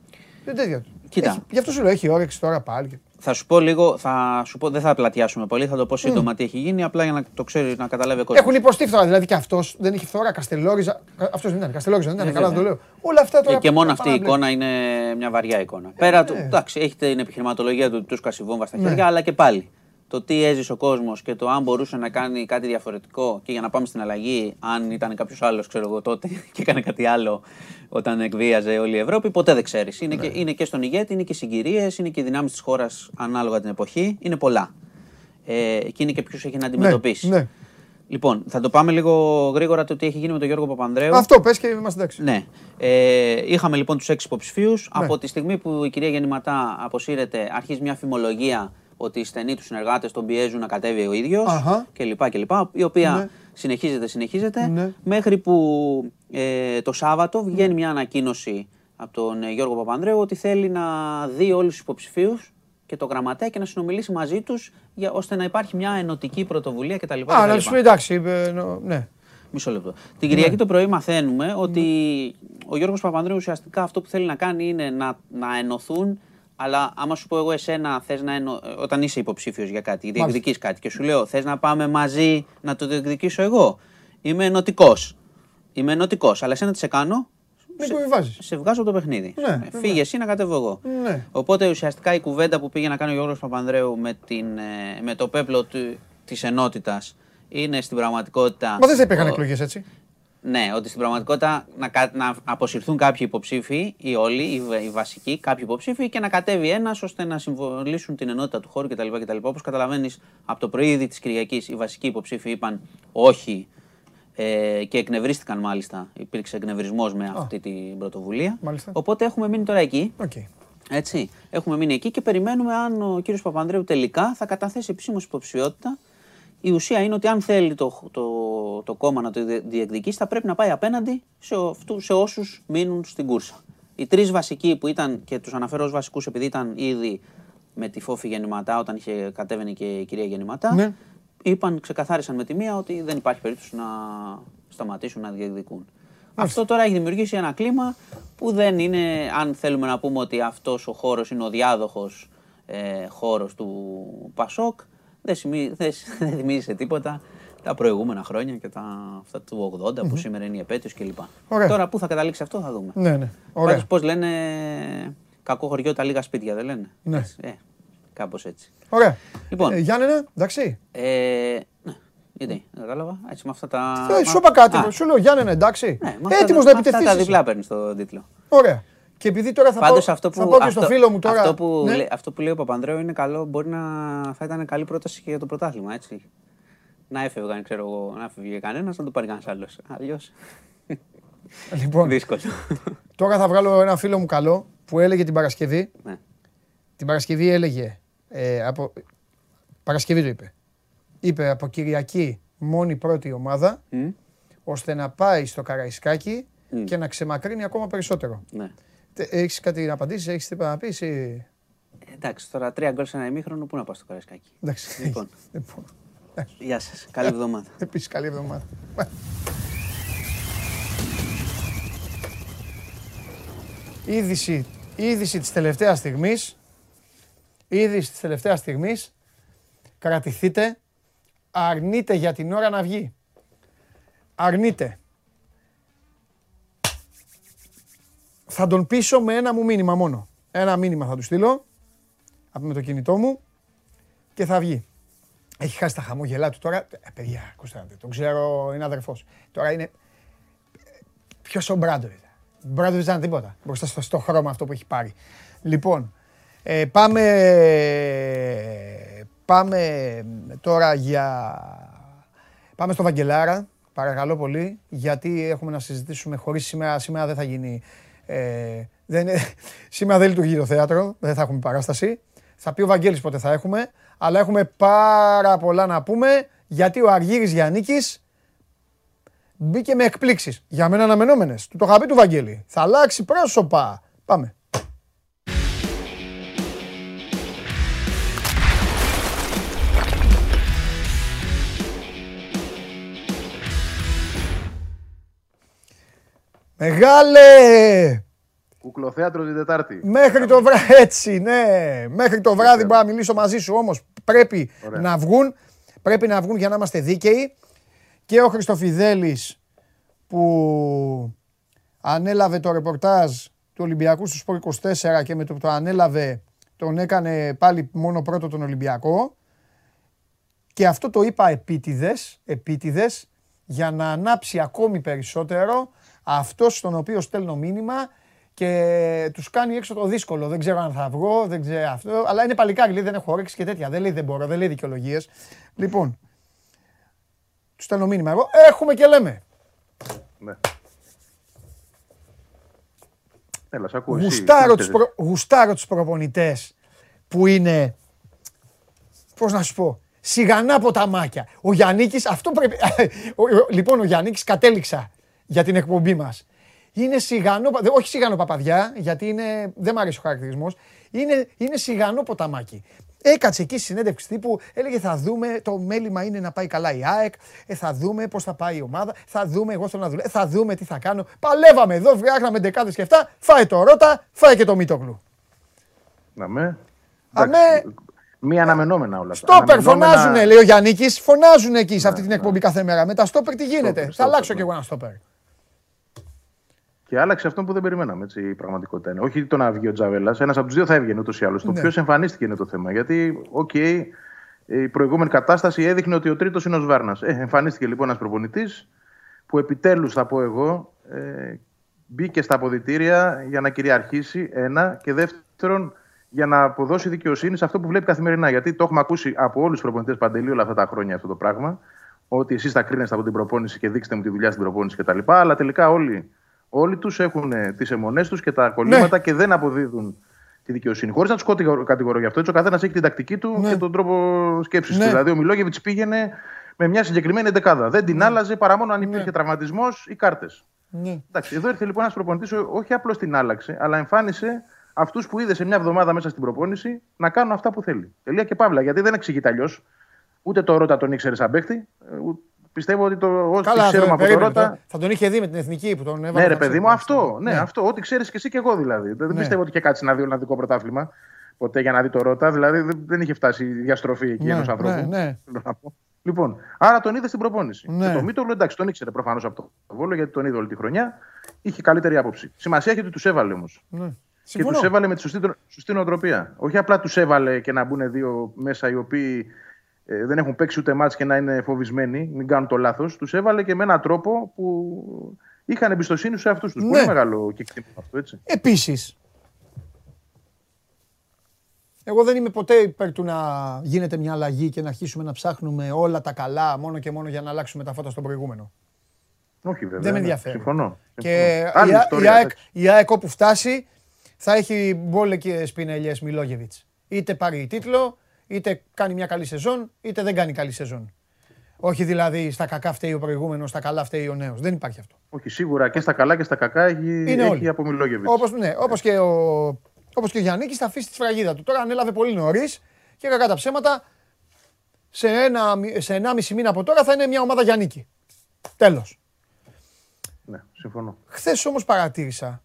Δεν τέτοια. Κοίτα. Έχει, γι' αυτό σου λέω, έχει όρεξη τώρα πάλι. Θα σου πω λίγο, θα σου πω, δεν θα πλατιάσουμε πολύ, θα το πω σύντομα τι έχει γίνει, απλά για να το ξέρει, να καταλάβει ο κόσμος. Έχουν υποστεί φθορά, δηλαδή και αυτός δεν είχε φθορά, Καστελόριζα. Αυτός δεν ήταν, Καστελόριζα δεν ήταν, Ε, καλά δεν το βέβαια. λέω. Όλα αυτά τώρα. Και, και μόνο πάνε αυτή η να βλέπεις. εικόνα είναι μια βαριά εικόνα. Πέρα του, ναι. εντάξει, έχει την επιχειρηματολογία του του σκάσει βόμβα στα Ναι. χέρια, αλλά και πάλι. Το τι έζησε ο κόσμος και το αν μπορούσε να κάνει κάτι διαφορετικό και για να πάμε στην αλλαγή, αν ήταν κάποιος άλλος, ξέρω εγώ τότε, και έκανε κάτι άλλο όταν εκβίαζε όλη η Ευρώπη, ποτέ δεν ξέρεις. Είναι, Ναι. και, είναι και στον ηγέτη, είναι και συγκυρίες, είναι και οι δυνάμεις της χώρας ανάλογα την εποχή. Είναι πολλά. Ε, και είναι και ποιος έχει να αντιμετωπίσει. ναι. Λοιπόν, θα το πάμε λίγο γρήγορα το τι έχει γίνει με τον Γιώργο Παπανδρέου. Αυτό πες και είμαστε εντάξει. Ναι. Ε, είχαμε λοιπόν τους έξι υποψηφίους. Ναι. Από τη στιγμή που η κυρία Γεννηματά αποσύρεται, αρχίζει μια φημολογία ότι οι στενοί τους συνεργάτες τον πιέζουν να κατέβει ο ίδιος Αχα. κλπ. κλπ. Η οποία Ναι. συνεχίζεται, συνεχίζεται. Ναι. Μέχρι που ε, το Σάββατο βγαίνει μια ανακοίνωση από τον ε, Γιώργο Παπανδρέου ότι θέλει να δει όλους τους υποψηφίους και το γραμματέα και να συνομιλήσει μαζί τους ώστε να υπάρχει μια ενωτική πρωτοβουλία κτλ. Α, να κτλ. τους πει εντάξει. ε, νο- Ναι. Μισό λεπτό. Την Κυριακή το πρωί μαθαίνουμε ότι ο Γιώργος Παπανδρέου ουσιαστικά αυτό που θέλει να κάνει είναι να, να ενωθούν. Αλλά άμα σου πω εγώ εσένα, θες να ενω... όταν είσαι υποψήφιος για κάτι, διεκδικείς κάτι και σου λέω θες να πάμε μαζί να το διεκδικήσω εγώ. Είμαι ενωτικός. Είμαι ενωτικός. Αλλά εσένα τι σε κάνω, Μην κουβιβάζεις. σε βγάζω από το παιχνίδι. Ναι, Ε, βέβαια. Φύγε εσύ να κατέβω εγώ. Ναι. Οπότε ουσιαστικά η κουβέντα που πήγε να κάνει ο Γιώργος Παπανδρέου με, την, ε, με το πέπλο του, της ενότητας είναι στην πραγματικότητα... Μα δεν θα υπήρχαν ο- εκλογές έτσι. Ναι, ότι στην πραγματικότητα να, κα- να αποσυρθούν κάποιοι υποψήφοι, ή όλοι, οι, βα- οι βασικοί, κάποιοι υποψήφοι και να κατέβει ένας ώστε να συμβολήσουν την ενότητα του χώρου κτλ. κτλ. Όπως καταλαβαίνεις, από το πρωί ήδη της Κυριακής οι βασικοί υποψήφοι είπαν όχι ε, και εκνευρίστηκαν μάλιστα. Υπήρξε εκνευρισμός με αυτή την πρωτοβουλία. Μάλιστα. Οπότε έχουμε μείνει τώρα εκεί. Οκ. Έτσι. Έχουμε μείνει εκεί και περιμένουμε αν ο κύριος Παπανδρέου τελικά θα καταθέσει επισήμως υποψηφιότητα. Η ουσία είναι ότι αν θέλει το, το, το κόμμα να το δι- διεκδικήσει, θα πρέπει να πάει απέναντι σε, αυτού, σε όσους μείνουν στην κούρσα. Οι τρεις βασικοί που ήταν και τους αναφέρω ως βασικούς επειδή ήταν ήδη με τη φόφη γεννηματά όταν είχε κατέβαινε και η κυρία Γεννηματά, Ναι. είπαν, ξεκαθάρισαν με τη μία ότι δεν υπάρχει περίπτωση να σταματήσουν να διεκδικούν. Αυτό τώρα έχει δημιουργήσει ένα κλίμα που δεν είναι, αν θέλουμε να πούμε ότι αυτός ο χώρος είναι ο διάδοχος ε, χώρος του Πασόκ, δεν, σημεί, δεν, σ- δεν θυμίζει σε τίποτα τα προηγούμενα χρόνια και τα, αυτά του 80 που σήμερα είναι η επέτειος κλπ. Ωραία. Τώρα πού θα καταλήξει αυτό θα δούμε. Ναι, ναι. Ωραία. Πάντως πώς λένε κακό χωριό τα λίγα σπίτια δεν λένε. Ναι. Έτσι, Ε, κάπως έτσι. Ωραία. Λοιπόν. Ε, Γιάννενα, εντάξει. Ε, ναι, γιατί, δεν κατάλαβα. Έτσι με αυτά τα. Ε, Σου είπα κάτι. Α, Σου λέω Γιάννενα, εντάξει. ναι, με αυτά Έτοιμος τα- να με Αυτά τα επιτεθείς. διπλά παίρνεις το τίτλο. Ωραία. Και επειδή τώρα θα Πάντως πάω, αυτό, που, θα πάω και στο φίλο μου τώρα. αυτό, που, Ναι. λέει, αυτό που λέει ο Παπανδρέου είναι καλό. Μπορεί να θα ήταν καλή πρόταση και για το πρωτάθλημα, έτσι. Να έφευγαν, ξέρω εγώ, να έφευγε κανένας, να το πάρει κανένας άλλος. Αλλιώς. Λοιπόν, Δύσκολο. τώρα θα βγάλω ένα φίλο μου καλό που έλεγε την Παρασκευή. ναι. Την Παρασκευή έλεγε. Ε, από... Παρασκευή το είπε. Είπε από Κυριακή μόνη πρώτη ομάδα, Μμ, ώστε να πάει στο Καραϊσκάκι Μμ. και να ξεμακρύνει ακόμα περισσότερο. ναι. Έχεις κάτι να απαντήσεις, έχεις τίποτα να πεις. Ή... Εντάξει, τώρα τρία γκολ σε ένα ημίχρονο, πού να πάω στο καρασκάκι. Εντάξει. Λοιπόν. λοιπόν. Γεια σας. Καλή εβδομάδα. Επίσης, καλή εβδομάδα. Είδηση, είδηση της τελευταίας στιγμής, είδηση της τελευταίας στιγμής, κρατηθείτε, αρνείται για την ώρα να βγει. Αρνείται. Θα τον πείσω με ένα μου μήνυμα μόνο. Ένα μήνυμα θα του στείλω, από με το κινητό μου και θα βγει. Έχει χάσει τα χαμόγελά του τώρα. Ε, παιδιά, ακούστε, τον ξέρω, είναι αδερφός. Τώρα είναι Ποιος ο Μπράντοβιτ. Ο Μπράντοβιτ δεν ήταν τίποτα μπροστά στο, στο χρώμα αυτό που έχει πάρει. Λοιπόν, ε, πάμε, Πάμε τώρα για... Πάμε στο Βαγγελάρα, παρακαλώ πολύ, γιατί έχουμε να συζητήσουμε χωρίς σήμερα. Σήμερα δεν θα γίνει... Ε, δεν, σήμερα δεν λειτουργεί το θέατρο, δεν θα έχουμε παράσταση. Θα πει ο Βαγγέλης πότε θα έχουμε, αλλά έχουμε πάρα πολλά να πούμε, γιατί ο Αργύρης Γιαννίκης μπήκε με εκπλήξεις. Για μένα αναμενόμενες. Του το είχα πει του Βαγγέλη. Θα αλλάξει πρόσωπα. Πάμε. Μεγάλε! Κουκλοθέατρο την Τετάρτη. Μέχρι το βράδυ, έτσι, ναι. Μέχρι το βράδυ μπορώ να μιλήσω μαζί σου, όμως πρέπει Ωραία. να βγουν. Πρέπει να βγουν για να είμαστε δίκαιοι. Και ο Χριστοφιδέλης που ανέλαβε το ρεπορτάζ του Ολυμπιακού στο Σπορ 24 και με το που το ανέλαβε τον έκανε πάλι μόνο πρώτο τον Ολυμπιακό. Και αυτό το είπα επίτηδες, επίτηδες για να ανάψει ακόμη περισσότερο αυτός στον οποίο στέλνω μήνυμα και τους κάνει έξω το δύσκολο. Δεν ξέρω αν θα βγω, δεν ξέρω αυτό. Αλλά είναι παλικάρι, λέει δεν έχω όρεξη και τέτοια. Δεν λέει δεν μπορώ, δεν λέει δικαιολογίες. Λοιπόν, τους στέλνω μήνυμα εγώ. Έχουμε και λέμε. Ναι. Έλα, σ' ακούω. εσύ. Γουστάρω Τι τους, θέλεις. προ... γουστάρω τους προπονητές που είναι, πώς να σου πω, σιγανά ποταμάκια. Ο Γιάννικης, αυτό πρέπει, ο- ο- λοιπόν ο Γιάννικης κατέληξα για την εκπομπή μας. Είναι σιγανό, δε- όχι σιγανό παπαδιά, γιατί είναι, δεν μ' αρέσει ο χαρακτηρισμός, είναι, είναι σιγανό ποταμάκι. Έκατσε εκεί στη συνέντευξη τύπου, έλεγε θα δούμε, το μέλημα είναι να πάει καλά η ΑΕΚ, ε, θα δούμε πώς θα πάει η ομάδα, θα δούμε, εγώ θέλω να δουλεύω, θα δούμε τι θα κάνω. Παλεύαμε εδώ, φτιάχναμε δεκάδες και αυτά, φάε το Ρότα, φάε και το Μίτογλου. Να με. Αμέ. Εντάξει, Μία αναμενόμενα όλα αυτά. Στόπερ Αναμενόμενα- φωνάζουνε, λέει ο Γιάννικης, φωνάζουν εκεί σε αυτή την εκπομπή κάθε μέρα. Με τα στόπερ τι γίνεται, Στόπερ, θα στόπερ, αλλάξω ναι. κι εγώ ένα στόπερ. Και άλλαξε αυτό που δεν περιμέναμε. Έτσι, η πραγματικότητα είναι. Όχι το να βγει ο Τζαβέλας. Ένας από τους δύο θα έβγαινε ούτως ή άλλως. Το Ναι. ποιο εμφανίστηκε είναι το θέμα. Γιατί, οκ, η προηγούμενη κατάσταση έδειχνε ότι ο τρίτος είναι ο Σβάρνας. Ε, εμφανίστηκε λοιπόν ένας προπονητής που επιτέλους, θα πω εγώ, ε, μπήκε στα αποδητήρια για να κυριαρχήσει. Ένα. Και δεύτερον, για να αποδώσει δικαιοσύνη σε αυτό που βλέπει καθημερινά. Γιατί το έχουμε ακούσει από όλους τους προπονητές παντελή όλα αυτά τα χρόνια αυτό το πράγμα. Ότι εσείς θα κρίνεστε από την προπόνηση και δείξτε μου τη δουλειά στην προπόνηση κτλ. Αλλά τελικά όλοι, όλοι τους έχουν τις αιμονές τους και τα κολλήματα και δεν αποδίδουν τη δικαιοσύνη. Χωρίς να τους κατηγορώ, κατηγορώ γι' αυτό. Έτσι, ο καθένας έχει την τακτική του Ναι. και τον τρόπο σκέψης Ναι. του. Δηλαδή, ο Μιλόγεβιτς πήγαινε με μια συγκεκριμένη εντεκάδα. Δεν την άλλαζε παρά μόνο αν υπήρχε Ναι. τραυματισμός ή κάρτες. Ναι. Εντάξει, εδώ ήρθε λοιπόν ένας προπονητής, όχι απλώς την άλλαξε, αλλά εμφάνισε αυτούς που είδε σε μια εβδομάδα μέσα στην προπόνηση να κάνουν αυτά που θέλει. Τελεία και παύλα. Γιατί δεν εξηγείται αλλιώς. Ούτε το Ρότα τον ήξερε σαν παίχτη. Ε, ου- Πιστεύω ότι το, όσοι Καλά, ξέρουμε θα, από το περίμενε, Ρότα. θα- θα τον είχε δει με την εθνική που τον έβαλε. Ναι, ρε να παιδί ξέρει. μου, αυτό. Ναι, αυτό. Ό,τι ξέρεις και εσύ και εγώ δηλαδή. Δεν Ναι. πιστεύω ότι είχε κάτσει να δει Ολλανδικό πρωτάθλημα ποτέ για να δει το Ρότα. Δηλαδή δεν, δεν είχε φτάσει η διαστροφή εκεί Ναι, ενός ανθρώπου. ναι, ναι. Θέλω να πω. Λοιπόν, άρα τον είδε στην προπόνηση. Ναι. Και το Μίτογλου, εντάξει, τον ήξερε προφανώς από το Βόλο γιατί τον είδε όλη τη χρονιά. Είχε καλύτερη άποψη. Σημασία έχει ότι τους έβαλε όμως. Ναι. Και Συμφωνώ. του έβαλε με τη σωστή, τρο- σωστή νοοτροπία. Όχι απλά τους έβαλε και να μπουν δύο μέσα οι οποίοι ε, δεν έχουν παίξει ούτε μάτς και να είναι φοβισμένοι, μην κάνουν το λάθος. Τους έβαλε και με έναν τρόπο που είχαν εμπιστοσύνη σε αυτούς τους. Ναι. Πολύ μεγάλο κεκτήμα αυτό, έτσι. Επίσης, εγώ δεν είμαι ποτέ υπέρ του να γίνεται μια αλλαγή και να αρχίσουμε να ψάχνουμε όλα τα καλά μόνο και μόνο για να αλλάξουμε τα φώτα στον προηγούμενο. Όχι βέβαια. Δεν με ναι. ενδιαφέρει. Συμφωνώ. Και Συμφωνώ. Άλλη η, Α- ιστορία, η, ΑΕΚ, εντάξει. η ΑΕΚ όπου φτάσει θα έχει μπόλε και σπινελιές Μιλόγεβιτς. Είτε πάρει τίτλο, είτε κάνει μια καλή σεζόν, είτε δεν κάνει καλή σεζόν. Όχι δηλαδή στα κακά φταίει ο προηγούμενος, στα καλά φταίει ο νέος. Δεν υπάρχει αυτό. Όχι, σίγουρα και στα καλά και στα κακά έχει, Είναι έχει όλοι. από Μιλόγεβιτ. Όπως, ναι, όπως και ο, όπως και ο Γιάννικης θα αφήσει τη σφραγίδα του. Τώρα ανέλαβε πολύ νωρίς και κακά τα ψέματα σε, ένα, σε 1,5 μήνα από τώρα θα είναι μια ομάδα Γιάννικη. Τέλος. Ναι, συμφωνώ. Χθες όμως παρατήρησα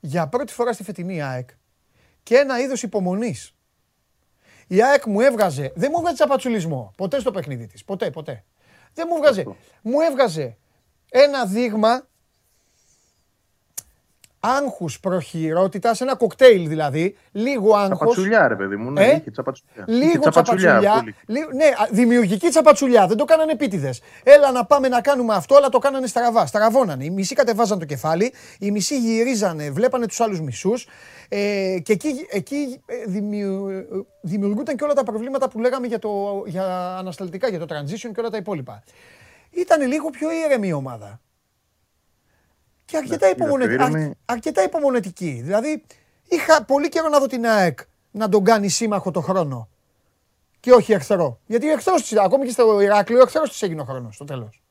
για πρώτη φορά στη φετινή ΑΕΚ και ένα είδος υπομονής. Η ΑΕΚ μου έβγαζε, δεν μου έβγαζε τσαπατσουλισμό ποτέ στο παιχνίδι της. Ποτέ, ποτέ. Δεν μου έβγαζε. Αυτό. Μου έβγαζε ένα δείγμα άγχους προχειρότητας, ένα κοκτέιλ δηλαδή. Λίγο άγχος. Τσαπατσουλιά, ρε παιδί μου. Ναι, Ε; είχε τσαπατσουλιά. Είχε Λίγο τσαπατσουλιά. αυτό, Λι- ναι, α, δημιουργική τσαπατσουλιά. Δεν το κάνανε επίτηδες. Έλα να πάμε να κάνουμε αυτό, αλλά το κάνανε στραβά. Στραβώνανε. Οι μισοί κατεβάζαν το κεφάλι, οι μισοί γυρίζανε, βλέπανε τους άλλους μισούς. Ε, και εκεί, εκεί ε, δημιου- ε, δημιουργούνταν και όλα τα προβλήματα που λέγαμε για, το, για ανασταλτικά, για το transition και όλα τα υπόλοιπα. Ήταν λίγο πιο ήρεμη η ομάδα. Και αρκετά, Ναι, ήταν υπομονε- πιο ήρεμη. αρ- αρκετά υπομονετική. Δηλαδή, είχα πολύ καιρό να δω την ΑΕΚ να τον κάνει σύμμαχο το χρόνο. Και όχι εχθρό. Γιατί εχθρός της, ακόμη και στο Ηράκλειο, εχθρός της έγινε ο χρόνος στο τέλος.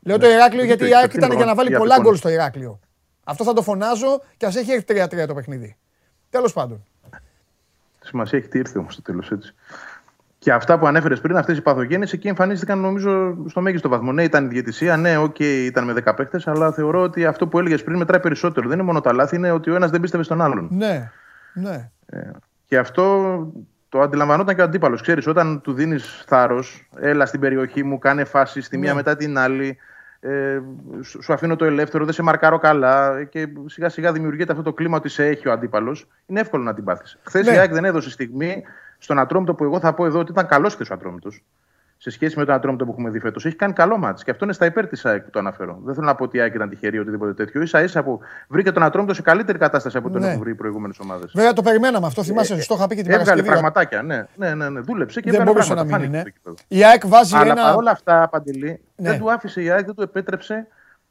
Λέω το Ηράκλειο δεν γιατί το η έχεις ΑΕΚ ήταν ευθύνη, για να βάλει για πολλά απεικόνηση. γκολ στο Ηράκλειο. Αυτό θα το φωνάζω και ας έχει έρθει 3-3 το παιχνίδι. Τέλος πάντων. Σημασία έχει τι ήρθε όμως στο τέλος έτσι. Και αυτά που ανέφερες πριν, αυτές οι παθογένειες, εκεί εμφανίστηκαν νομίζω στο μέγιστο βαθμό. Ναι, ήταν η διαιτησία, ναι, οκ, ήταν με 10 παίχτες, αλλά θεωρώ ότι αυτό που έλεγες πριν μετράει περισσότερο. Δεν είναι μόνο τα λάθη, είναι ότι ο ένας δεν πίστευε στον άλλον. Ναι, ναι. Και αυτό το αντιλαμβανόταν και ο αντίπαλος. Ξέρεις, όταν του δίνεις θάρρος, έλα στην περιοχή μου, κάνε φάση τη μία Ναι. μετά την άλλη. Ε, σου σου αφήνω το ελεύθερο, δεν σε μαρκάρω καλά και σιγά σιγά δημιουργείται αυτό το κλίμα ότι σε έχει ο αντίπαλος. Είναι εύκολο να την πάθεις. Χθες Ναι. η ΑΕΚ δεν έδωσε στιγμή στον Ατρόμητο που εγώ θα πω εδώ ότι ήταν καλός χθες ο Ατρόμητος. Σε σχέση με τον Ατρόμητο που έχουμε δει φέτος. Έχει κάνει καλό μάτι. Και αυτό είναι στα υπέρ της ΑΕΚ που το αναφέρω. Δεν θέλω να πω ότι η ΑΕΚ ήταν τυχερή ή οτιδήποτε τέτοιο. σα ίσα που βρήκε τον Ατρόμητο σε καλύτερη κατάσταση από τον Ναι. έχουν βρει οι προηγούμενες ομάδες. Βέβαια το περιμέναμε αυτό. Θυμάσαι, στο είχα πει και την Ε, Έβγαλε Παρασκευή. πραγματάκια, ναι. ναι, ναι, ναι. Δούλεψε και Δεν έβγαλε μπορούσε να πράγματα. μείνει, Φάνηκε ναι. στο γήπεδο. Η ΑΕΚ βάζει Αλλά ένα. παρόλα αυτά, Παντελή, Ναι. δεν του άφησε η ΑΕΚ, δεν του επέτρεψε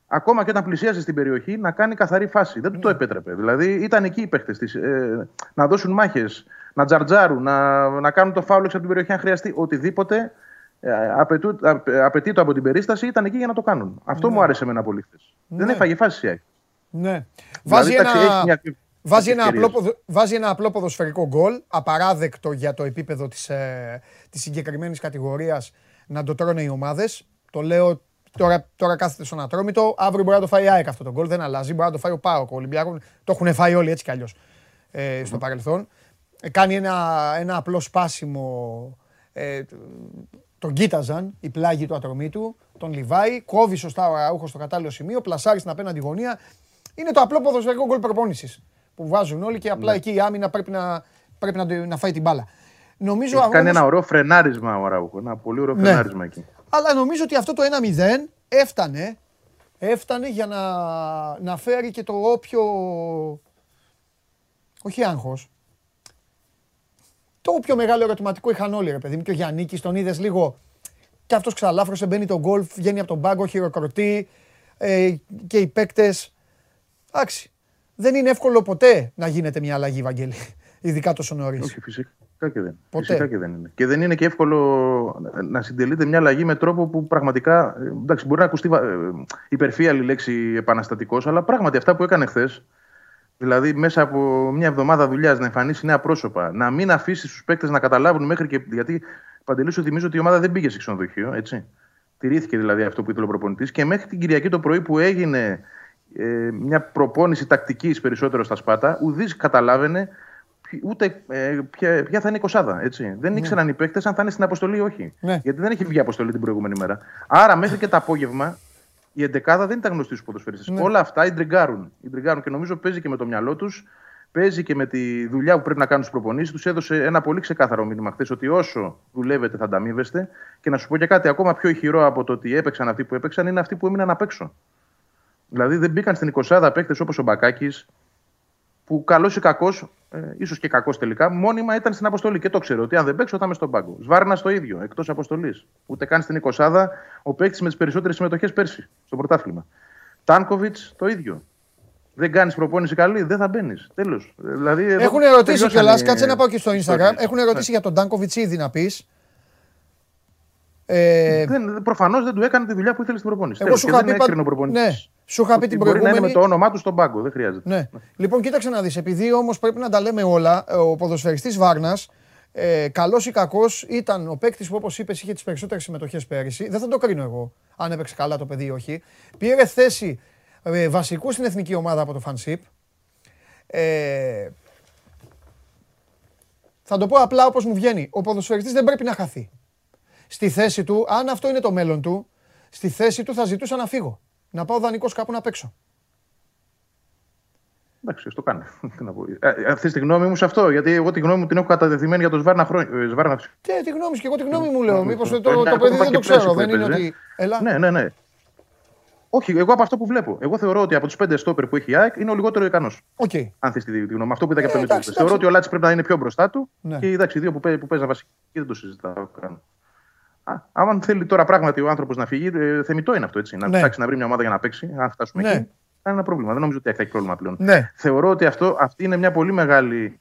ακόμα και όταν πλησίαζε στην περιοχή να κάνει καθαρή φάση. Δεν του Ναι. το επέτρεπε. Δηλαδή ήταν εκεί οι παίχτες της. Ε, να δώσουν μάχες, να τζαρτζάρουν, να, να κάνουν το φάουλ έξω από την περιοχή αν χρειαστεί. Οτιδήποτε ε, απαιτού, απαι- απαιτεί το από την περίσταση ήταν εκεί για να το κάνουν. Αυτό μου άρεσε εμένα πολύ χθες. Δεν Ναι. έφαγε φάση η ΑΕΚ. Ναι. Βάζει εντάξει, έχει ένα, μια- βάζει, ένα ευκαιρίες. απλό, ποδο- βάζει ένα απλό ποδοσφαιρικό γκολ, απαράδεκτο για το επίπεδο της, ε, της συγκεκριμένης κατηγορίας να το τρώνε οι ομάδες. Το λέω τώρα, τώρα κάθεται στον Ατρόμητο, αύριο μπορεί να το φάει η ΑΕΚ αυτό το γκολ, δεν αλλάζει, μπορεί να το φάει ο ΠΑΟΚ, ο Ολυμπιακός, το έχουν φάει όλοι έτσι κι αλλιώς ε, στο παρελθόν. Ε, κάνει ένα, ένα απλό σπάσιμο, ε, τον κοίταζαν οι πλάγοι του ατρωμίτου, τον Λιβάη, κόβει σωστά ο Αραούχος στο κατάλληλο σημείο, πλασάρει στην απέναντι γωνία. Είναι το απλό ποδοσφαιρικό γκολ προπόνησης που βάζουν όλοι και απλά εκεί η άμυνα πρέπει να, πρέπει να, το- να φάει την μπάλα. Νομίζω Έχει κάνει όμως- ένα ωραίο φρενάρισμα ο Ραούχο. Ένα πολύ ωραίο Ναι. φρενάρισμα εκεί. αλλά νομίζω ότι αυτό το 1-0 έφτανε, έφτανε για να, να φέρει και το όποιο. Όχι άγχος. Το όποιο μεγάλο ερωτηματικό είχαν όλοι, ρε παιδί μου. Και ο Γιάννη, τον είδες λίγο. Και αυτός ξαλάφρωσε, μπαίνει τον γκολφ, βγαίνει από τον πάγκο, χειροκροτεί. Ε, και οι παίκτες. Εντάξει. Δεν είναι εύκολο ποτέ να γίνεται μια αλλαγή, Βαγγέλη. Ειδικά τόσο νωρίς. Όχι, φυσικά και δεν. Ποτέ. Φυσικά και δεν είναι. Και δεν είναι και εύκολο να συντελείται μια αλλαγή με τρόπο που πραγματικά. ε, Εντάξει, μπορεί να ακουστεί βα- ε, υπερφύαλη λέξη επαναστατικός, αλλά πράγματι αυτά που έκανε χθες. Δηλαδή, μέσα από μια εβδομάδα δουλειάς να εμφανίσεις νέα πρόσωπα, να μην αφήσεις τους παίκτες να καταλάβουν μέχρι και. Γιατί παντελής σου θυμίζω ότι η ομάδα δεν πήγε σε ξενοδοχείο, έτσι. Τηρήθηκε δηλαδή αυτό που ήθελε ο προπονητής και μέχρι την Κυριακή το πρωί που έγινε ε, μια προπόνηση τακτικής περισσότερο στα Σπάτα, ουδής καταλάβαινε ποι- ούτε ε, ποια, ποια θα είναι η κοσάδα. Έτσι. Δεν ήξεραν οι παίκτες αν θα είναι στην αποστολή ή όχι. Ναι. Γιατί δεν έχει βγει αποστολή την προηγούμενη μέρα. Άρα μέχρι και το απόγευμα η εντεκάδα δεν ήταν γνωστή στους ποδοσφαιριστές. Ναι. Όλα αυτά ιντριγκάρουν. ιντριγκάρουν και νομίζω παίζει και με το μυαλό τους. Παίζει και με τη δουλειά που πρέπει να κάνουν στι προπονήσεις. Τους έδωσε ένα πολύ ξεκάθαρο μήνυμα χθες ότι όσο δουλεύετε θα ανταμείβεστε. Και να σου πω και κάτι ακόμα πιο ηχηρό από το ότι έπαιξαν αυτοί που έπαιξαν είναι αυτοί που έμειναν απ' έξω. Δηλαδή δεν μπήκαν στην 20 παίκτες όπως ο Μπακάκης, που καλός ή κακός, ε, ίσως και κακός τελικά, μόνιμα ήταν στην αποστολή. Και το ξέρω ότι αν δεν παίξω θα είμαι στον πάγκο. Σβάρνα το ίδιο, εκτός αποστολής. Ούτε καν στην 20 ο παίκτης με τις περισσότερες συμμετοχές πέρσι στο πρωτάθλημα. Τάνκοβιτς το ίδιο. Δεν κάνεις προπόνηση καλή, δεν θα μπαίνεις. Τέλος. Δηλαδή, εδώ Έχουν ερωτήσει τελειώσαν κιόλας, οι κάτσε να πάω και στο Instagram. ιστορίες. Έχουν ερωτήσει για τον Ντάνκοβιτ ήδη να πεις. Ε, Δεν, προφανώς δεν του έκανε τη δουλειά που ήθελε στην προπόνηση. Εγώ Τέλος. σου και είχα δεν πει πα- έκρινε ο προπονητής. Ναι, σου είχα πει Ότι την Μπορεί να είναι προηγούμενη. με το όνομά του στον πάγκο, δεν χρειάζεται. Ναι. Λοιπόν, κοίταξε να δεις. Επειδή όμως πρέπει να τα λέμε όλα, ε, ο ποδοσφαιριστής Βάρνας, ε, καλός ή κακός, ήταν ο παίκτης που όπως είπες είχε τις περισσότερες συμμετοχές πέρυσι. Δεν θα το κρίνω εγώ, αν έπαιξε καλά το παιδί ή όχι. Πήρε θέση ε, βασικού στην εθνική ομάδα από το Φανσίπ. Ε, θα το πω απλά όπως μου βγαίνει. Ο ποδοσφαιριστής δεν πρέπει να χαθεί. Στη θέση του, αν αυτό είναι το μέλλον του, στη θέση του θα ζητούσα να φύγω. Να πάω δανεικός κάπου να παίξω. Εντάξει, το κάνει. Τι να πω. Ε, αυτή τη γνώμη μου σε αυτό, γιατί εγώ τη γνώμη μου την έχω καταδεθειμένη για τον Σβάρνα χρόνια. Σβάρνα... Τι, τη γνώμη σου και εγώ τη γνώμη μου λέω. Μήπω το, Ε, το, ναι, το το παιδί είπα δεν και το ξέρω. πέρσι που Δεν είναι έπαιζε. ότι. Έλα. Ναι, ναι, ναι. Όχι, εγώ από αυτό που βλέπω. Εγώ θεωρώ ότι από του πέντε στόπερ που έχει η ΑΕΚ είναι ο λιγότερο ικανό. Οκ. Αν θε τη, τη γνώμη μου. Αυτό που είδα και από Ε, το εντάξει, Μιτσέλη. Θεωρώ εντάξει. ότι ο Λάτσι πρέπει να είναι πιο μπροστά του Ναι. και εντάξει, οι δύο που, παί- που παίζαν βασική δεν το συζητάω καν. Α, άμα θέλει τώρα πράγματι ο άνθρωπος να φύγει, ε, θεμητό είναι αυτό έτσι. Να Ναι. ψάξει να βρει μια ομάδα για να παίξει, αν φτάσουμε Ναι. εκεί. Δεν είναι ένα πρόβλημα. Δεν νομίζω ότι θα έχει πρόβλημα πλέον. Ναι. Θεωρώ ότι αυτό, αυτή είναι μια πολύ μεγάλη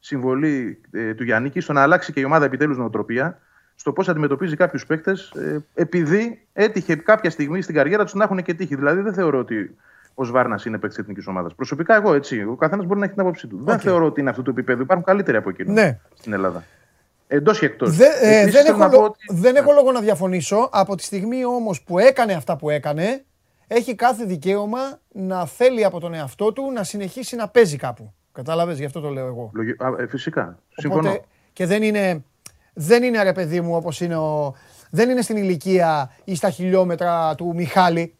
συμβολή ε, του Γιάννη στο να αλλάξει και η ομάδα επιτέλους νοοτροπία στο πώς αντιμετωπίζει κάποιους παίκτες, ε, επειδή έτυχε κάποια στιγμή στην καριέρα τους να έχουν και τύχη. Δηλαδή δεν θεωρώ ότι ο Σβάρνας είναι παίκτης εθνικής ομάδας. Προσωπικά εγώ έτσι. Ο καθένας μπορεί να έχει την άποψή του. Δεν Οκ. θεωρώ ότι είναι αυτού του επιπέδου. Υπάρχουν καλύτεροι από εκείνο Ναι. στην Ελλάδα. Εντός και εκτός. Δε- ε, δεν, έχω, λο- δεν έχω λόγο να διαφωνήσω. Από τη στιγμή όμως που έκανε αυτά που έκανε, έχει κάθε δικαίωμα να θέλει από τον εαυτό του να συνεχίσει να παίζει κάπου. Κατάλαβες, γι' αυτό το λέω εγώ. ε, φυσικά. Συμφωνώ. Οπότε, και δεν είναι, δεν είναι ρε παιδί μου όπως είναι ο, δεν είναι στην ηλικία ή στα χιλιόμετρα του Μιχάλη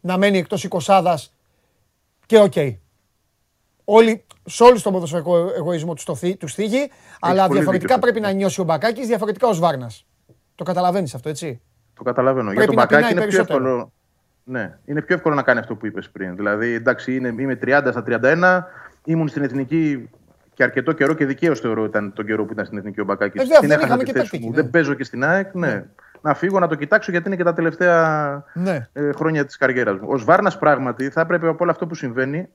να μένει εκτός εικοσάδας και οκ. Όλοι, σε όλους τον ποδοσφαιρικό εγωισμό του, στο, θύ- του θίγει, αλλά πολύ διαφορετικά δίκιο σε πρέπει να νιώσει ο Μπακάκης, διαφορετικά ο Σβάρνας. Το καταλαβαίνεις αυτό, έτσι; Το καταλαβαίνω. Πρέπει Για τον να Μπακάκη πεινάει είναι πιο περισσότερο. εύκολο. Ναι, είναι πιο εύκολο να κάνει αυτό που είπες πριν. Δηλαδή, εντάξει, είναι, είμαι 30 στα 31, ήμουν στην εθνική και αρκετό καιρό και δικαίως θεωρώ ήταν τον καιρό που ήταν στην εθνική ο Μπακάκης. Ε, βέβαια, την δεν έχασα είχαμε τη και θέση τακτική, μου. ναι. Δεν παίζω και στην ΑΕΚ. Ναι. Να φύγω να το κοιτάξω γιατί είναι και τα τελευταία Ναι. ε, χρόνια της καριέρας μου. Ο Σβάρνας πράγματι θα έπρεπε από όλο αυτό που συμβαίνει,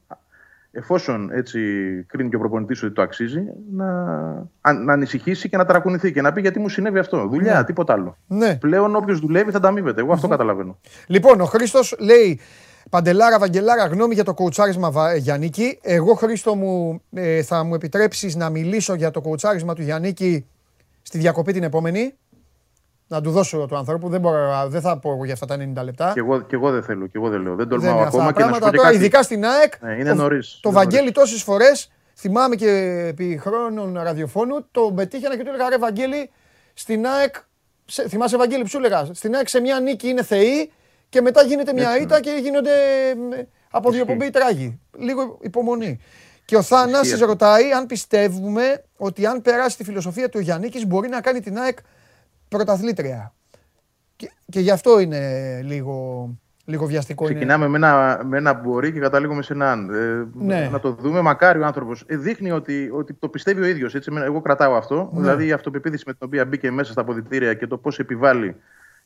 εφόσον έτσι κρίνει και ο προπονητής ότι το αξίζει, να, αν- να ανησυχήσει και να ταρακουνηθεί και να πει γιατί μου συνέβη αυτό. Δουλειά, Ναι. τίποτα άλλο. Ναι. Πλέον όποιος δουλεύει θα ανταμείβεται. Εγώ αυτό καταλαβαίνω. Λοιπόν, ο Χρήστος λέει Παντελάρα, Βαγγελάρα, γνώμη για το κοουτσάρισμα Βα- Γιαννίκη. Εγώ, Χρήστο μου, ε, θα μου επιτρέψεις να μιλήσω για το κοουτσάρισμα του Γιαννίκη στη διακοπή την επόμενη; Να του δώσω του ανθρώπου. Δεν, μπορώ, δεν θα πω εγώ για αυτά τα 90 λεπτά. Και εγώ, και εγώ δεν θέλω, και εγώ δεν λέω. Δεν Δεν τολμάω είναι αυτά ακόμα τα και να σου πράγματα. πω και Τώρα, κάτι. ειδικά στην ΑΕΚ, Ναι, είναι το, νωρίς, το είναι Βαγγέλη τόσες φορές θυμάμαι και επί χρόνων ραδιοφώνου, το πετύχαινα και του έλεγα ρε Βαγγέλη, στην ΑΕΚ, σε, θυμάσαι Βαγγέλη που σου έλεγα, στην ΑΕΚ σε μια νίκη είναι θεοί και μετά γίνεται μια Έτσι, ήττα και γίνονται ε, από διοπομπή τράγοι. Λίγο υπομονή. Και ο Θάνας Ισχύει αυτό. ρωτάει αν πιστεύουμε ότι αν περάσει τη φιλοσοφία του Γιάννικης μπορεί να κάνει την ΑΕΚ πρωταθλήτρια. Και, και γι' αυτό είναι λίγο, λίγο βιαστικό. είναι. Ξεκινάμε με ένα, με ένα μπορεί και καταλήγουμε σε ένα αν. Ε, Ναι. Να το δούμε. Μακάρι ο άνθρωπος. Ε, δείχνει ότι, ότι το πιστεύει ο ίδιος. Εγώ κρατάω αυτό. Ναι. Δηλαδή η αυτοπεποίθηση με την οποία μπήκε μέσα στα αποδητήρια και το πώς επιβάλλει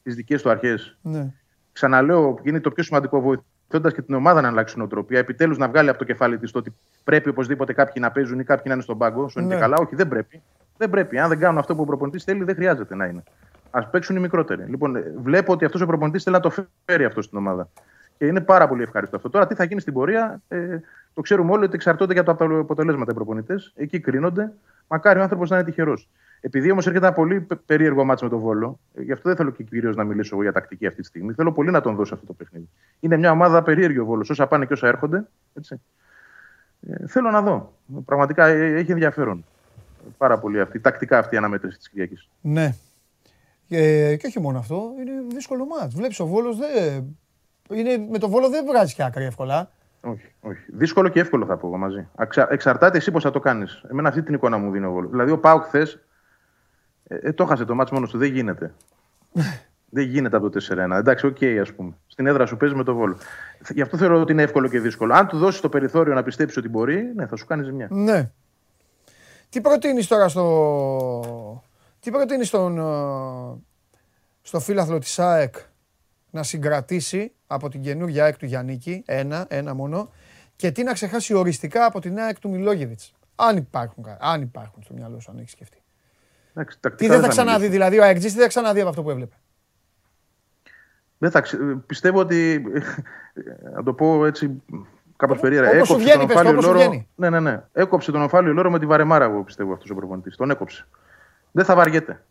τις δικές του αρχές. Ναι. Ξαναλέω, είναι το πιο σημαντικό βοηθώντα και την ομάδα να αλλάξει νοοτροπία. Επιτέλους να βγάλει από το κεφάλι της το ότι πρέπει οπωσδήποτε κάποιοι να παίζουν ή κάποιοι να είναι στον πάγκο. Σου είναι Ναι. και καλά. Όχι, δεν πρέπει. Δεν πρέπει. Αν δεν κάνουν αυτό που ο προπονητής θέλει, δεν χρειάζεται να είναι. Α παίξουν οι μικρότεροι. Λοιπόν, ε, βλέπω ότι αυτός ο προπονητής θέλει να το φέρει αυτό στην ομάδα. Και είναι πάρα πολύ ευχάριστο αυτό. Τώρα, τι θα γίνει στην πορεία, ε, το ξέρουμε όλοι ότι εξαρτώνται και από τα αποτελέσματα οι προπονητές. Εκεί κρίνονται. Μακάρι ο άνθρωπος να είναι τυχερός. Επειδή όμως έρχεται ένα πολύ πε- περίεργο μάτσο με τον Βόλο, ε, γι' αυτό δεν θέλω και κυρίως να μιλήσω εγώ για τακτική αυτή τη στιγμή. Θέλω πολύ να τον δώσω αυτό το παιχνίδι. Είναι μια ομάδα περίεργη ο Βόλος. Όσα πάνε και όσα έρχονται. Έτσι. Ε, θέλω να δω. Πραγματικά ε, έχει ενδιαφέρον. Πάρα πολύ αυτή, τακτικά αυτή η αναμέτρηση της Κυριακής. Ναι. Ε, και όχι μόνο αυτό, είναι δύσκολο ματς. Βλέπεις ο Βόλος δεν... Είναι, με το Βόλο δεν βγάζει και άκρη εύκολα. Όχι, όχι. Δύσκολο και εύκολο θα πω εγώ μαζί. Αξα... Εξαρτάται εσύ πώς θα το κάνεις. Εμένα αυτή την εικόνα μου δίνει ο Βόλος. Δηλαδή, ο ΠΑΟΚ χθες ε, ε, το χάσε το ματς μόνος του. Δεν γίνεται. δεν γίνεται από το 4-1. Εντάξει, οκ, ας πούμε. Στην έδρα σου παίζει με το Βόλο. Γι' αυτό θεωρώ ότι είναι εύκολο και δύσκολο. Αν του δώσεις το περιθώριο να πιστέψει ότι μπορεί, ναι, θα σου κάνει ζημιά. Ναι. Τι προτείνεις τώρα στο... Τι προτείνεις στον, ε, στο φίλαθλο της ΑΕΚ να συγκρατήσει από την καινούργια ΑΕΚ του Γιαννίκη, ένα, ένα μόνο, και τι να ξεχάσει οριστικά από την ΑΕΚ του Μιλόγεβιτς; Αν υπάρχουν, κα- αν υπάρχουν στο μυαλό σου, αν έχεις σκεφτεί. Εντάξει, Τι τακτικά δεν θα μιλήσω. ξαναδεί, δηλαδή ο ΑΕΚΤΖΙΣ τι δεν θα ξαναδεί από αυτό που έβλεπε; Δεν θα ξε... Πιστεύω ότι. Να το πω έτσι κάπως περίεργα. όπως σου βγαίνει, τον πες το, Οφάλιο όπως σου Λόρο- βγαίνει. Ναι, ναι, ναι. Έκοψε τον Οφάλιο Λόρο με τη βαρεμάρα, εγώ πιστεύω αυτός ο προπονητής. Τον έκοψε. Δεν θα βαριέται.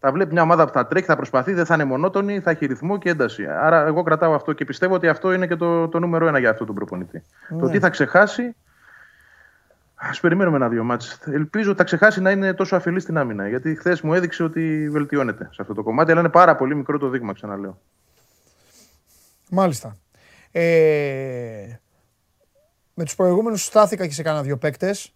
Θα βλέπει μια ομάδα που θα τρέχει, θα προσπαθεί, δεν θα είναι μονότονη, θα έχει ρυθμό και ένταση. Άρα, εγώ κρατάω αυτό και πιστεύω ότι αυτό είναι και το, το νούμερο ένα για αυτόν τον προπονητή. Το Ναι. τι θα ξεχάσει. Α περιμένουμε ένα-δύο μάτς. Ελπίζω ότι θα ξεχάσει να είναι τόσο αφιλή στην άμυνα. Γιατί χθες μου έδειξε ότι βελτιώνεται σε αυτό το κομμάτι, αλλά είναι πάρα πολύ μικρό το δείγμα, ξαναλέω. Μάλιστα. Ε, με τους προηγούμενους στάθηκα και σε κάνα δύο παίκτες.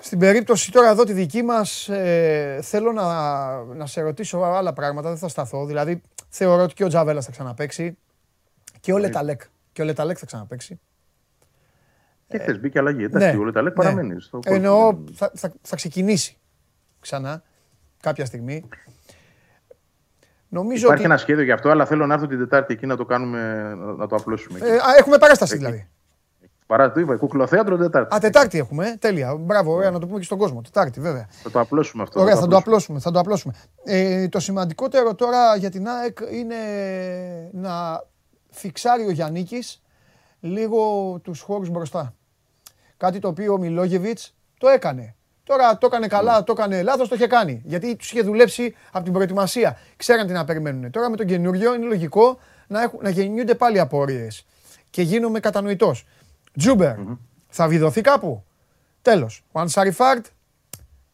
Στην περίπτωση τώρα εδώ τη δική μας ε, θέλω να, να σε ρωτήσω άλλα πράγματα, δεν θα σταθώ. Δηλαδή θεωρώ ότι και ο Τζαβέλας θα ξαναπαίξει και ο Λεταλέκ. Και ο Λεταλέκ θα ξαναπαίξει. Και χθε μπήκε αλλαγή. Εντάξει, ναι, ο Λεταλέκ ναι. παραμένεις. Στο κόλπο. Εννοώ θα, θα, θα ξεκινήσει ξανά κάποια στιγμή. Νομίζω Υπάρχει ότι... ένα σχέδιο γι' αυτό, αλλά θέλω να έρθω την Τετάρτη εκεί να το κάνουμε, να- να το απλώσουμε. εκεί. Ε, α, έχουμε παράσταση δηλαδή. Παρά το είπα, κουκλοθέατρο Τετάρτη. Α, Τετάρτη έχουμε. ε, Τέλεια. Μπράβο, ωραία να το πούμε και στον κόσμο. Τετάρτη, βέβαια. Θα το απλώσουμε αυτό. Ωραία, θα το απλώσουμε. Θα το απλώσουμε. Ε, το σημαντικότερο τώρα για την ΑΕΚ είναι να φιξάρει ο Γιάννικης λίγο τους χώρους μπροστά. Κάτι το οποίο ο Μιλόγεβιτς το έκανε. Τώρα το έκανε καλά, το έκανε λάθος, το είχε κάνει. Γιατί τους είχε δουλέψει από την προετοιμασία. Ξέραν τι να περιμένουν. Τώρα με τον καινούριο είναι λογικό να, έχουν, να γεννιούνται πάλι απορίες. Και γίνομαι κατανοητός. Τζούμπερ, θα βιδωθεί κάπου; Τέλος. Ο Ανσαριφάρντ,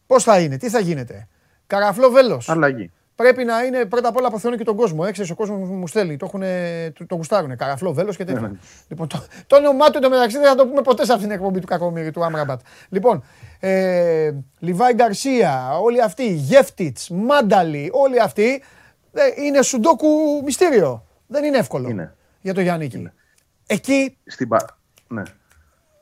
πώς θα είναι, τι θα γίνεται; Καραφλό βέλος. Αλλαγή. Πρέπει να είναι πρώτα απ' όλα από Θεόν και τον κόσμο. Έξι ο κόσμος μου στέλνει. Το, έχουνε, το, το γουστάρουνε. Καραφλό, βέλος και τέτοια. Ναι, ναι. λοιπόν, το, το όνομά του εντωμεταξύ δεν θα το πούμε ποτέ σε αυτήν την εκπομπή του Κακομίρη, του Άμραμπατ. Λοιπόν, ε, Λιβάη Γκαρσία, όλοι αυτοί, Γεύτιτς, Μάνταλι, όλοι αυτοί ε, είναι σουντόκου μυστήριο. Δεν είναι εύκολο Είναι. για το Γιάννικη. Εκεί, Στην πα... Ναι.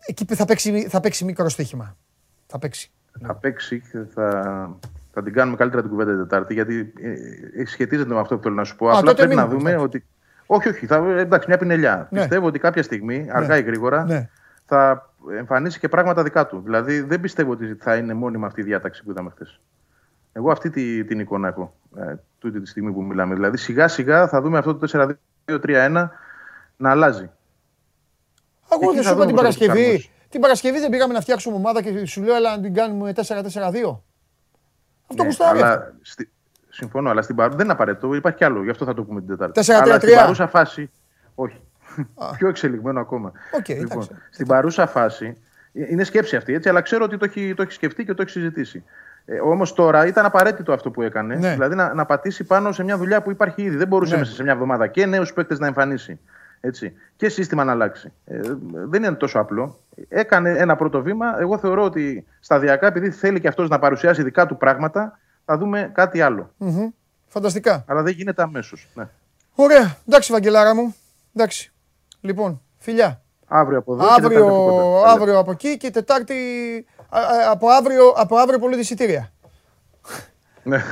εκεί θα, παίξει, θα παίξει μικρό στοίχημα. Θα παίξει. Θα παίξει και θα, θα την κάνουμε καλύτερα την κουβέντα την Τετάρτη, γιατί ε, ε, σχετίζεται με αυτό που θέλω να σου πω. Α, Απλά τότε πρέπει μην να μου πεις, δούμε εντάξει. ότι. Όχι, όχι, θα, εντάξει, μια πινελιά. Ναι. Πιστεύω ότι κάποια στιγμή, αργά ή γρήγορα, Ναι. θα εμφανίσει και πράγματα δικά του. Δηλαδή, δεν πιστεύω ότι θα είναι μόνιμα αυτή η διάταξη που είδαμε χθες. Εγώ αυτή τη, την εικόνα έχω, ε, τούτη τη στιγμή που μιλάμε. Δηλαδή, σιγά σιγά θα δούμε αυτό το 4-2-3-1 να αλλάζει. Εγώ Εκεί δεν θα σου είπα δούμε την πώς θα το Παρασκευή. εφαρμόσει. Την Παρασκευή δεν πήγαμε να φτιάξουμε ομάδα και σου λέω έλα να την κάνουμε 4-4-2. Αυτό Ναι, γουστάρει. αυτό. αλλά στη... Συμφωνώ, αλλά στην παρούσα δεν είναι απαραίτητο. Υπάρχει κι άλλο, γι' αυτό θα το πούμε την Τετάρτη. 4-3-3. Αλλά στην παρούσα φάση. Όχι. Πιο εξελιγμένο ακόμα. Οκ, εντάξει. στην παρούσα φάση ε, είναι σκέψη αυτή, έτσι, αλλά ξέρω ότι το έχει, το έχει σκεφτεί και το έχει συζητήσει. Ε, Όμως τώρα ήταν απαραίτητο αυτό που έκανε. Ναι. Δηλαδή να, να πατήσει πάνω σε μια δουλειά που υπάρχει ήδη. Δεν μπορούσε Ναι. μέσα σε μια εβδομάδα και νέους παίκτες να εμφανίσει. Έτσι. Και σύστημα να αλλάξει. Ε, δεν είναι τόσο απλό. Έκανε ένα πρώτο βήμα. Εγώ θεωρώ ότι σταδιακά, επειδή θέλει και αυτός να παρουσιάσει δικά του πράγματα, θα δούμε κάτι άλλο. Μμμ. Φανταστικά. Αλλά δεν γίνεται αμέσως. Ναι. Ωραία. Εντάξει, Βαγγελάρα μου. Εντάξει. Λοιπόν, φιλιά. Αύριο από εδώ. και Αύριο, Τετάρτη από κοντά. αύριο από εκεί και Τετάρτη. α, α, Από αύριο, από αύριο πολύ εισιτήρια. Ναι.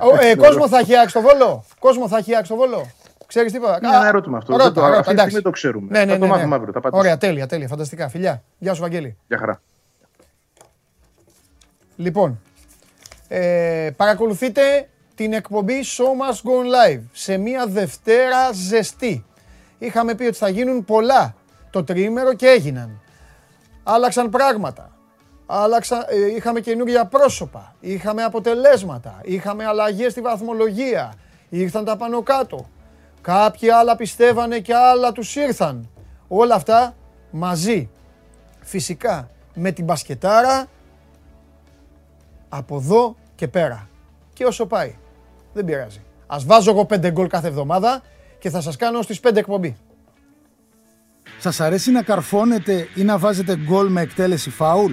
Ο, ε, κόσμο θα έχει άξει στο βόλο; Κόσμο θα έχει άξει στο βόλο; Ξέρεις τίποτα; Είναι ένα ερώτημα αυτό. Δεν το- αυτή τη εντάξει. στιγμή το ξέρουμε. Ναι, ναι, Θα το ναι, ναι. μάθουμε αύριο, θα απαντήσω. Ωραία, τέλεια, τέλεια. Φανταστικά. Φιλιά. Γεια σου, Βαγγέλη. Γεια χαρά. Λοιπόν, ε, παρακολουθείτε την εκπομπή Show Must Go Live σε μια Δευτέρα ζεστή. Είχαμε πει ότι θα γίνουν πολλά το τριήμερο και έγιναν. Άλλαξαν πράγματα. Άλλαξαν, ε, είχαμε καινούργια πρόσωπα. Είχαμε αποτελέσματα. Είχαμε αλλαγές στη βαθμολογία. Ήρθαν τα πάνω κάτω. Κάποιοι άλλα πιστεύανε και άλλα τους ήρθαν. Όλα αυτά μαζί. Φυσικά με την μπασκετάρα από εδώ και πέρα. Και όσο πάει. Δεν πειράζει. Ας βάζω εγώ πέντε γκολ κάθε εβδομάδα και θα σας κάνω στις πέντε εκπομπή. Σας αρέσει να καρφώνετε ή να βάζετε γκολ με εκτέλεση φάουλ;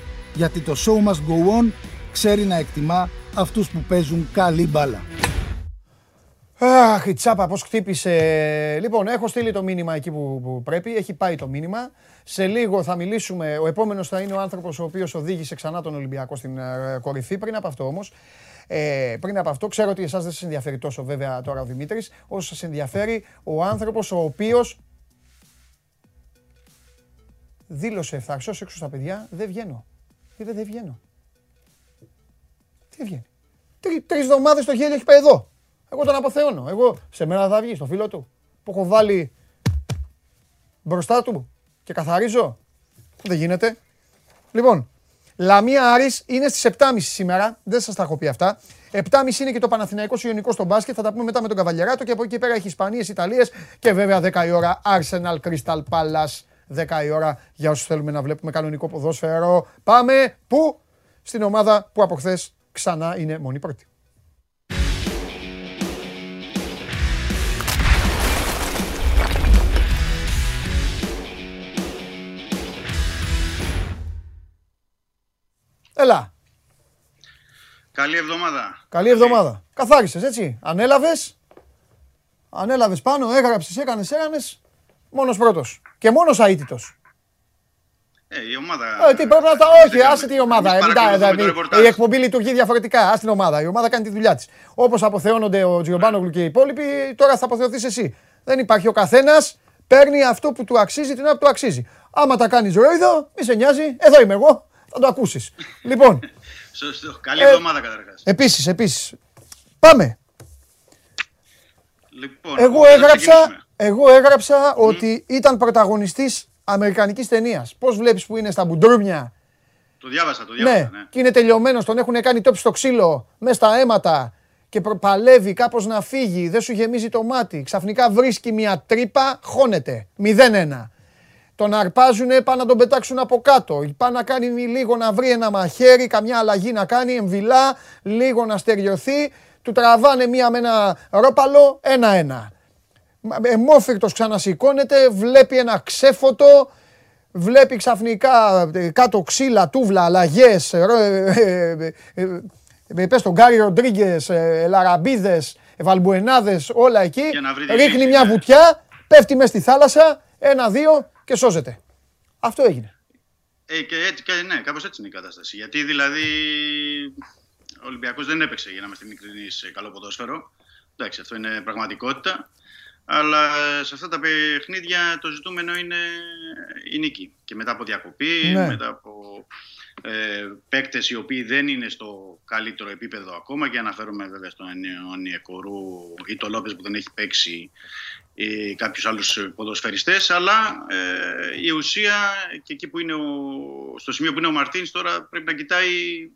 Γιατί το show must go on ξέρει να εκτιμά αυτούς που παίζουν καλή μπάλα. Αχ, η τσάπα πώς χτύπησε. Λοιπόν, έχω στείλει το μήνυμα εκεί που, που πρέπει. Έχει πάει το μήνυμα. Σε λίγο θα μιλήσουμε. Ο επόμενος θα είναι ο άνθρωπος ο οποίος οδήγησε ξανά τον Ολυμπιακό στην ε, κορυφή. Πριν από αυτό όμως, ε, πριν από αυτό, ξέρω ότι εσάς δεν σας ενδιαφέρει τόσο βέβαια τώρα ο Δημήτρης, όσο σας ενδιαφέρει ο άνθρωπος ο οποίος δήλωσε ευθαρσός έξω στα παιδιά, δεν βγαίνω. Είπε δεν βγαίνω. Τι δεν βγαίνει. Τρει, τρεις εβδομάδες το γέλιο έχει πάει εδώ. Εγώ τον αποθεώνω. Εγώ σε μένα θα βγει, στο φίλο του. Που έχω βάλει μπροστά του και καθαρίζω. Δεν γίνεται. Λοιπόν, Λαμία Άρης είναι στις 7.30 σήμερα. Δεν σας τα έχω πει αυτά. 7.30 είναι και το Παναθηναϊκός Ιωνικός στο μπάσκετ. Θα τα πούμε μετά με τον Καβαλιαράτο και από εκεί πέρα έχει Ισπανίες, Ιταλίες και βέβαια 10 η ώρα Arsenal Crystal Palace. 10 η ώρα για όσους θέλουμε να βλέπουμε κανονικό ποδόσφαιρο. Πάμε πού; Στην ομάδα που από χθες ξανά είναι μόνη πρώτη. Έλα. Καλή εβδομάδα. Καλή εβδομάδα. Καθάρισες έτσι. Ανέλαβες. Ανέλαβες πάνω, έγραψες, έκανες, έκανες. Μόνος πρώτος. Και μόνος αίτητος. Ε, η ομάδα. Ε, τι πρέπει να τα. Όχι, άσε την ομάδα. Εμείς Ε, μην τα- παρακολουθούμε δηλαδή, το ρεπορτάζ. η εκπομπή λειτουργεί διαφορετικά. Α την ομάδα. Η ομάδα κάνει τη δουλειά της. Όπως αποθεώνονται ο Τζιομπάνογλου και οι υπόλοιποι, τώρα θα αποθεωθείς εσύ. Δεν υπάρχει. Ο καθένας παίρνει αυτό που του αξίζει την ώρα που του αξίζει. Άμα τα κάνεις ρόιδο, μη σε νοιάζει. Εδώ είμαι εγώ. Θα το ακούσεις. λοιπόν, Σωστό. Καλή Ε, εβδομάδα καταρχάς. επίσης, επίσης. Πάμε. Λοιπόν, Εγώ να έγραψα, ξεκινήσουμε. Εγώ έγραψα ότι ήταν πρωταγωνιστής αμερικανικής ταινίας. Πώς βλέπεις που είναι στα μπουντρούμια. Το διάβασα, το διάβασα. Ναι, Ναι. και είναι τελειωμένος, τον έχουν κάνει τόψη στο ξύλο, μέσα στα αίματα και προ- παλεύει κάπως να φύγει, δεν σου γεμίζει το μάτι. Ξαφνικά βρίσκει μια τρύπα, χώνεται. 0-1. Τον αρπάζουνε, πάνε να τον πετάξουν από κάτω. Πάνε να κάνει λίγο να βρει ένα μαχαίρι, καμιά αλλαγή να κάνει, εμβυλά, λίγο να στεριωθεί. Του τραβάνε μία με ένα ρόπαλο, ένα-ένα. Εμόφυρτος ξανασηκώνεται, βλέπει ένα ξέφωτο, βλέπει ξαφνικά ε, κάτω ξύλα, τούβλα, αλλαγές, ε, ε, ε, ε, πες τον Γκάρι Ροντρίγκες, ε, Λαραμπίδες, ε, Βαλμπουενάδες, όλα εκεί, Για να βρει τη ρίχνει λύση, μια ναι. βουτιά, πέφτει μες στη θάλασσα, ένα-δύο και σώζεται. Αυτό έγινε. Ε, και έτσι, και, ναι, κάπως έτσι είναι η κατάσταση. Γιατί δηλαδή ο Ολυμπιακός δεν έπαιξε, για να είμαστε ειλικρινείς, σε καλό ποδόσφαιρο. Εντάξει, αυτό είναι πραγματικότητα. Αλλά σε αυτά τα παιχνίδια το ζητούμενο είναι η νίκη. Και μετά από διακοπή, Ναι. μετά από ε, παίκτες οι οποίοι δεν είναι στο καλύτερο επίπεδο ακόμα και αναφέρομαι βέβαια στον Ονιεκορού ή το Λόπες που δεν έχει παίξει ή κάποιους άλλους ποδοσφαιριστές αλλά ε, η ουσία και εκεί που είναι ο, στο σημείο που είναι ο Μαρτίνς τώρα πρέπει να κοιτάει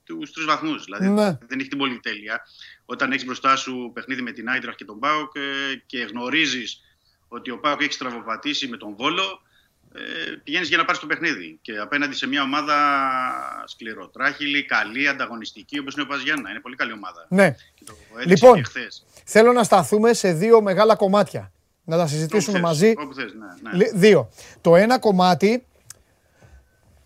τους τρεις βαθμούς δηλαδή Ναι. δεν έχει την πολυτέλεια όταν έχεις μπροστά σου παιχνίδι με την Άιτραχ και τον Πάοκ ε, και γνωρίζεις ότι ο Πάοκ έχει στραβοπατήσει με τον Βόλο ε, πηγαίνεις για να πάρεις το παιχνίδι και απέναντι σε μια ομάδα σκληροτράχυλη, καλή, ανταγωνιστική όπως είναι ο Παζιάννα. Είναι πολύ καλή ομάδα. Ναι. Και το έδειξε Λοιπόν, και χθες. Θέλω να σταθούμε σε δύο μεγάλα κομμάτια. Να τα συζητήσουμε Όπου θες, μαζί. Όπου θες, ναι, ναι. Λι- Δύο. Το ένα κομμάτι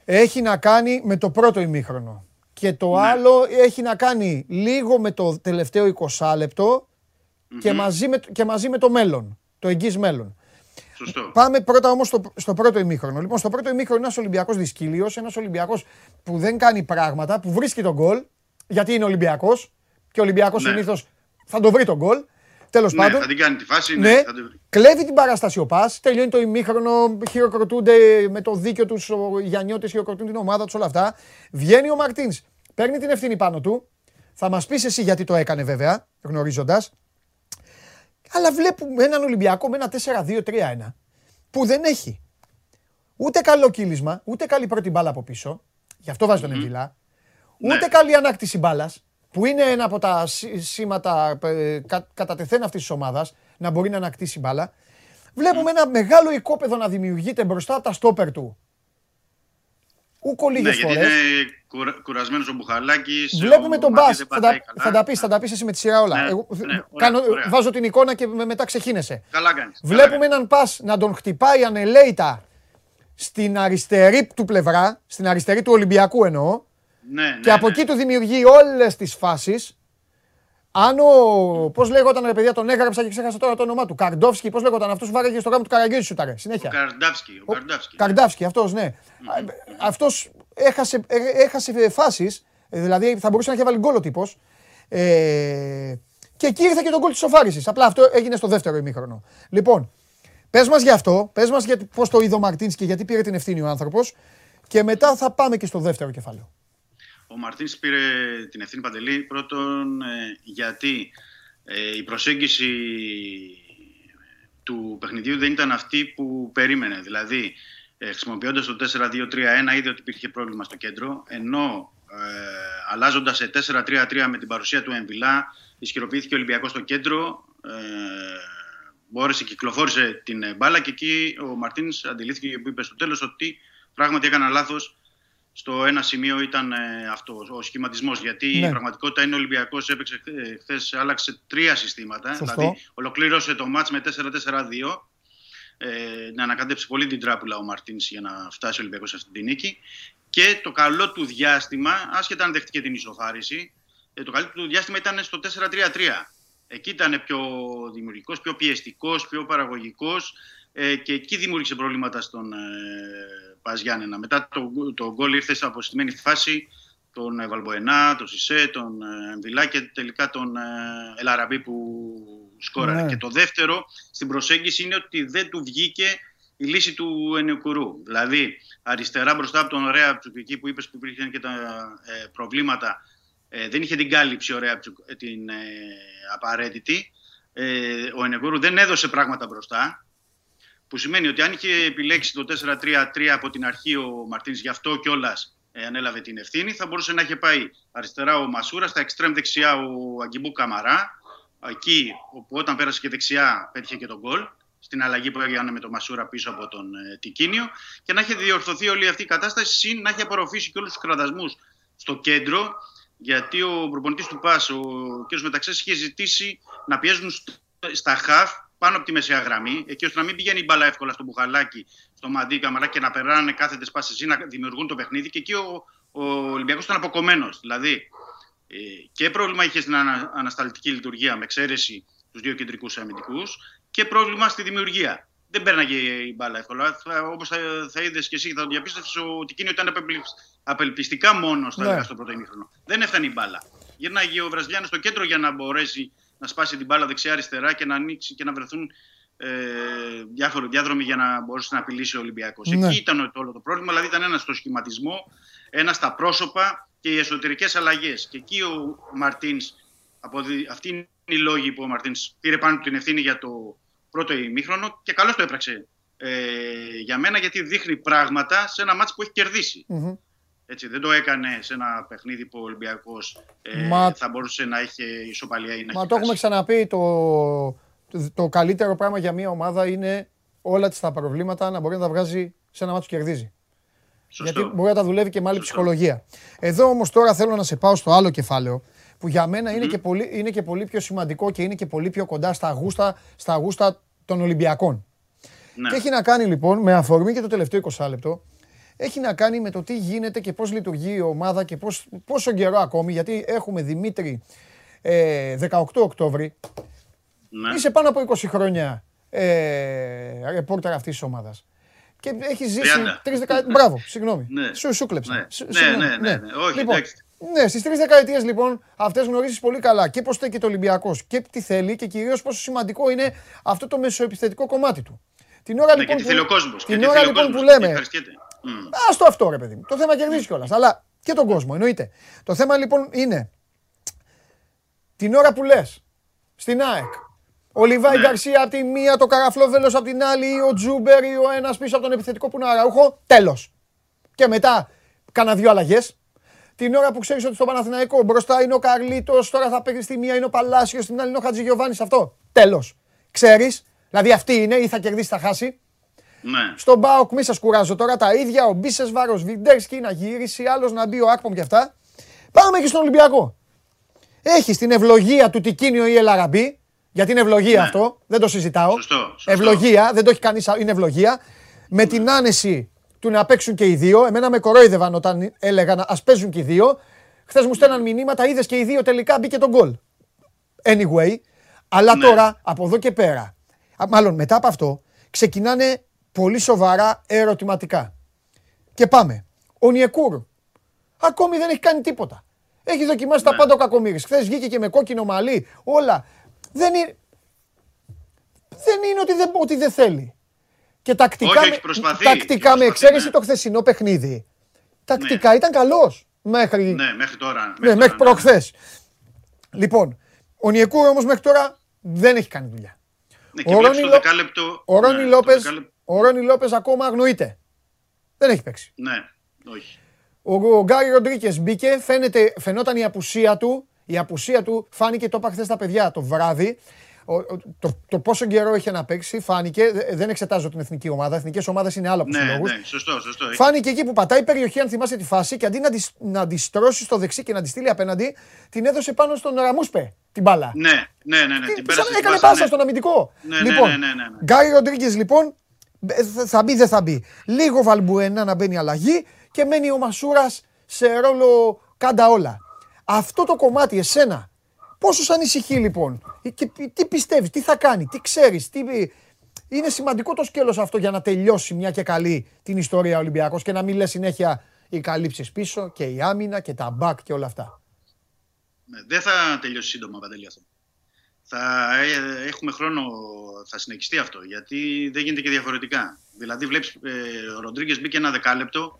έχει να κάνει με το πρώτο ημίχρονο. Και το Ναι. άλλο έχει να κάνει λίγο με το τελευταίο 20 λεπτό και, μαζί με, και μαζί με το μέλλον. Το εγγύς μέλλον. Σωστό. Πάμε πρώτα όμως στο, στο πρώτο ημίχρονο. Λοιπόν, στο πρώτο ημίχρονο ένας Ολυμπιακός δυσκύλιος, ένας Ολυμπιακός που δεν κάνει πράγματα, που βρίσκει τον γκολ, γιατί είναι Ολυμπιακός και ο Ολυμπιακός Ναι. συνήθως θα το βρει τον γκολ. Τέλος Ναι, πάντων. θα την κάνει τη φάση. Ναι, Ναι, θα την βρει. κλέβει την παράσταση ο Πας, τελειώνει το ημίχρονο, χειροκροτούνται με το δίκιο τους ο Γιαννιώτης, χειροκροτούν την ομάδα τους όλα αυτά. Βγαίνει ο Μαρτίνς, παίρνει την ευθύνη πάνω του. Θα μας πεις εσύ γιατί το έκανε βέβαια, γνωρίζοντας. Αλλά βλέπουμε έναν Ολυμπιακό με ένα 4-2-3-1 που δεν έχει ούτε καλό κύλισμα, ούτε καλή πρώτη μπάλα από πίσω. Γι' αυτό βάζει τον Εμβιλά. Ούτε Ναι. καλή ανάκτηση μπάλας, που είναι ένα από τα σή- σήματα ε, κα, κατά τεθέν αυτής της ομάδας, να μπορεί να ανακτήσει μπάλα. Βλέπουμε ένα μεγάλο οικόπεδο να δημιουργείται μπροστά από τα στόπερ του. Ούκο Ναι, λίγε γιατί φορές. είναι κουρα, κουρασμένος ο Μπουχαλάκης. Βλέπουμε ο τον Μαρτίνς Μπα. δεν Θα, πατάει τα- καλά. θα τα πεις, θα τα πεις εσύ με τη σειρά όλα. Ναι, Εγώ, ναι, ωραία, κάνω, ωραία. βάζω την εικόνα και με- μετά ξεχύνεσαι. Καλά κάνεις. καλά Βλέπουμε κάνεις. έναν πα να τον χτυπάει ανελαίητα στην αριστερή του πλευρά, στην αριστερή του Ολυμπιακού εννοώ, Ναι, ναι, και από ναι. εκεί του δημιουργεί όλες τις φάσεις. Αν ο. Πώς λέγονταν ρε παιδιά, τον έγραψα και ξέχασα τώρα το όνομά του. Καρντόφσκι, πώς λέγονταν αυτός, βάραγε στο γάμο του Καραγκιόζη σου ταρέ. Συνέχεια. Ο Καρντάφσκι. Ο Καρντάφσκι. Καρντάφσκι, αυτός, ναι. Αυτός έχασε, ε, έχασε φάσεις. Δηλαδή θα μπορούσε να έχει βάλει γκολ ο τύπος. Ε, και εκεί ήρθε και το γκολ της σοφάρισης. Απλά αυτό έγινε στο δεύτερο ημίχρονο. Λοιπόν, πες μας γι' αυτό, πες μας πώς το είδε ο Μαρτίν και γιατί πήρε την ευθύνη ο άνθρωπος. Και μετά θα πάμε και στο δεύτερο κεφάλαιο. Ο Μαρτίνς πήρε την ευθύνη Παντελή πρώτον ε, γιατί ε, η προσέγγιση του παιχνιδιού δεν ήταν αυτή που περίμενε. Δηλαδή ε, χρησιμοποιώντας το 4-2-3-1 είδε ότι υπήρχε πρόβλημα στο κέντρο, ενώ ε, αλλάζοντας σε 4-3-3 με την παρουσία του Εμβιλά, ισχυροποιήθηκε ο Ολυμπιακός στο κέντρο, ε, μπόρεσε, κυκλοφόρησε την μπάλα και εκεί ο Μαρτίνς αντιλήφθηκε που είπε στο τέλος ότι πράγματι έκανα λάθος στο ένα σημείο ήταν ε, αυτό ο σχηματισμός. Γιατί Ναι. η πραγματικότητα είναι ο Ολυμπιακός έπαιξε χθε, άλλαξε τρία συστήματα. Σωστό. Δηλαδή ολοκλήρωσε το μάτς με 4-4-2. Ε, να ανακατέψει πολύ την τράπουλα ο Μαρτίνς για να φτάσει ο Ολυμπιακός σε αυτή την νίκη. Και το καλό του διάστημα, άσχετα αν δεχτήκε την ισοφάριση, ε, το καλό του διάστημα ήταν στο 4-3-3. Εκεί ήταν πιο δημιουργικός, πιο πιεστικός, πιο παραγωγικός ε, και εκεί δημιούργησε προβλήματα στον ε, Πας Γιάννενα. Μετά το, το γκολ ήρθε σε αποστημένη φάση τον ε, Βαλμποενά, τον Σισε, τον ε, Εμβιλά και τελικά τον ε, Ελαραμπή που σκόραρε. Ναι. Και το δεύτερο στην προσέγγιση είναι ότι δεν του βγήκε η λύση του Ενεκουρού. Δηλαδή, αριστερά μπροστά από τον Ωραία εκεί που είπες που υπήρχαν και τα ε, προβλήματα, ε, δεν είχε την κάλυψη ο Ρέαπτσουκ ε, την ε, απαραίτητη. Ε, ο Ενεκουρού δεν έδωσε πράγματα μπροστά. Που σημαίνει ότι αν είχε επιλέξει το 4-3-3 από την αρχή ο Μαρτίνς, γι' αυτό κιόλας ε, ανέλαβε την ευθύνη, θα μπορούσε να είχε πάει αριστερά ο Μασούρα, στα εξτρέμ δεξιά ο Αγκιμπού Καμαρά. Εκεί, όπου όταν πέρασε και δεξιά, πέτυχε και τον γκολ. Στην αλλαγή που έγινε με τον Μασούρα πίσω από τον ε, Τικίνιο. Και να είχε διορθωθεί όλη αυτή η κατάσταση, συν να είχε απορροφήσει και όλους τους κραδασμού στο κέντρο. Γιατί ο προπονητής του ΠΑΣ, ο κ. Μεταξές, είχε ζητήσει να πιέζουν στο- στα χαφ πάνω από τη μεσαία γραμμή, εκεί ώστε να μην πηγαίνει η μπάλα εύκολα στο μπουχαλάκι, στο μαντί καμαρά και να περνάνε κάθετες πάσει ή να δημιουργούν το παιχνίδι. Και εκεί ο, ο Ολυμπιακός ήταν αποκομμένος. Δηλαδή ε, και πρόβλημα είχε στην ανα, ανασταλτική λειτουργία με εξαίρεση τους δύο κεντρικούς αμυντικούς και πρόβλημα στη δημιουργία. Δεν πέρναγε η μπάλα εύκολα. Όπως θα, θα είδες και εσύ, θα το διαπίστευε, ο Τικίνιο ήταν απελπισ- απελπιστικά μόνος θα Ναι. έλεγα, στο πρώτο ημίχρονο. Δεν έφτανε η μπάλα. Γύρναγε ο Βραζιλιάνος στο κέντρο για να μπορέσει να σπάσει την μπάλα δεξιά-αριστερά και να ανοίξει και να βρεθούν ε, διάφοροι διάδρομοι για να μπορέσει να απειλήσει ο Ολυμπιακός. Ναι. Εκεί ήταν το όλο το πρόβλημα. Δηλαδή ήταν ένα στο σχηματισμό, ένα στα πρόσωπα και οι εσωτερικές αλλαγές. Και εκεί ο Μαρτίνς, αυτή είναι η λόγη που ο Μαρτίνς πήρε πάνω του την ευθύνη για το πρώτο ημίχρονο και καλώς το έπραξε ε, για μένα γιατί δείχνει πράγματα σε ένα μάτσο που έχει κερδίσει. Μμμ. Έτσι, δεν το έκανε σε ένα παιχνίδι που ο Ολυμπιακός ε, Μα- θα μπορούσε να είχε ισοπαλία ή να Μα έχει το έχουμε χάσει. ξαναπεί, το, το, το καλύτερο πράγμα για μια ομάδα είναι όλα της τα προβλήματα να μπορεί να τα βγάζει σε ένα μάτσο που κερδίζει. Σωστό. Γιατί μπορεί να τα δουλεύει και με άλλη Σωστό. ψυχολογία. Εδώ όμως τώρα θέλω να σε πάω στο άλλο κεφάλαιο που για μένα είναι, και πολύ, είναι και πολύ πιο σημαντικό και είναι και πολύ πιο κοντά στα γούστα, στα γούστα των Ολυμπιακών. Ναι. Και έχει να κάνει λοιπόν με αφορμή και το τελευταίο 20 λεπτό. Έχει να κάνει με το τι γίνεται και πώς λειτουργεί η ομάδα και πώς, πόσο καιρό ακόμη. Γιατί έχουμε Δημήτρη ε, 18 Οκτώβρη. Ναι. Είσαι πάνω από 20 χρόνια ε, ρεπόρτερ αυτής της ομάδας. Και έχει ζήσει 30. τρεις δεκαετίες. Μπράβο, συγγνώμη. Ναι. Σου, σου κλέψα. Ναι. Σου- Ναι, συγγνώμη, ναι, ναι, ναι. Όχι, λοιπόν, εντάξει. ναι, στις τρεις δεκαετίες λοιπόν αυτές γνωρίζεις πολύ καλά και πώς στέκει το Ολυμπιακός και τι θέλει και κυρίως πόσο σημαντικό είναι αυτό το μεσοεπιθετικό κομμάτι του. Την ώρα Ναι, λοιπόν και τι που, θέλει ο κόσμος. και την τι ώρα θέλει ο λοιπόν που κόσμος, λέμε, τι ευχαριστιέται. Μμ. Α το αυτό ρε παιδί μου. Το θέμα κερδίζει κιόλας. Αλλά και τον κόσμο, εννοείται. Το θέμα λοιπόν είναι την ώρα που λες στην ΑΕΚ. Ο Λιβάι Ναι. Γκαρσία από τη μία, το καραφλό βέλος από την άλλη, ή ο Τζούμπερ ή ο ένας πίσω από τον επιθετικό που είναι ο Αραούχο. Τέλος. Και μετά κάνα δύο αλλαγές. Την ώρα που ξέρεις ότι στο Παναθηναϊκό μπροστά είναι ο Καρλίτος, τώρα θα παίξεις στη μία είναι ο Παλάσιος, στην άλλη είναι ο Χατζηγιοβάνης. Αυτό. Τέλος. Ξέρεις. Δηλαδή αυτή είναι ή θα κερδίσει, θα χάσει. Ναι. Στον ΠΑΟΚ, μη σας κουράζω τώρα τα ίδια. Ο Μπίσεσβαρ, ο Σβιντέρσκι να γυρίσει, άλλος να μπει ο Άκπομ και αυτά. Πάμε και στον Ολυμπιακό. Έχει την ευλογία του Τικίνιο ή Ελαραμπή. Γιατί είναι ευλογία Ναι. αυτό, δεν το συζητάω. Σωστό, σωστό. Ευλογία, δεν το έχει κανεί, είναι ευλογία. Με την άνεση του να παίξουν και οι δύο. Εμένα με κορόιδευαν όταν έλεγαν ας παίζουν και οι δύο. Χθες μου στέλναν μηνύματα, είδες και οι δύο τελικά μπήκε τον γκολ. Anyway, αλλά Ναι. τώρα από εδώ και πέρα, α, μάλλον μετά από αυτό, ξεκινάνε πολύ σοβαρά ερωτηματικά. Και πάμε. Ο Νιεκούρ ακόμη δεν έχει κάνει τίποτα. Έχει δοκιμάσει τα Ναι. πάντα ο Κακομήρης. Χθες βγήκε και με κόκκινο μαλλί, όλα. Δεν είναι, δεν είναι ότι δεν, ότι δεν θέλει. Και τακτικά, Όχι, με- έχει προσπαθεί, τακτικά έχει με προσπαθεί, εξαίρεση ναι. το χθεσινό παιχνίδι; Τακτικά ήταν καλός. Μέχρι, Ναι, μέχρι τώρα. ναι, μέχρι τώρα, προχθές. Λοιπόν, ο Νιεκούρ όμως μέχρι τώρα δεν έχει κάνει δουλειά. Ναι, και Ο βλέπεις Ρόνι το Λο- δεκάλεπτο. Ο Ρόνι ναι, το Λόπες, δεκάλεπτο- ο Ρόνι Λόπες ακόμα αγνοείται. Δεν έχει παίξει. Ναι, όχι. Ο, ο Γκάρι Ροντρίκες μπήκε, φαίνεται, φαινόταν η απουσία του. Η απουσία του φάνηκε, το είπα χθες τα παιδιά το βράδυ. Ο, ο- το, το πόσο καιρό είχε να παίξει φάνηκε. Δε- Δεν εξετάζω την εθνική ομάδα. Εθνικές ομάδες είναι άλλο από τους Ναι, λόγους. ναι, σωστό, σωστό. Έχει- Φάνηκε εκεί που πατάει η περιοχή, αν θυμάστε τη φάση, και αντί να τη, να τη στρώσει στο δεξί και να τη στείλει απέναντι, την έδωσε πάνω στον Ραμούσπε την μπάλα. Ναι, ναι, ναι, ναι. Τι- Την σαν πέρασε να την έκανε πάσα, πάσα ναι. στον αμυντικό. Ναι, ναι, λοιπόν, ναι, ναι, ναι, ναι. Γκάρι Ροντρίγκε λοιπόν, ε, θα- θα μπει, δεν θα μπει. Λίγο Βαλμπουένα να μπαίνει αλλαγή και μένει ο Μασούρας σε ρόλο κάντα όλα. Αυτό το κομμάτι, εσένα, πόσο σ' ανησυχεί λοιπόν, Ε, και πι- τι πιστεύεις, τι θα κάνει, τι ξέρεις, τι. Είναι σημαντικό το σκέλος αυτό για να τελειώσει μια και καλή την ιστορία ο Ολυμπιακός και να μην λες συνέχεια οι καλύψεις πίσω και η άμυνα και τα μπακ και όλα αυτά. Ναι, δεν θα τελειώσει σύντομα, Παντελή, αυτό. Θα ε, έχουμε χρόνο, θα συνεχιστεί αυτό, γιατί δεν γίνεται και διαφορετικά. Δηλαδή, βλέπεις, ε, ο Ροντρίγκες μπήκε ένα δεκάλεπτο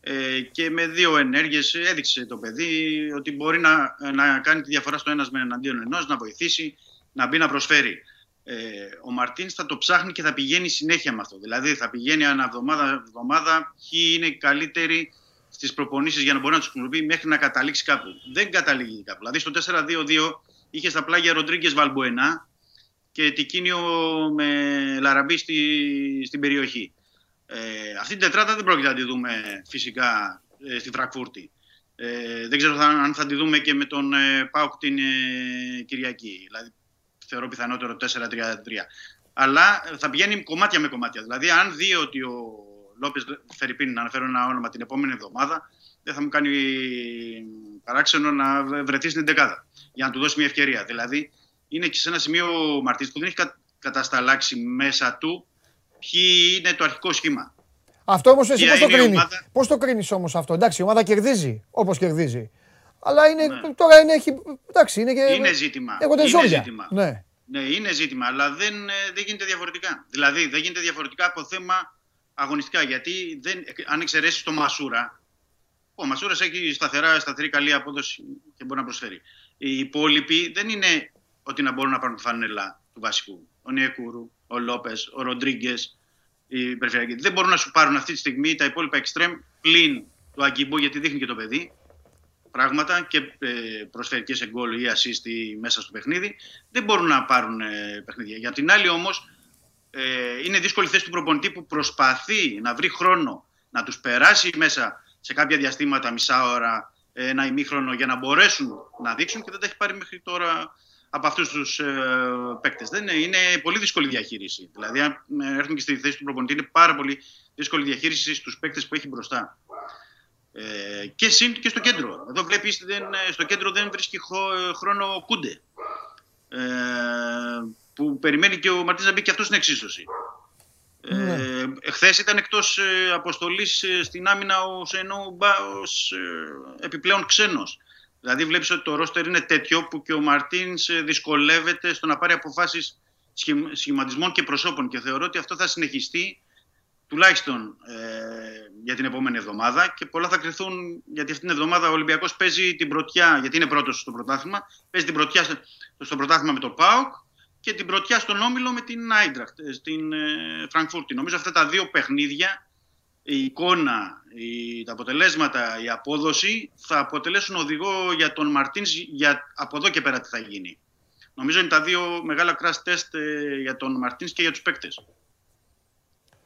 ε, και με δύο ενέργειες έδειξε το παιδί ότι μπορεί να, να κάνει τη διαφορά στο ένας με εναντίον ενός, να βοηθήσει, να μπει να προσφέρει. Ε, ο Μαρτίνς θα το ψάχνει και θα πηγαίνει συνέχεια με αυτό. Δηλαδή, θα πηγαίνει ανά εβδομάδα, εβδομάδα ποιοι είναι οι καλύτεροι στις προπονήσεις για να μπορεί να τους χρησιμοποιεί μέχρι να καταλήξει κάπου. Δεν καταλήγει κάπου. Δηλαδή, στο 4-2-2 είχες στα πλάγια Ροντρίγκες Βαλμποενά και Τικίνιο με Λαραμπή στη, στην περιοχή. Ε, αυτή την τετράδα δεν πρόκειται να τη δούμε φυσικά ε, στη Φραγκφούρτη. Ε, δεν ξέρω θα- αν θα τη δούμε και με τον ε, Πάουκ την ε, Κυριακή. Δηλαδή, θεωρώ πιθανότερο 4-3-3. Αλλά ε, θα πηγαίνει κομμάτια με κομμάτια. Δηλαδή, αν δει ότι ο Λόπες Φερρυπίν, να αναφέρω ένα όνομα την επόμενη εβδομάδα, δεν θα μου κάνει παράξενο να βρεθεί στην δεκάδα για να του δώσει μια ευκαιρία. Δηλαδή, είναι και σε ένα σημείο ο Μαρτίν που δεν έχει κα- κατασταλάξει μέσα του ποιοι είναι το αρχικό σχήμα. Αυτό όμως εσύ Ποια πώς το είναι η κρίνεις; ομάδα; Πώς το κρίνεις όμως αυτό; Εντάξει, η ομάδα κερδίζει όπως κερδίζει. Αλλά είναι, Ναι. τώρα είναι, έχει, εντάξει, είναι και. Είναι ζήτημα. Έχονται Είναι ζόρια. ζήτημα. Ναι. Ναι, είναι ζήτημα, αλλά δεν, ε, δεν γίνεται διαφορετικά. Δηλαδή, δεν γίνεται διαφορετικά από θέμα αγωνιστικά. Γιατί δεν, αν εξαιρέσεις το Μασούρα, ο Μασούρας έχει σταθερά, σταθερή καλή απόδοση και μπορεί να προσφέρει. Οι υπόλοιποι δεν είναι ότι να μπορούν να πάρουν τη φανέλα του βασικού. Ο Νιεκούρου, ο Λόπες, ο Ροντρίγκες, οι περιφερειακοί. Δεν μπορούν να σου πάρουν αυτή τη στιγμή τα υπόλοιπα εξτρέμ πλην του Αγκιμπού, γιατί δείχνει και το παιδί πράγματα και ε, προσφέρει και σε γκολ ή assist ή μέσα στο παιχνίδι, δεν μπορούν να πάρουν ε, παιχνίδια. Για την άλλη όμως, ε, είναι δύσκολη θέση του προπονητή που προσπαθεί να βρει χρόνο να τους περάσει μέσα σε κάποια διαστήματα, μισά ώρα, ε, ένα ημίχρονο για να μπορέσουν να δείξουν και δεν τα έχει πάρει μέχρι τώρα από αυτούς τους ε, παίκτες. Δεν είναι, είναι πολύ δύσκολη διαχείριση. Δηλαδή, αν ε, έρθουν και στη θέση του προπονητή, είναι πάρα πολύ δύσκολη διαχείριση στους παίκτες που έχει μπροστά. Ε, και συν και στο κέντρο. Εδώ βλέπεις δεν, ε, στο κέντρο δεν βρίσκει χω- χρόνο ο Κούντε. Ε, που περιμένει και ο Μαρτίνς να μπει και αυτός στην εξίσωση. Ναι. Ε, Χθες ήταν εκτός ε, αποστολής ε, στην άμυνα ο Σενό Μπα ως ε, επιπλέον ξένος. Δηλαδή βλέπεις ότι το ρόστερ είναι τέτοιο που και ο Μαρτίνς ε, δυσκολεύεται στο να πάρει αποφάσεις σχημα- σχηματισμών και προσώπων και θεωρώ ότι αυτό θα συνεχιστεί τουλάχιστον ε, για την επόμενη εβδομάδα και πολλά θα κρυθούν γιατί αυτήν την εβδομάδα ο Ολυμπιακός παίζει την πρωτιά, γιατί είναι πρώτος στο πρωτάθλημα, παίζει την πρωτιά στο, στο πρωτάθλημα με το ΠΑΟΚ και την πρωτιά στον Όμιλο με την Άιντραχτ στην ε, Φραγκφούρτη. Νομίζω αυτά τα δύο παιχνίδια, η εικόνα, η, τα αποτελέσματα, η απόδοση θα αποτελέσουν οδηγό για τον Μαρτίνς για από εδώ και πέρα τι θα γίνει. Νομίζω είναι τα δύο μεγάλα crash test ε, για τον Μαρτίνς και για τους παίκτες.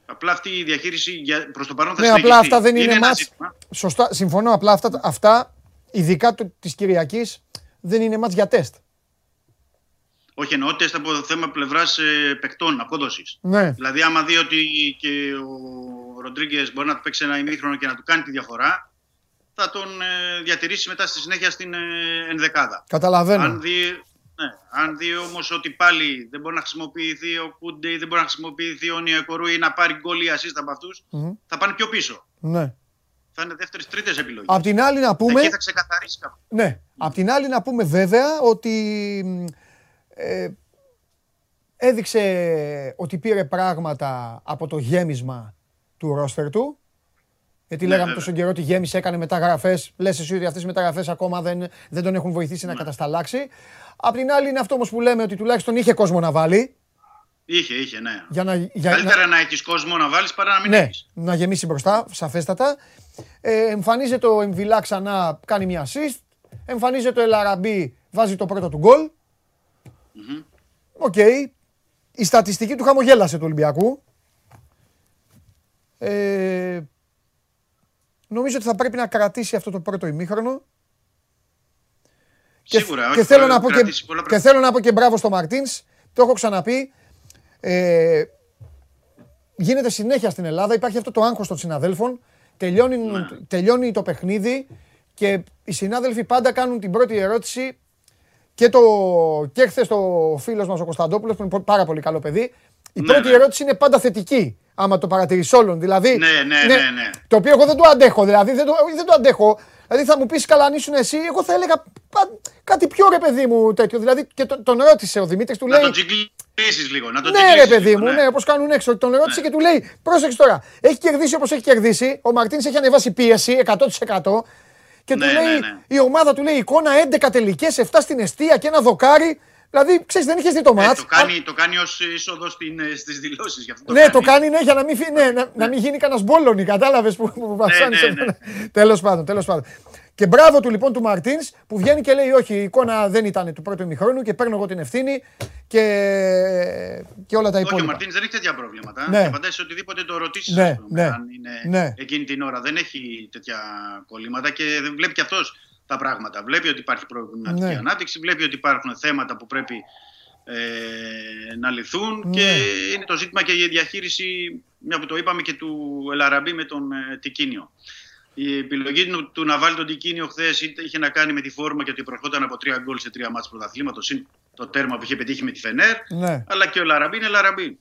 Απλά αυτή η διαχείριση για, προς το παρόν θα Ναι, συνεχιστεί. απλά αυτά δεν είναι, ένα μάτς. ζήτημα. Σωστά, συμφωνώ. Απλά αυτά, αυτά ειδικά του, της Κυριακής, δεν είναι μάτς για τεστ. Όχι, εννοώ τεστ από θέμα πλευράς ε, παικτών, απόδοσης. Ναι. Δηλαδή, άμα δει ότι και ο Ροντρίγκες μπορεί να του παίξει ένα ημίχρονο και να του κάνει τη διαφορά, θα τον ε, διατηρήσει μετά στη συνέχεια στην ε, ενδεκάδα. Καταλαβαίνω. Αν δει, ναι, αν δει όμως ότι πάλι δεν μπορεί να χρησιμοποιηθεί ο Κούντε ή δεν μπορεί να χρησιμοποιηθεί ο Νιακορού ή να πάρει γκολ ή assist από αυτούς, Μμμ. θα πάνε πιο πίσω. Ναι. Θα είναι δεύτερε-τρίτε επιλογές. Απ' την άλλη να πούμε... Εκεί θα ξεκαθαρίσει κάπου. Ναι. Απ' την άλλη να πούμε βέβαια ότι μ, ε, έδειξε ότι πήρε πράγματα από το γέμισμα του ρόστερ του. Γιατί Ναι, λέγαμε βέβαια. τόσο καιρό ότι γέμισε, έκανε μεταγραφές. Λες εσύ ότι αυτές οι μεταγραφές ακόμα δεν, δεν τον έχουν βοηθήσει Ναι. να κατασταλάξει. Απ' την άλλη είναι αυτό όμως που λέμε ότι τουλάχιστον είχε κόσμο να βάλει. Είχε, είχε, ναι. Για να, για, Καλύτερα να έχεις κόσμο να βάλεις παρά να μην ναι, έχεις. να γεμίσει μπροστά, σαφέστατα. Ε, εμφανίζεται ο Εμβιλά ξανά, κάνει μια assist. Εμφανίζεται ο Ελ Αραμπί, βάζει το πρώτο του γκολ. Οκ. Η στατιστική του χαμογέλασε του Ολυμπιακού. Ε, νομίζω ότι θα πρέπει να κρατήσει αυτό το πρώτο ημίχρονο. Και, Σίγουρα. και, όχι, θέλω μπορεί να πω και, κρατήσει πολλά και πράγματα. θέλω να πω και μπράβο στο Μαρτίνς. Το έχω ξαναπεί. Ε, γίνεται συνέχεια στην Ελλάδα. Υπάρχει αυτό το άγχος των συναδέλφων. Τελειώνει, Ναι. τελειώνει το παιχνίδι και οι συνάδελφοι πάντα κάνουν την πρώτη ερώτηση και, το, και χθες το φίλος μας ο Κωνσταντόπουλος που είναι πάρα πολύ καλό παιδί. Η Ναι, πρώτη ναι. ερώτηση είναι πάντα θετική. Άμα το παρατηρείς όλων. Δηλαδή, Ναι, ναι, ναι, ναι. Το οποίο εγώ δεν το αντέχω. Δηλαδή δεν το, δεν το αντέχω. Δηλαδή θα μου πεις καλά αν ήσουν εσύ, εγώ θα έλεγα πα- κάτι πιο ρε παιδί μου τέτοιο. Δηλαδή και τον, τον ρώτησε ο Δημήτρης, του Να λέει. τον τσιγκλίσεις λίγο. Να τον Ναι, ρε τσιγκλίσεις παιδί λίγο, μου, ναι, όπως κάνουν έξω. Τον ρώτησε και του λέει: Πρόσεξε τώρα, έχει κερδίσει όπως έχει κερδίσει. Ο Μαρτίνς έχει ανεβάσει πίεση 100%. Και Ναι, του λέει: ναι, ναι. Η ομάδα του λέει εικόνα 11 τελικές, 7 στην αιστεία και ένα δοκάρι. Δηλαδή, ξέρεις, δεν είχες δει το Ε, μάτς. το κάνει, το κάνει ως είσοδο στην, ε, στις δηλώσεις. Γι' αυτό το ναι, κάνει. το κάνει ναι, για να μην, φύ- ναι, να, να μην γίνει κανένας μπόλονι, κατάλαβες που, που βασάνει. ναι, ναι. Τέλος πάντων, τέλος πάντων. Και μπράβο του λοιπόν του Μαρτίνς που βγαίνει και λέει: Όχι, η εικόνα δεν ήταν του πρώτου ημιχρόνου και παίρνω εγώ την ευθύνη και, και όλα τα Όχι, ο υπόλοιπα. Μαρτίνς δεν έχει τέτοια προβλήματα. Ναι. Ναι. Απαντάει σε οτιδήποτε το ρωτήσεις. Ναι, ναι, αν είναι ναι. εκείνη την ώρα. Δεν έχει τέτοια κολλήματα και δεν βλέπει και αυτός τα πράγματα. Βλέπει ότι υπάρχει προβληματική Ναι. ανάπτυξη, βλέπει ότι υπάρχουν θέματα που πρέπει ε, να λυθούν Ναι. και είναι το ζήτημα και η διαχείριση, μια που το είπαμε και του Ελαραμπή με τον ε, Τικίνιο. Η επιλογή του, του να βάλει τον Τικίνιο χθες είχε να κάνει με τη φόρμα και ότι προερχόταν από τρία γκολ σε τρία μάτς πρωταθλήματος, συν το τέρμα που είχε πετύχει με τη Φενέρ. Ναι. Αλλά και ο Λαραμπή είναι Λαραμπή.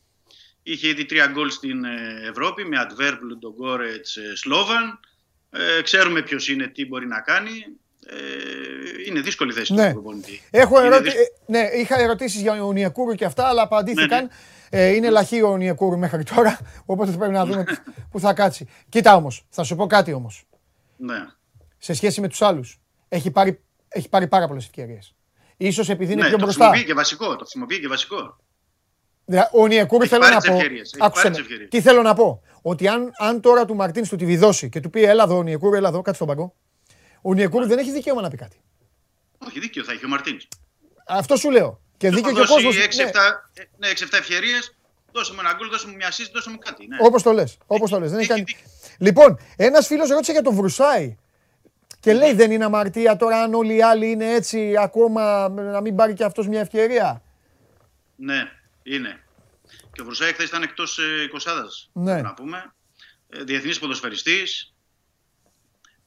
Είχε ήδη τρία γκολ στην ε, Ευρώπη με Αντβέρπ, Λουντογκόρετ, Σλόβαν. Ε, ξέρουμε ποιος είναι, τι μπορεί να κάνει. Ε, είναι δύσκολη θέση Ναι. του προπονητή. Έχω Είναι ερωτη... δύσκολη. ε, ναι, είχα ερωτήσεις για ο Νιεκούρου και αυτά, αλλά απαντήθηκαν. Ναι, Ε, είναι λαχείο ο Νιεκούρου μέχρι τώρα, οπότε θα πρέπει να δούμε που θα κάτσει. Κοίτα όμως, θα σου πω κάτι όμως. Ναι. Σε σχέση με τους άλλους. Έχει πάρει, έχει πάρει πάρα πολλές ευκαιρίες. Ίσως επειδή είναι ναι, πιο το μπροστά. χρησιμοποιεί και βασικό. Το χρησιμοποιεί και βασικό. Δηλαδή, Ο Νιεκούρου Έχει θέλω πάρει να τις πω. ευκαιρίες, έχει Άκουσε πάρει με. τις ευκαιρίες. Τι θέλω να πω; Ότι αν, αν τώρα του Μαρτίνς του τη βιδώσει και του πει Έλα εδώ, ο Νιεκούρου, έλα εδώ, κάτσε στον παγκό. Ο Νιεκούρου δεν έχει δικαίωμα να πει κάτι. Όχι, δίκιο θα έχει ο Μαρτίνς. Αυτό σου λέω. Και δίκιο και ο κόσμο. 6-7 ναι, 6-7 ευκαιρίε. Δώσε μου ένα γκολ, δώσε μου μια assist, δώσε μου κάτι. Ναι. Όπως το λες. Όπως το λες. Δεν έχει Έχει κάνει... Λοιπόν, ένας φίλος ρώτησε για τον Βρουσάη. Και λέει δεν είναι αμαρτία τώρα αν όλοι οι άλλοι είναι έτσι ακόμα να μην πάρει και αυτός μια ευκαιρία. Ναι, είναι. Και ο Βρουσάη χθες ήταν εκτός ε, 20 Ναι. να πούμε. Ε, Διεθνής ποδοσφαιριστής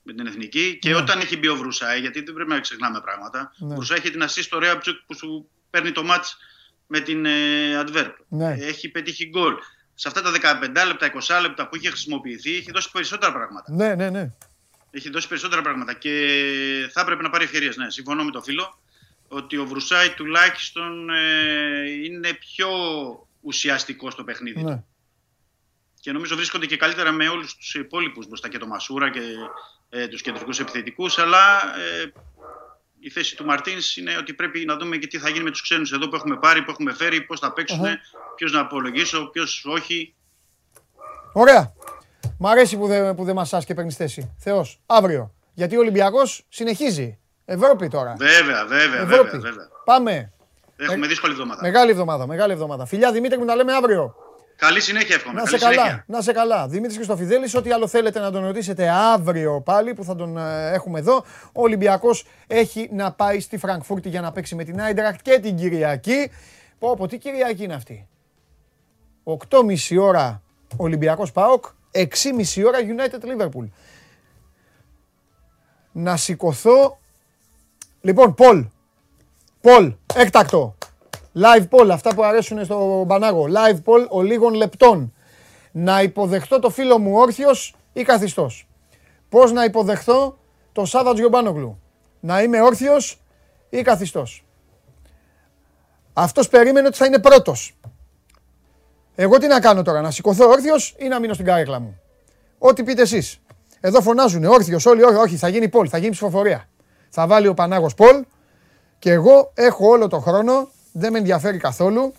με την εθνική. Και Ναι. όταν έχει μπει ο Βρουσάη, γιατί δεν πρέπει να ξεχνάμε πράγματα. Ναι. Ο Βρουσάη έχει την assist στο Real που σου παίρνει το match με την ε, Adverb. Ναι. Έχει πετύχει γκολ. Σε αυτά τα 15 λεπτά, 20 λεπτά που είχε χρησιμοποιηθεί, έχει δώσει περισσότερα πράγματα. Ναι, ναι, ναι. Έχει δώσει περισσότερα πράγματα και θα έπρεπε να πάρει ευκαιρίες. Ναι, συμφωνώ με το φίλο ότι ο Βρουσάη τουλάχιστον ε, είναι πιο ουσιαστικός στο παιχνίδι. του. ναι. Και νομίζω βρίσκονται και καλύτερα με όλους τους υπόλοιπους μπροστά και το Μασούρα και ε, τους κεντρικούς επιθετικούς. Αλλά ε, η θέση του Μαρτίνς είναι ότι πρέπει να δούμε και τι θα γίνει με τους ξένους εδώ που έχουμε πάρει, που έχουμε φέρει, πώς θα παίξουν, Αχα. ποιος να απολογίσω, ποιος όχι. Ωραία. Μ' αρέσει που δεν που δεν μασάς και παίρνεις θέση. Θεός. Αύριο. Γιατί ο Ολυμπιακός συνεχίζει. Ευρώπη τώρα. Βέβαια, βέβαια, Ευρώπη. βέβαια, βέβαια. Πάμε. Έχουμε δύσκολη εβδομάδα. Μεγάλη εβδομάδα, μεγάλη εβδομάδα. Φιλιά Δημήτρη μου τα λέμε αύριο. Καλή συνέχεια εύχομαι. Να σε Καλή καλά, συνέχεια. να σε καλά. Δημήτρης Χριστοφιδέλης, ό,τι άλλο θέλετε να τον ρωτήσετε αύριο πάλι που θα τον ε, έχουμε εδώ. Ο Ολυμπιακός έχει να πάει στη Φραγκφούρτη για να παίξει με την Άιντρακτ και την Κυριακή. Πω πω, τι Κυριακή είναι αυτή; 8.30 ώρα Ολυμπιακός ΠΑΟΚ, 6.30 ώρα United Liverpool. Να σηκωθώ. Λοιπόν, Πολ. Πολ, έκτακτο. Live poll, αυτά που αρέσουν στο Μπανάγο. Live poll ο λίγων λεπτών. Να υποδεχτώ το φίλο μου όρθιος ή καθιστός. Πώς να υποδεχθώ το Σάββατ Γιομπάνογλου. Να είμαι όρθιος ή καθιστός; Αυτός περίμενε ότι θα είναι πρώτος. Εγώ τι να κάνω τώρα, να σηκωθώ όρθιος ή να μείνω στην καρέκλα μου; Ό,τι πείτε εσείς. Εδώ φωνάζουν όρθιος όλοι, όχι, όχι, θα γίνει πόλ, θα γίνει ψηφοφορία. Θα βάλει ο Πανάγος πόλ και εγώ έχω όλο το χρόνο, δεν με ενδιαφέρει καθόλου.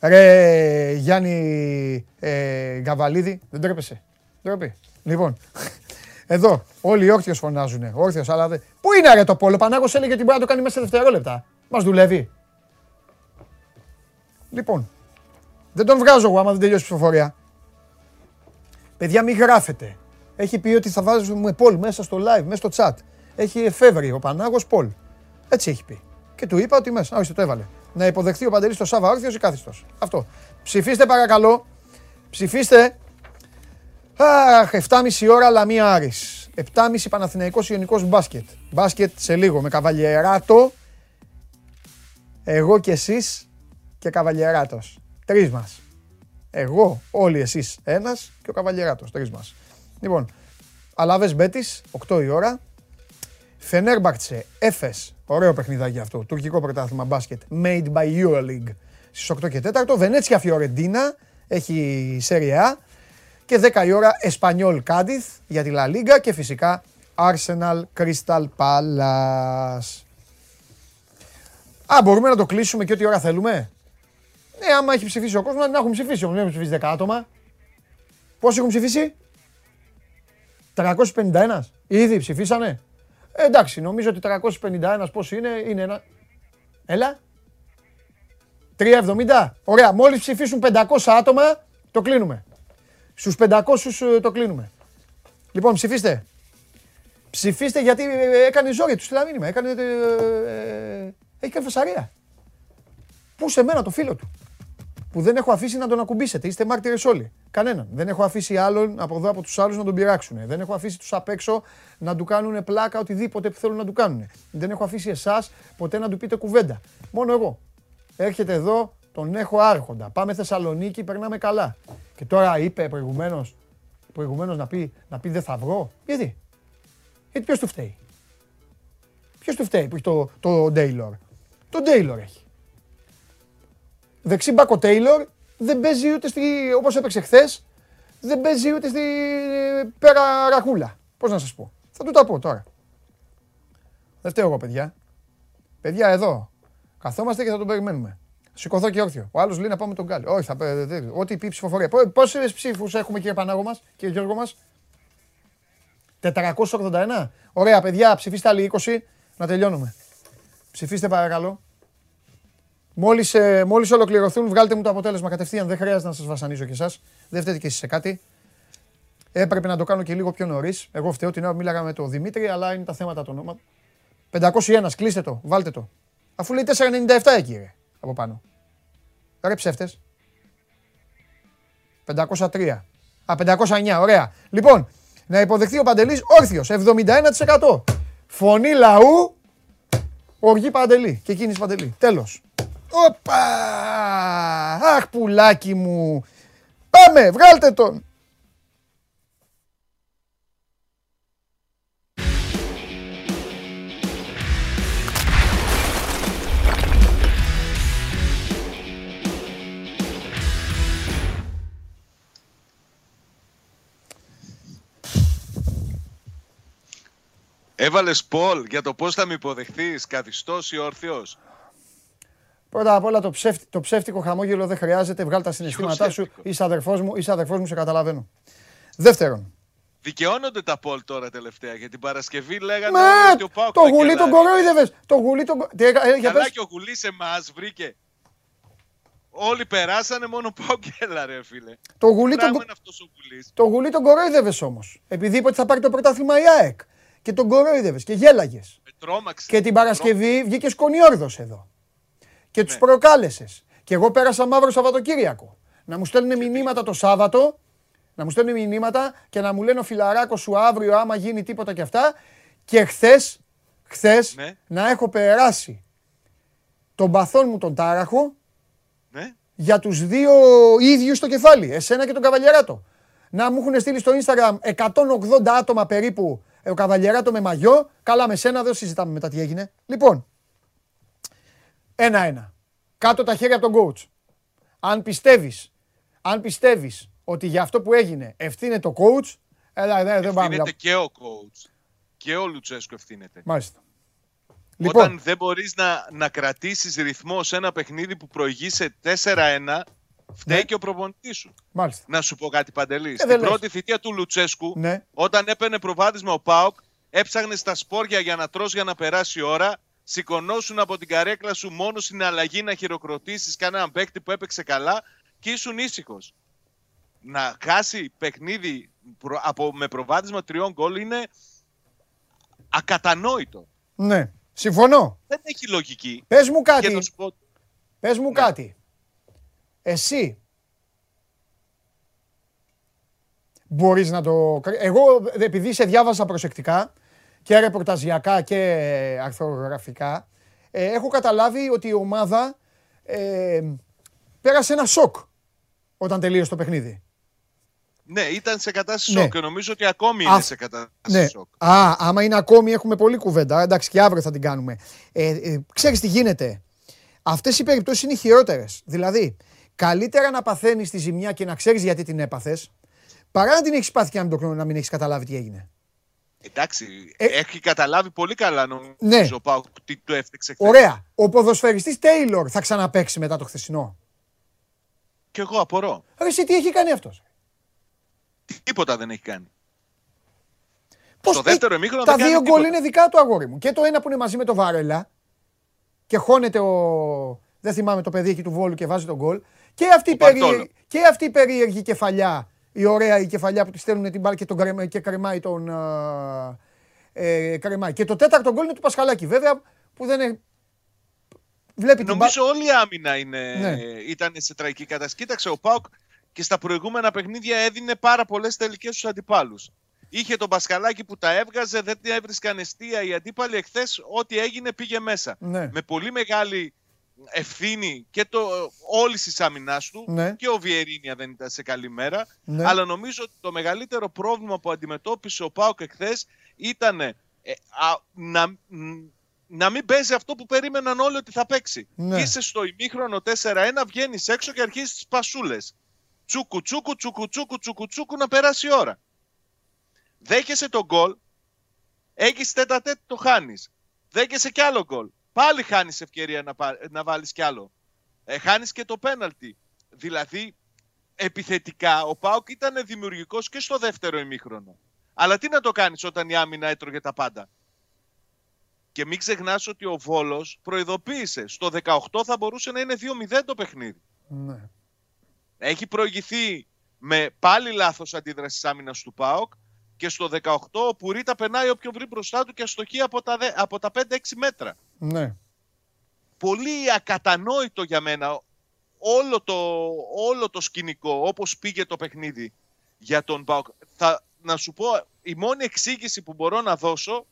Ρε Γιάννη ε, Γκαβαλίδη, δεν τρέπεσαι. Ντροπή. Λοιπόν, εδώ όλοι οι όρθιος φωνάζουνε. Όρθιος, αλλά δεν... Πού είναι ρε το πόλο, Πανάγος έλεγε ότι μπορεί να το κάνει μέσα σε δευτερόλεπτα. Μας δουλεύει. Λοιπόν, δεν τον βγάζω εγώ άμα δεν τελειώσει η ψηφοφορία. Παιδιά, μην γράφετε. Έχει πει ότι θα βάζουμε Πολ μέσα στο live, μέσα στο chat. Έχει εφεύρει ο Πανάγος Πολ. Έτσι έχει πει. Και του είπα ότι μέσα. Όχι, το έβαλε. Να υποδεχθεί ο Παντελής το Σάβα όρθιος ή κάθιστος. Αυτό. Ψηφίστε παρακαλώ. Ψηφίστε. Αχ, 7,5 ώρα Λαμία Άρης. 7,5 Παναθηναϊκός Ιωνικός μπάσκετ. Μπάσκετ σε λίγο με Καβαλιεράτο. Εγώ και εσείς και Καβαλιεράτος. Τρεις μας. Εγώ, όλοι εσείς ένας και ο Καβαλιεράτος. Τρεις μας. Λοιπόν, Αλάβες Μπέτης, 8 η ώρα. Φενέρμπαρτσε, Έφες, ωραίο παιχνιδάκι αυτό, τουρκικό πρωτάθλημα μπάσκετ, made by Euroleague στις 8 και 4. Βενέτσια Φιωρεντίνα, έχει Serie A. Και 10 η ώρα Εσπανιόλ Κάντιθ για τη La Liga και φυσικά Arsenal Crystal Palace. Α, μπορούμε να το κλείσουμε και ό,τι ώρα θέλουμε; Ναι, άμα έχει ψηφίσει ο κόσμος, να έχουν ψηφίσει. Όμως δεν έχουν ψηφίσει 10 άτομα. Πόσοι έχουν ψηφίσει; 351. Ήδη ψηφίσανε. Ε, εντάξει, νομίζω ότι 351 πόσοι είναι, είναι ένα... Έλα. 370. Ωραία, μόλις ψηφίσουν 500 άτομα, το κλείνουμε. Στους 500 ε, το κλείνουμε. Λοιπόν, ψηφίστε. Ψηφίστε γιατί ε, έκανε ζόρια, τους στείλα μήνυμα. Έκανε, ε, ε, έχει κάνει φασαρία. Πού σε μένα το φίλο του. Που δεν έχω αφήσει να τον ακουμπήσετε. Είστε μάρτυρες όλοι. Κανέναν. Δεν έχω αφήσει άλλον από εδώ από τους άλλους να τον πειράξουν. Δεν έχω αφήσει τους απ' έξω να του κάνουν πλάκα οτιδήποτε που θέλουν να του κάνουν. Δεν έχω αφήσει εσάς ποτέ να του πείτε κουβέντα. Μόνο εγώ. Έρχεται εδώ, τον έχω άρχοντα. Πάμε Θεσσαλονίκη, περνάμε καλά. Και τώρα είπε προηγουμένως προηγουμένως να, πει, να πει δεν θα βγω. Γιατί; Γιατί ποιος του φταίει; Ποιος του φταίει που έχει το, το Ντέιλορ. Το Ντέιλορ έχει. Δεξί μπακο Τέιλορ δεν παίζει ούτε στη, όπως έπαιξε χθες, δεν παίζει ούτε στη πέρα ραχούλα. Πώς να σας πω. Θα του τα πω τώρα. Δεν φταίω εγώ παιδιά. Παιδιά εδώ. Καθόμαστε και θα τον περιμένουμε. Σηκωθώ και όρθιο. Ο άλλος λέει να πάμε τον Γκάλι. Όχι, θα Ό,τι πει ψηφοφορία. Πόσες ψήφους έχουμε, κύριε Πανάγο μας, κύριε Γιώργο μας; 481. Ωραία, παιδιά, ψηφίστε άλλοι 20 να τελειώνουμε. Ψηφίστε παρακαλώ. Μόλις ε, μόλις ολοκληρωθούν, βγάλτε μου το αποτέλεσμα κατευθείαν. Δεν χρειάζεται να σας βασανίζω κι εσάς. Δεν φταίτε κι εσείς σε κάτι. Έπρεπε να το κάνω και λίγο πιο νωρίς. Εγώ φταίω την ώρα μίλαγα με τον Δημήτρη, αλλά είναι τα θέματα του ονόματο. 501, κλείστε το, βάλτε το. Αφού λέει 497 εκεί, ρε, από πάνω. Ρε ψεύτες. 503. Α, 509, ωραία. Λοιπόν, να υποδεχθεί ο Παντελής όρθιος, 71%. Φωνή λαού, οργή Παντελή και κίνηση Παντελή. Τέλος. Οπα! Αχ, πουλάκι μου. Πάμε, βγάλτε τον. Έβαλες Πολ για το πώς θα με υποδεχθείς, καθιστός ή όρθιος. Πρώτα απ' όλα το, ψεύτη, το ψεύτικο χαμόγελο δεν χρειάζεται. Βγάλ τα συναισθήματά σου. Είσαι αδερφός μου, είσαι αδερφός μου, σε καταλαβαίνω. Δεύτερον. Δικαιώνονται τα Πολ τώρα τελευταία. Για την Παρασκευή λέγανε ότι ο Πάοκ. Το γουλί τον κορόιδευε. Το γουλί τον. Τι ε, Καλά και ο γουλί εμάς βρήκε. Όλοι περάσανε, μόνο πάω και έλα, ρε φίλε. Το γουλί τον, το γουλί τον κορόιδευε όμως. Επειδή είπε ότι θα πάρει το πρωτάθλημα η ΑΕΚ και τον κορόιδευε και γέλαγες. Και την Παρασκευή βγήκε σκονιόρδος εδώ. Και τους ναι. προκάλεσες. Και εγώ πέρασα μαύρο Σαββατοκύριακο. Να μου στέλνουν μηνύματα το Σάββατο, να μου στέλνουν μηνύματα και να μου λένε ο φιλαράκος σου αύριο άμα γίνει τίποτα και αυτά. Και χθες, χθες, ναι. να έχω περάσει τον παθόν μου τον τάραχο ναι. για τους δύο ίδιους στο κεφάλι, εσένα και τον Καβαλιαράτο. Να μου έχουν στείλει στο Instagram 180 άτομα περίπου ε, ο Καβαλιεράτο με μαγιό. Καλά με σένα, δεν συζητάμε μετά τι έγινε. Λοιπόν, ένα-ένα. Κάτω τα χέρια από τον coach. Αν πιστεύεις, αν πιστεύεις ότι για αυτό που έγινε ευθύνεται το coach, έλα, δεν, δεν πάμε. Ευθύνεται και ο coach. Και ο Λουτσέσκο ευθύνεται. Μάλιστα. Λοιπόν. Όταν δεν μπορείς να, να κρατήσεις ρυθμό σε ένα παιχνίδι που προηγείσαι 4-1, φταίει Ναι. και ο προπονητής σου. Μάλιστα. Να σου πω κάτι παντελής. Ε, Στην δεν λες. πρώτη θητεία του Λουτσέσκου, Ναι. όταν έπαιρνε προβάδισμα ο Πάοκ, έψαχνε στα σπόρια για να τρως για να περάσει η ώρα, σηκωνόσουν από την καρέκλα σου μόνος στην αλλαγή να χειροκροτήσεις κανέναν παίκτη που έπαιξε καλά και ήσουν ήσυχος. Να χάσει παιχνίδι προ- από, με προβάδισμα τριών γκολ είναι ακατανόητο. Ναι. Συμφωνώ. Δεν έχει λογική. Πες μου Και κάτι. να σου πω, Πες μου Ναι. κάτι. Εσύ μπορείς να το... κρι- Εγώ επειδή σε διάβασα προσεκτικά και ρεπορταζιακά και αρθρογραφικά ε, έχω καταλάβει ότι η ομάδα ε, πέρασε ένα σοκ όταν τελείωσε το παιχνίδι. ναι, ήταν σε κατάσταση Ναι. σοκ και νομίζω ότι ακόμη Α, είναι σε κατάσταση Ναι. σοκ. Α, άμα είναι ακόμη έχουμε πολλή κουβέντα. Εντάξει και αύριο θα την κάνουμε. Ε, ε, ξέρεις τι γίνεται. Αυτές οι περιπτώσεις είναι οι χειρότερες. Δηλαδή, καλύτερα να παθαίνεις τη ζημιά και να ξέρεις γιατί την έπαθες, παρά να την έχεις πάθει και να μην, το, να μην έχεις καταλάβει τι έγινε. Εντάξει, Ε, έχει καταλάβει πολύ καλά νομίζω Ναι. ο Πάουκ τι του έφτιαξε χθες. Ωραία. Ο ποδοσφαιριστής Τέιλορ θα ξαναπαίξει μετά το χθεσινό. Και εγώ απορώ. Ρε εσύ τι έχει κάνει αυτός; Τίποτα δεν έχει κάνει. Πώς Στο τι- δεύτερο ημίχρονο Τα δεν κάνει δύο γκολ τίποτα. είναι δικά του αγόρι μου. Και το ένα που είναι μαζί με το Βάρελα και χώνεται ο. Δεν θυμάμαι το παιδί εκεί του Βόλου και βάζει τον γκολ. Και αυτή, η Ο Μπαρτόλο. περίεργη, και αυτή η περίεργη κεφαλιά, η ωραία η κεφαλιά που τη στέλνουν την μπάλα και, τον, κρεμα- και κρεμάει τον. α, Ε, κρεμάει. Και το τέταρτο γκολ είναι του Πασχαλάκη βέβαια που δεν είναι. Βλέπει την μπάλα. Νομίζω όλη η άμυνα είναι, Ναι. ήταν σε τραγική κατάσταση. Κοίταξε, ο Πάουκ και στα προηγούμενα παιχνίδια έδινε πάρα πολλές τελικές στους αντιπάλους. Είχε τον Πασχαλάκη που τα έβγαζε, δεν την έβρισκαν αιστεία οι αντίπαλοι. Εχθές, ό,τι έγινε πήγε μέσα. Ναι. Με πολύ μεγάλη ευθύνη και το, όλης της άμυνάς του. Ναι. Και ο Βιερίνια δεν ήταν σε καλή μέρα. Ναι. Αλλά νομίζω ότι το μεγαλύτερο πρόβλημα που αντιμετώπισε ο Πάουκ εχθές ήταν ε, α, να, μ, να μην παίζει αυτό που περίμεναν όλοι ότι θα παίξει. Ναι. Είσαι στο ημίχρονο 4-1, βγαίνεις έξω και αρχίζεις τις πασούλες. Τσούκου, τσούκου, τσούκου, τσούκου, τσούκου, τσούκου, να περάσει η ώρα. Δέχεσαι τον γκολ, έχεις τέτα τέτ, το χάνεις. Δέχεσαι κι άλλο γκολ. Πάλι χάνεις ευκαιρία να, πά- να βάλεις κι άλλο. Ε, χάνεις και το πέναλτι. Δηλαδή, επιθετικά, ο Πάουκ ήταν δημιουργικός και στο δεύτερο ημίχρονο. Αλλά τι να το κάνεις όταν η άμυνα έτρωγε τα πάντα; Και μην ξεχνάς ότι ο Βόλος προειδοποίησε. Στο 18 θα μπορούσε να είναι 2-0 το παιχνίδι. Ναι. Έχει προηγηθεί με πάλι λάθος αντίδραση της άμυνας του ΠΑΟΚ και στο 18 ο Πουρίτα περνάει όποιον βρει μπροστά του και αστοχεί από τα, δε- από τα 5-6 μέτρα. ναι. Πολύ ακατανόητο για μένα όλο το, όλο το σκηνικό όπως πήγε το παιχνίδι για τον ΠΑΟΚ. Θα, να σου πω, η μόνη εξήγηση που μπορώ να δώσω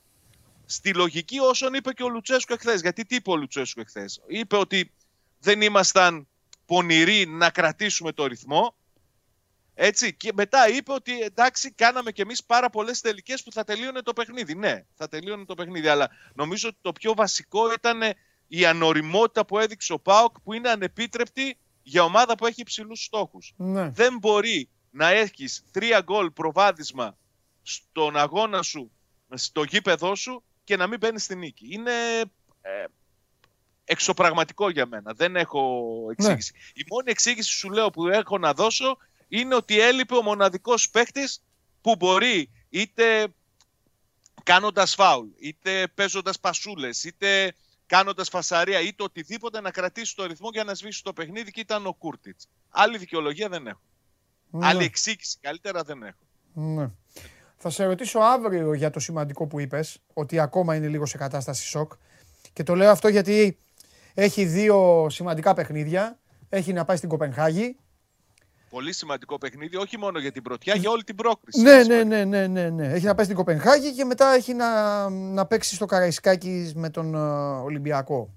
στη λογική όσων είπε και ο Λουτσέσκου εχθές. Γιατί τι είπε ο Λουτσέσκου εχθές; Είπε ότι δεν ήμασταν πονηροί να κρατήσουμε το ρυθμό. Έτσι, και μετά είπε ότι εντάξει, κάναμε κι εμείς πάρα πολλές τελικές που θα τελείωνε το παιχνίδι. Ναι, θα τελείωνε το παιχνίδι. Αλλά νομίζω ότι το πιο βασικό ήταν η ανοριμότητα που έδειξε ο Πάοκ, που είναι ανεπίτρεπτη για ομάδα που έχει υψηλούς στόχους. ναι. Δεν μπορεί να έχεις τρία γκολ προβάδισμα στον αγώνα σου, στο γήπεδό σου και να μην μπαίνεις στη νίκη. Είναι ε, εξωπραγματικό για μένα. Δεν έχω εξήγηση. Η μόνη εξήγηση σου λέω που έχω να δώσω είναι ότι έλειπε ο μοναδικός παίχτης που μπορεί είτε κάνοντας φάουλ, είτε παίζοντας πασούλες, είτε κάνοντας φασαρία, είτε οτιδήποτε να κρατήσει το ρυθμό για να σβήσει το παιχνίδι και ήταν ο Κούρτιτς. Άλλη δικαιολογία δεν έχω. ναι. Άλλη εξήγηση καλύτερα δεν έχω. Ναι. Θα σε ρωτήσω αύριο για το σημαντικό που είπες, ότι ακόμα είναι λίγο σε κατάσταση σοκ. Και το λέω αυτό γιατί έχει δύο σημαντικά παιχνίδια. Έχει να πάει στην Κοπενχάγη. Πολύ σημαντικό παιχνίδι, όχι μόνο για την πρωτιά, για όλη την πρόκριση. Ναι, ναι, ναι, ναι, ναι, ναι. Έχει να πάει στην Κοπενχάγη και μετά έχει να, να παίξει στο Καραϊσκάκης με τον ε, Ολυμπιακό.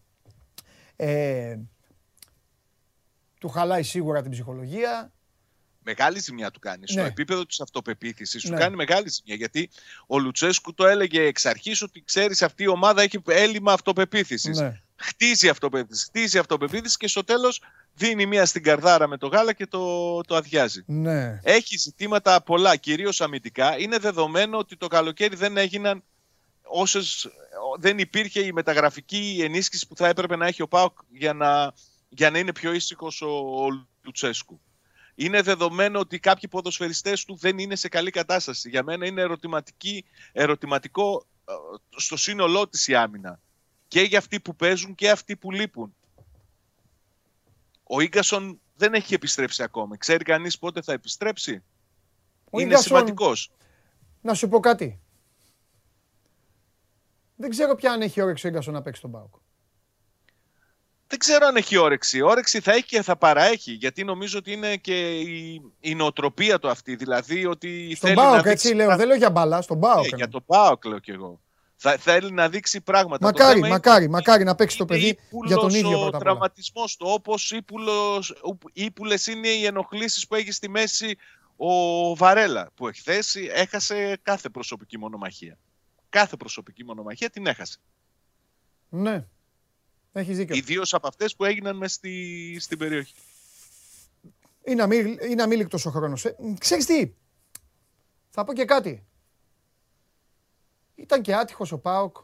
Ε, του χαλάει σίγουρα την ψυχολογία. Μεγάλη ζημιά του κάνει. Στο Ναι. επίπεδο της αυτοπεποίθησης σου Ναι. κάνει μεγάλη ζημιά. Γιατί ο Λουτσέσκου το έλεγε εξ αρχής ότι ξέρεις αυτή η ομάδα έχει έλλειμμα αυτοπεποίθησης. Ναι. Χτίζει αυτοπεποίθηση, χτίζει αυτοπεποίθηση και στο τέλος δίνει μία στην καρδάρα με το γάλα και το, το αδειάζει. Ναι. Έχει ζητήματα πολλά, κυρίως αμυντικά. Είναι δεδομένο ότι το καλοκαίρι δεν έγιναν όσες, δεν υπήρχε η μεταγραφική ενίσχυση που θα έπρεπε να έχει ο ΠΑΟΚ για να, για να είναι πιο ήσυχος ο, ο Λουτσέσκου. Είναι δεδομένο ότι κάποιοι ποδοσφαιριστές του δεν είναι σε καλή κατάσταση. Για μένα είναι ερωτηματική, ερωτηματικό ε, στο σύνολό της η άμυνα. Και για αυτοί που παίζουν και αυτοί που λείπουν. Ο Ίγκασον δεν έχει επιστρέψει ακόμα. Ξέρει κανείς πότε θα επιστρέψει; Ο είναι Ίγκασον- σημαντικός. Να σου πω κάτι. Δεν ξέρω πια αν έχει όρεξη ο Ίγκασον να παίξει τον Πάοκ. Δεν ξέρω αν έχει όρεξη. Όρεξη θα έχει και θα παραέχει. Γιατί νομίζω ότι είναι και η, η νοοτροπία του αυτή. Δηλαδή ότι Στον θέλει να Πάοκ, δείξει έτσι λέω. Δεν λέω για μπάλα, στον Ε, Πάοκ. για εννοώ. το ΠΑΟΚ λέω κι εγώ. Θα, θέλει να δείξει πράγματα. Το Μακάρι, θέμα είναι μακάρι, μακάρι να παίξει το είναι παιδί για τον ύπουλος ίδιο ο πρώτα απ' όλα. τραυματισμός του. Όπως ύπουλος, ύπουλες είναι οι ενοχλήσεις που έχει στη μέση ο Βαρέλα. Που εχθές έχασε κάθε προσωπική μονομαχία. Κάθε προσωπική μονομαχία την έχασε. Ναι. Έχεις δίκιο. Ιδίως από αυτές που έγιναν μες στη, στην περιοχή. Είναι, αμήλ, είναι αμήλικτος ο χρόνος. Ε, ξέρεις τι, θα πω και κάτι. Ήταν και άτυχος ο ΠΑΟΚ,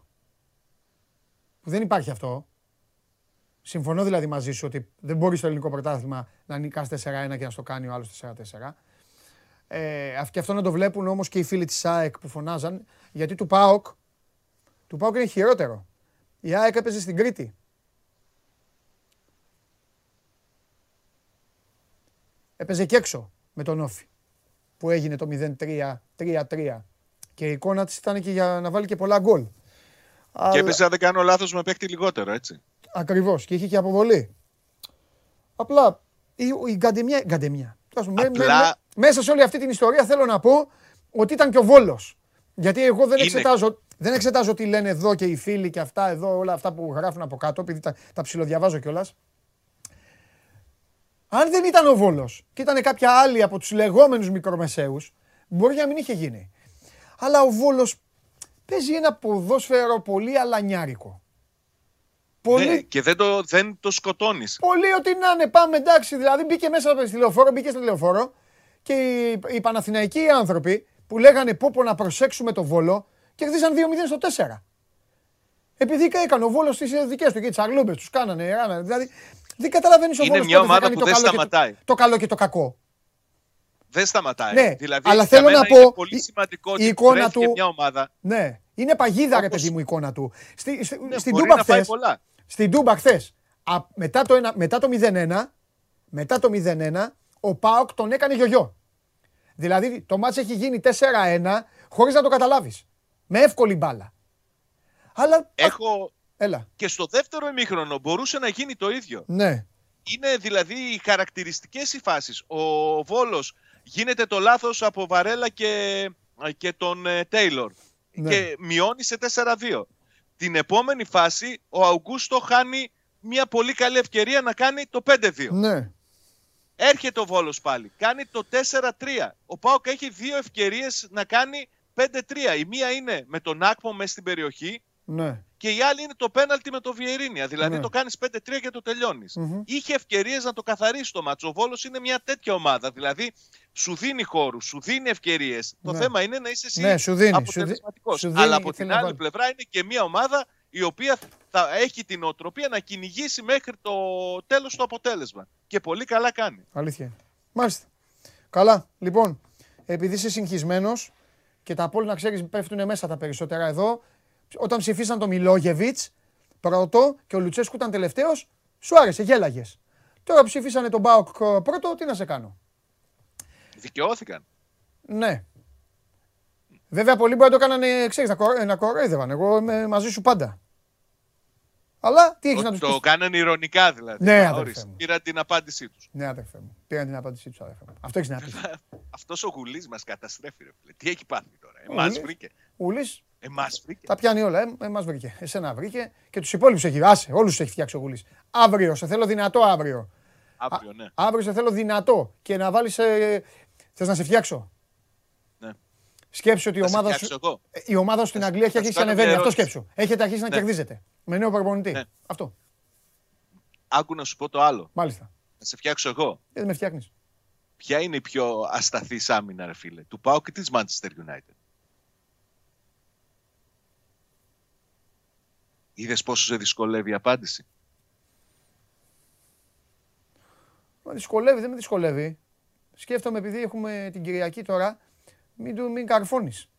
που δεν υπάρχει αυτό. Συμφωνώ δηλαδή μαζί σου ότι δεν μπορεί στο ελληνικό πρωτάθλημα να νικάς 4-1 και να στο κάνει ο άλλος 4-4. Ε, αυ- και αυτό να το βλέπουν όμως και οι φίλοι της ΑΕΚ που φωνάζαν, γιατί του ΠΑΟΚ, του ΠΑΟΚ είναι χειρότερο. Η ΑΕΚ έπαιζε στην Κρήτη. Έπαιζε και έξω με τον Όφη που έγινε το 0-3, 3-3. Και η εικόνα της ήταν και για να βάλει και πολλά γκολ. Και Αλλά- έπαιζε, αν δεν κάνω λάθος, με παίχτη λιγότερο, έτσι. Ακριβώς και είχε και αποβολή. Απλά η, η γκαντεμιά. γκαντεμιά. Τέλος πάντων, με- με- Απλά- με- μέσα σε όλη αυτή την ιστορία θέλω να πω ότι ήταν και ο Βόλος. Γιατί εγώ δεν Είναι. εξετάζω, δεν εξετάζω τι λένε εδώ και οι φίλοι και αυτά εδώ, όλα αυτά που γράφουν από κάτω, επειδή τα, τα ψιλοδιαβάζω κιόλας. Αν δεν ήταν ο Βόλος και ήταν κάποια άλλη από τους λεγόμενους μικρομεσαίους, μπορεί να μην είχε γίνει. Αλλά ο Βόλος παίζει ένα ποδόσφαιρο πολύ αλανιάρικο. Πολύ, Ναι, και δεν το, δεν το σκοτώνεις. Πολύ ότι να είναι, πάμε εντάξει. Δηλαδή μπήκε μέσα στη λεωφόρο, μπήκε στο λεωφόρο και οι, οι Παναθηναϊκοί άνθρωποι που λέγανε πω πω να προσέξουμε το Βόλο κερδίσαν 2-0 στο 4. Επειδή έκανε ο Βόλος τις δικές του και τις αγλούμπες τους κάνανε. ράνανε. Δηλαδή δεν καταλαβαίνεις ο Είναι Βόλος μια πότε θα ομάδα κάνει που το δεν καλό και το- σταματάει. Το καλό και το κακό. Δεν σταματάει. Ναι, δηλαδή, αλλά για θέλω μένα να είναι πω, πολύ η- σημαντικό η ότι εικόνα βρέθηκε του- μια ομάδα Ναι. Είναι παγίδα ρε Όπως- παιδί μου η εικόνα του. Στη, στη, ναι, στην μπορεί Τούμπα να φάει χθες, πολλά. Στην Τούμπα χθες, μετά, το ένα- μετά το 0-1, μετά το 0-1, ο Πάοκ τον έκανε γιογιό. Δηλαδή το μάτς έχει γίνει 4-1 χωρίς να το καταλάβεις. Με εύκολη μπάλα. Αλλά, Έχω έλα, και στο δεύτερο ημίχρονο μπορούσε να γίνει το ίδιο. ναι, Είναι δηλαδή οι χαρακτηριστικές οι φάσεις. Ο Βόλος γίνεται το λάθος από Βαρέλα και, και τον ε, Τέιλορ Ναι. και μειώνει σε 4-2. Την επόμενη φάση ο Αουγκούστο χάνει μια πολύ καλή ευκαιρία να κάνει το 5-2. ναι, Έρχεται ο Βόλος πάλι. Κάνει το 4-3. Ο Πάοκ έχει δύο ευκαιρίες να κάνει 5-3. Η μία είναι με τον Άκμο μέσα στην περιοχή ναι, και η άλλη είναι το πέναλτι με το Βιερίνια. Δηλαδή Ναι. το κάνεις 5-3 και το τελειώνεις. Μμμ. Είχε ευκαιρίες να το καθαρίσει το μάτσο. Ο Βόλος είναι μια τέτοια ομάδα. Δηλαδή σου δίνει χώρους, σου δίνει ευκαιρίες. Το Ναι. θέμα είναι να είσαι εσύ Ναι, σου δίνει, σου δι- αποτελεσματικός. σου δίνει Αλλά και από θέλει την να άλλη βάλει. πλευρά είναι και μια ομάδα η οποία θα έχει την οτροπία να κυνηγήσει μέχρι το τέλος το αποτέλεσμα. Και πολύ καλά κάνει. αλήθεια είναι. Μάλιστα. Καλά, λοιπόν, επειδή είσαι συγχυσμένος και τα πόλη να ξέρεις πέφτουν μέσα τα περισσότερα εδώ, όταν ψηφίσαν το Μιλόγεβιτς πρώτο και ο Λουτσέσκου ήταν τελευταίος, σου άρεσε, γέλαγες. Τώρα που ψηφίσανε τον Μπάουκ ε, πρώτο, τι να σε κάνω; Δικαιώθηκαν. Ναι. Βέβαια, πολλοί μπορεί να το κάνανε, ξέρεις, να, κορο... να κοροϊδεύαν. Εγώ είμαι μαζί σου πάντα. Αλλά τι έχεις να Ότι τους το πεις; κάνανε ηρωνικά δηλαδή. Ναι, αδερφέ Ορίστε, μου. Πήραν την απάντησή τους. Ναι, αδερφέ μου. Πήραν την απάντησή τους, αδερφέ μου. Αυτό έχεις να πεις. Αυτός ο γουλής μας καταστρέφει ρε φίλε. Τι έχει πάθει τώρα. Ο Εμάς Γουλής. βρήκε. Ούλη Εμάς βρήκε. τα πιάνει όλα. Ε, εμάς βρήκε. Εσένα βρήκε και τους υπόλοιπους έχει. Άσε, όλους τους έχει φτιάξει ο Γουλής. Αύριο, σε θέλω δυνατό αύριο. Αύριο, ναι. Αύριο σε θέλω δυνατό και να βάλεις. Ε, Θες να σε φτιάξω; Ναι. Σκέψου ότι η Θα σε ομάδα, φτιάξω σου, εγώ. η ομάδα σου στην Αγγλία έχει θα σου αρχίσει να κάνω ανεβαίνει. μια Αυτό ερώτηση. σκέψου. Έχετε αρχίσει να Ναι. κερδίζετε. Με νέο προπονητή. Ναι. Αυτό. Άκου να σου πω το άλλο. Μάλιστα. Θα σε φτιάξω εγώ. Γιατί δεν με φτιάχνεις. Ποια είναι η πιο ασταθής άμυνα, ρε φίλε, του Πάου και της Manchester United; Είδες πόσο σε δυσκολεύει η απάντηση; Με δυσκολεύει, δεν με δυσκολεύει. Σκέφτομαι επειδή έχουμε την Κυριακή τώρα, μην, του- μην καρφώνεις.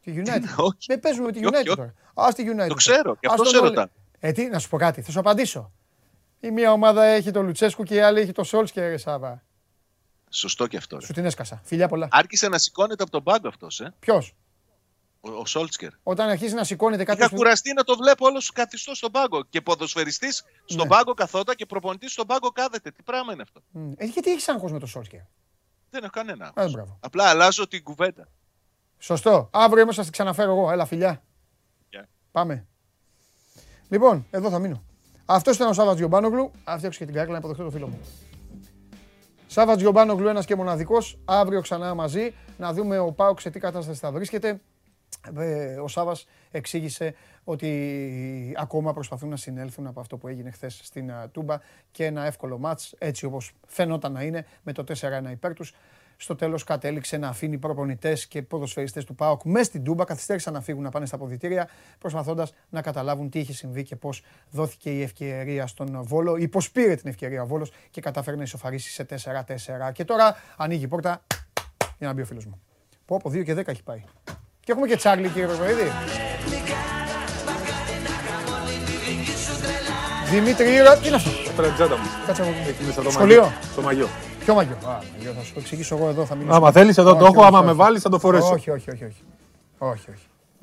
Τη United. Όχι. Δεν παίζουμε με τη Όχι, United όχι. τώρα. Α τη United. Το ξέρω, και Ας αυτός τον σε όλε. ρωτάω. Ε, τι, να σου πω κάτι, θα σου απαντήσω. Η μία ομάδα έχει το Λουτσέσκου και η άλλη έχει το Σόλσκερ, ρε Σάβα. Σωστό και αυτό. ρε. Σου την έσκασα. Φιλιά πολλά. Άρχισε να σηκώνεται από τον πάγκο αυτός, ε. Ποιος, Ο, ο Σόλτσκερ. όταν αρχίζει να σηκώνεται κάποιος. Είχα κουραστεί να το βλέπω όλο καθιστό στον πάγκο. Και ποδοσφαιριστής στον Ναι. πάγκο καθόταν και προπονητής στον πάγκο κάθεται. Τι πράγμα είναι αυτό. Ε, γιατί έχεις άγχος με το Σόλσκερ. Δεν έχω κανένα. Α, άγχος. μπράβο. Απλά αλλάζω την κουβέντα. Σωστό. Αύριο είμαι, θα την ξαναφέρω εγώ. Έλα, φιλιά. Γεια. Πάμε. Λοιπόν, εδώ θα μείνω. Αυτό ήταν ο Σάββατς Γιομπάνογλου. Α, φτιάξω και την κάκλα να υποδεχτώ το φίλο μου. Σάββατς Γιομπάνογλου, ένας και μοναδικός. Αύριο ξανά μαζί να δούμε ο Πάουκ σε τι κατάσταση θα βρίσκεται. Ε, Ο Σάββας εξήγησε ότι ακόμα προσπαθούν να συνέλθουν από αυτό που έγινε χθες στην α, Τούμπα και ένα εύκολο μάτς, έτσι όπως φαινόταν να είναι, με το 4-1 υπέρ τους. Στο τέλος κατέληξε να αφήνει προπονητές και ποδοσφαιριστές του ΠΑΟΚ μέσα στην Τούμπα, καθυστέρησαν να φύγουν να πάνε στα αποδητήρια, προσπαθώντας να καταλάβουν τι είχε συμβεί και πώς δόθηκε η ευκαιρία στον Βόλο ή πώς πήρε την ευκαιρία ο Βόλος και κατάφερε να ισοφαρίσει σε 4-4. Και τώρα ανοίγει η πόρτα για να μπει ο φίλος μου. Πω από 2 και 10 έχει πάει. Και έχουμε και Τσάρλι, κύριε Παπαδίδη. Δημήτρη Ήρα, τι είναι αυτό; Πέρα την τσάντα μου. Κάτσε να μου Έχει μέσα το Σχολείο; μαγιό. Το μαγιό. Ποιο μαγιό; Α, μαγιό, θα σου το εξηγήσω εγώ εδώ. Θα μιλήσω. Άμα θέλεις εδώ το Όχι, έχω, όχι, άμα όχι. με βάλεις θα το φορέσω. Όχι, όχι, όχι. Όχι, όχι.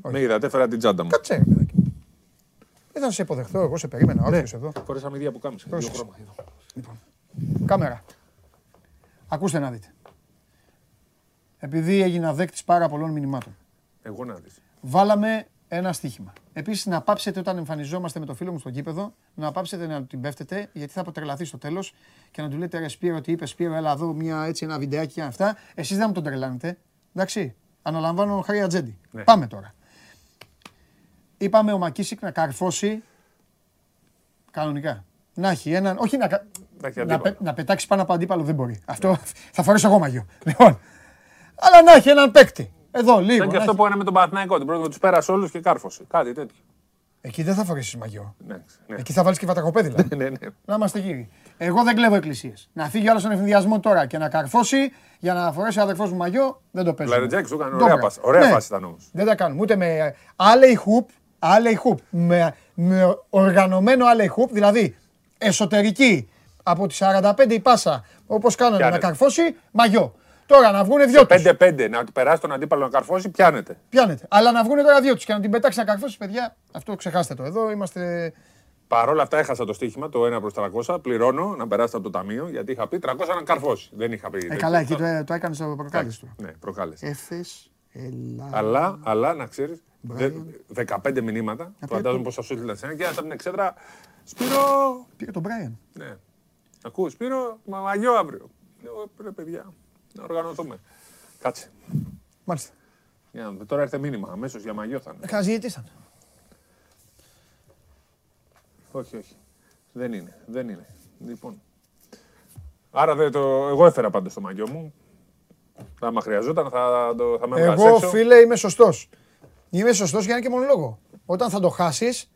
όχι. Με είδατε, έφερα την τσάντα μου. Κάτσε, ρε παιδάκι. Δεν θα σε υποδεχτώ, εγώ σε περίμενα. Όρθιος εδώ. Φορέσαμε ίδια που κάμισα. Δύο Πρόσεξε. χρώμα. Λοιπόν, κάμερα. Ακούστε να δείτε. Επειδή έγινα δέκτης πάρα πολλών μηνυμάτων. Εγώ να δεις. Βάλαμε ένα στοίχημα. Επίσης, να πάψετε όταν εμφανιζόμαστε με το φίλο μου στο γήπεδο, να πάψετε να του την πέφτετε, γιατί θα αποτρελαθεί στο τέλος και να του λέτε ρε Σπύρο, τι είπες Σπύρο, έλα εδώ μια, έτσι, ένα βιντεάκι και αυτά. Εσείς δεν μου τον τρελάνετε. Εντάξει. Αναλαμβάνω χάρη ατζέντη. Ναι. Πάμε τώρα. Είπαμε ο Μακίσικ να καρφώσει κανονικά. Να έχει έναν. Όχι να, κα- Να έχει να, αντίπαλο. πε- να πετάξει πάνω από αντίπαλο δεν μπορεί. Αυτό θα φορέσω εγώ μαγιό. Λοιπόν. Αλλά να έχει έναν παίκτη. Εδώ, λίγο. Ήταν και να αυτό έχει- που έκανε με τον Παναθηναϊκό. Την πρώτη τους πέρασε όλους και κάρφωσε. Κάτι τέτοιο. Εκεί δεν θα φορέσεις μαγιό. Ναι, ναι. Εκεί θα βάλεις και βατακοπέδι. δηλαδή. ναι, ναι. να είμαστε γύρι. Εγώ δεν κλέβω εκκλησίες. Να φύγει άλλος στον ευθυνδιασμό τώρα και να καρφώσει για να φορέσει ο αδερφός μου μαγιό δεν το παίζω. Λαρετζάκη σου έκανε Ντόμπρα. ωραία φάση. Ωραία Ναι. φάση ήταν όμως. Δεν τα κάνουμε. Ούτε με άλλοι χουπ, άλλοι χουπ. Με, με οργανωμένο άλλοι χουπ, δηλαδή εσωτερική από τι 45 η πάσα όπως κάνανε να Πιάνεται. καρφώσει, μαγιό. Τώρα να βγουν δυο τους. 5-5 να περάσει τον αντίπαλο να καρφώσει, πιάνεται. Πιάνετε. Αλλά να βγουν τώρα δυο τους και να την πετάξει να καρφώσει, παιδιά, αυτό ξεχάστε το. Εδώ είμαστε. Παρ' όλα αυτά έχασα το στοίχημα, το 1 προς 300. Πληρώνω να περάσει από το ταμείο γιατί είχα πει 300 να καρφώσει. Δεν είχα πει. Ε, καλά, εκεί το, το έκανες στο προκάλεσε του. Ναι, προκάλεσε. Έφες, Ελλάδα. Αλλά, αλλά να ξέρεις, Μπράιαν. 15 μηνύματα. πει Φαντάζομαι το- πώ θα σου έστειλαν σένα και από την εξέδρα. Σπύρο! Πήρε τον Μπράιαν. Ναι. Ακούς, Σπύρο, μα μαγιό αύριο. Λέω, ρε παιδιά, να οργανωθούμε. Κάτσε. Μάλιστα. Για να δούμε. Τώρα έρθε μήνυμα, αμέσως για μαγιό θα είναι. Χαζιετήσαν. Όχι, όχι. Δεν είναι. Δεν είναι. Λοιπόν. Άρα δεν το... εγώ έφερα πάντως το μαγιό μου. Άμα χρειαζόταν θα, το, θα με έβγαζε Εγώ, έξω. φίλε, είμαι σωστός. Είμαι σωστός για ένα και μόνο λόγο. Όταν θα το χάσει,